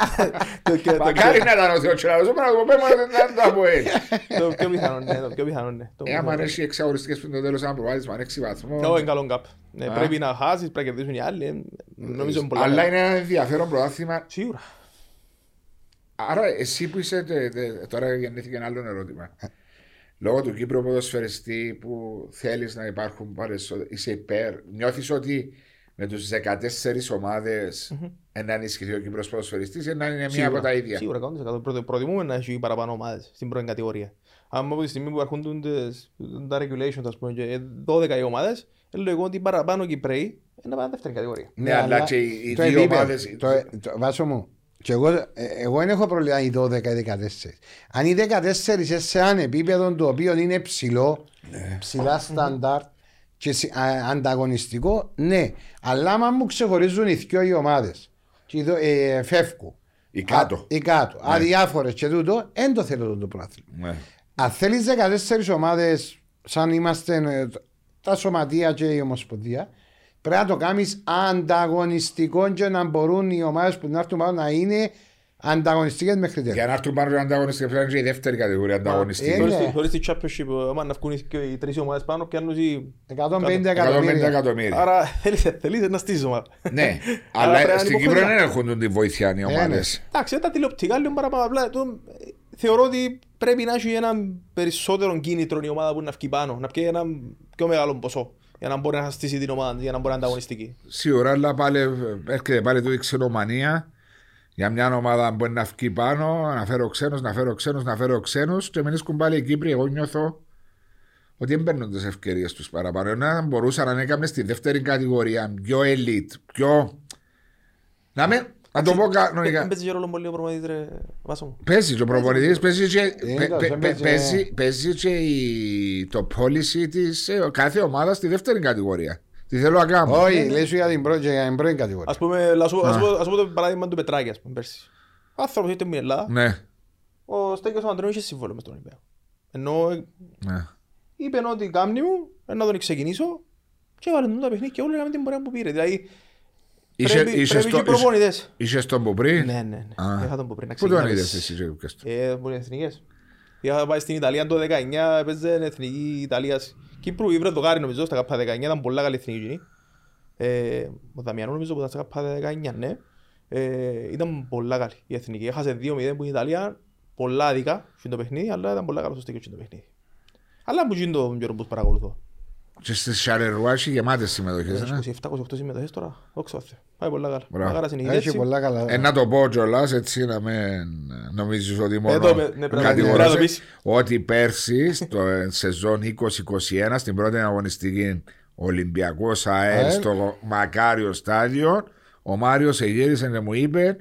Το πιο- το Μακάρι να ήταν ο Θεός και να ρωτήσω, μα να μου πέμε να ήταν το Αποέλ. πιο- Το πιο πιθανό, ναι. Το πιο πιθανό, ναι. Το Ε, πιο άμα πιθανό. έχει εξαγοριστικές πριν το τέλος ένα προβάδισμα, έξι βαθμούς. Όχι, είναι καλό γκάπ. Ναι, Α. Πρέπει να χάσεις, πρέπει να κερδίσουν οι άλλοι. ε, Νομίζω είναι πολλά Αλλά καλά. είναι ένα ενδιαφέρον πρωτάθλημα. Σίγουρα. Άρα εσύ που είσαι, τε- τε- τώρα γεννήθηκε ένα άλλο ερώτημα. Λόγω του Κύπρου ποδοσφαιριστή που θέλεις να υπάρχουν περισσότερο, είσαι υπέρ, νιώθεις ότι με τους 14 ομάδες να ενισχυθεί ο Κύπρος ποδοσφαιριστής ή να είναι μία από τα ίδια; Σίγουρα, 100%. Πρώτο- Προτιμούμε να έχει παραπάνω ομάδες στην πρώτη κατηγορία. Αν από τη στιγμή που αρχούν τούντες- τα regulations, ας πούμε, και 12 οι ομάδες, είναι λογικό ότι παραπάνω Κυπρέοι είναι να πάνε δεύτερη κατηγορία. Ναι, αλλά και οι οι το δύο επίπεδο, ομάδες... το- το- Βάσο μου, και εγώ, ε, εγώ δεν έχω πρόβλημα οι 12 ή 14. Αν οι 14 είσαι σε ένα επίπεδο το οποίο είναι ψηλό, Ναι. ψηλά στάνταρ και συ- α- ανταγωνιστικό, ναι. Αλλά άμα μου ξεχωρίζουν οι δυο οι ομάδες και οι δο- ε, φεύγουν. Οι κάτω. Ναι. Α, οι κάτω. Αδιάφορε και τούτο, δεν το θέλω το πρωτάθλημα. Ναι. Αν θέλεις 14 ομάδες, σαν είμαστε ε, τα σωματεία και η Ομοσπονδία, πρέπει να το κάνεις ανταγωνιστικό και να μπορούν οι ομάδες που να έρθουν πάνω να είναι ανταγωνιστικέ μέχρι τέλο. Για να έρθουν πάνω ανταγωνιστικές πρέπει να είναι και η δεύτερη κατηγορία ανταγωνιστική. Ε, Χωρίς ναι. τη- Χωρίς τη championship, άμα να βγουν οι- και οι τρεις ομάδες πάνω, πιάνουν οι- 150 150 εκατομμύρια. εκατομμύρια. Άρα θέλεις θέλεις να στήσεις ομάδα. Ναι, Άρα πρέπει να αλλά είναι στην Κύπρο υποκριτικά. δεν έχουν τη βοήθεια οι ομάδες. Εντάξει, τα τηλεοπτικά λίγο παραπάνω. Απλά το- θεωρώ ότι πρέπει να έχει ένα περισσότερο κίνητρο η ομάδα που να βγει πάνω, να πιει ένα πιο μεγάλο ποσό για να μπορεί να στήσει την ομάδα, για να μπορεί να είναι ανταγωνιστική. Σίγουρα, αλλά πάλι έρχεται πάλι του η ξενομανία για μια ομάδα που μπορεί να βγει πάνω, να φέρω ξένους, να φέρω ξένους, να φέρω ξένους και μείνουν πάλι οι Κύπροι. Εγώ νιώθω ότι δεν παίρνουν τις ευκαιρίες τους παραπάνω. Ενώ αν μπορούσαν να έκαμε στη δεύτερη κατηγορία, πιο elite, πιο. Να μην. Να το πω κανονικά. Δεν παίζει και ρόλο πολύ ο προπονητής, ρε Βάσο μου. Παίζει και ο προπονητής, παίζει και, Είναι παι- το, παι- δεν παι- παίζει, παίζει- παίζει και η- το policy της ε, κάθε ομάδα στη δεύτερη κατηγορία. Τι θέλω να κάνω. Όχι, λέει σου για την πρώτη, για την πρώτη κατηγορία. Ας πούμε, ας πω- ας πω- ας πω το παράδειγμα του Πετράκη, ας πούμε, πέρσι. Ο άνθρωπος ήρθε στην Ελλάδα, Ναι, ο Στέγιος Αντρέου είχε σύμβολο μες στον Ολυμπιακό. Ενώ ε, ναι. είπε ότι κάμνη μου, ε, να τον ξεκινήσω και έβαλε τον τα παιχνίδια και όλοι έκαναν την πορεία που πήρε. Δηλαδή, Είσαι- πρέπει, είσαι πρέπει στο- και οι προπονητές. Είσαι στον που πριν; Ναι, ναι, ναι. Α. Είχα τον που πριν να Πού τον ξεκινάς. είδες εσύ και ποιος το. Ε, που είναι εθνικές. Είχα πάει στην Ιταλία το 19, έπαιζε εθνική Ιταλίας. Κύπρου ή Βρετογάρη νομίζω στα ΚΑΠΑ 19, ήταν πολλά καλή εθνική εκείνη. Ε, ο Δαμιανού νομίζω που ήταν στα ΚΑΠΑ 19, ναι. Ε, ήταν πολλά καλή η εθνική. Έχασε 2-0 που είναι η Ιταλία, πολλά άδικα στο το παιχνίδι, αλλά ήταν πολλά καλός στο στέκιο στο παιχνίδι. Αλλά που γίνει το καιρό που παρακολουθώ. Και στη Σαρερουά έχει γεμάτες συμμετοχές. ναι. 27-28 συμμετοχές τώρα, δόξα τω Θεώ. Πάει πολλά καλά. Μπράβο. Μακάρα συνεχίζει Έχει έτσι. πολλά καλά. Ε, να το πω κιόλας έτσι να μην νομίζεις ότι μόνο Εδώ, με- ναι, πρέπει να- κατηγοράσαι. πρέπει να το πεις. ότι πέρσι στο ε, [laughs] σεζόν 2021 στην πρώτη αγωνιστική Ολυμπιακός ΑΕΛ ΑΕΛ. στο Μακάριο στάδιο ο Μάριος εγύρισε και μου είπε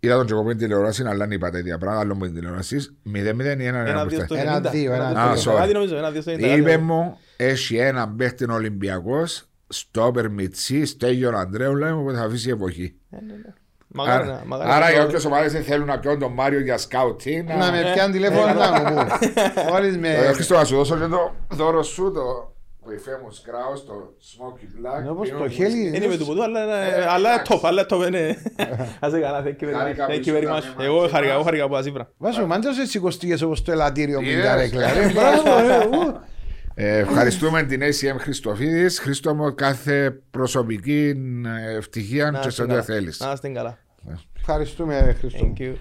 είδα τον και εγώ πριν τηλεοράση αλλά δεν είπα τα ίδια πράγματα άλλο μου την τηλεοράση 0-0 ή 1-1 Ένα δύο στο Ένα 90. δύο, ένα δύο. Α, στο sorry. 90 νομίζω, ένα δύο στο 90. είπε μου έχει ένα παίχτη Ολυμπιακός στο Περμιτσί, Στέγιο Αντρέου λέμε που θα αφήσει εποχή Ναι, ναι, ναι. Μακάρι να- Άρα, μακάρι άρα να- για όποιες ομάδες δεν θέλουν να πιούν τον Μάριο για σκάουτι Να με πιάνει τηλέφωνο να μου πούν. Μόλις με... Ε, Χριστό, να σου δώσω και το δώρο σου, το Εφέμος Κράους, το Smoky Black. Ναι, όπως Πίνω το μου- χέλι. Δεν είμαι του ποτού, αλλά είναι- Ε, αλλά είναι εντάξει. top, αλλά top είναι. [laughs] Ας καλά, thank you very much. Χάρηκα που Thank you ήσουν very τα much. με Εγώ μαζί χάρηκα, εγώ μας. χάρηκα που ασύμπρα. Βάσο, μάντας εσύ κοστίγες όπως το ελαττήριο μου Yes. τα ρεκλά. ρε, Μπράβο, ε, ου. Ε, ευχαριστούμε την ACM Χριστοφίδης. Χρήστο μου, κάθε προσωπική ε, ευτυχία Να και σε είστε ό,τι καλά. θέλεις. Να είστε καλά. Ευχαριστούμε Χριστό. Thank you.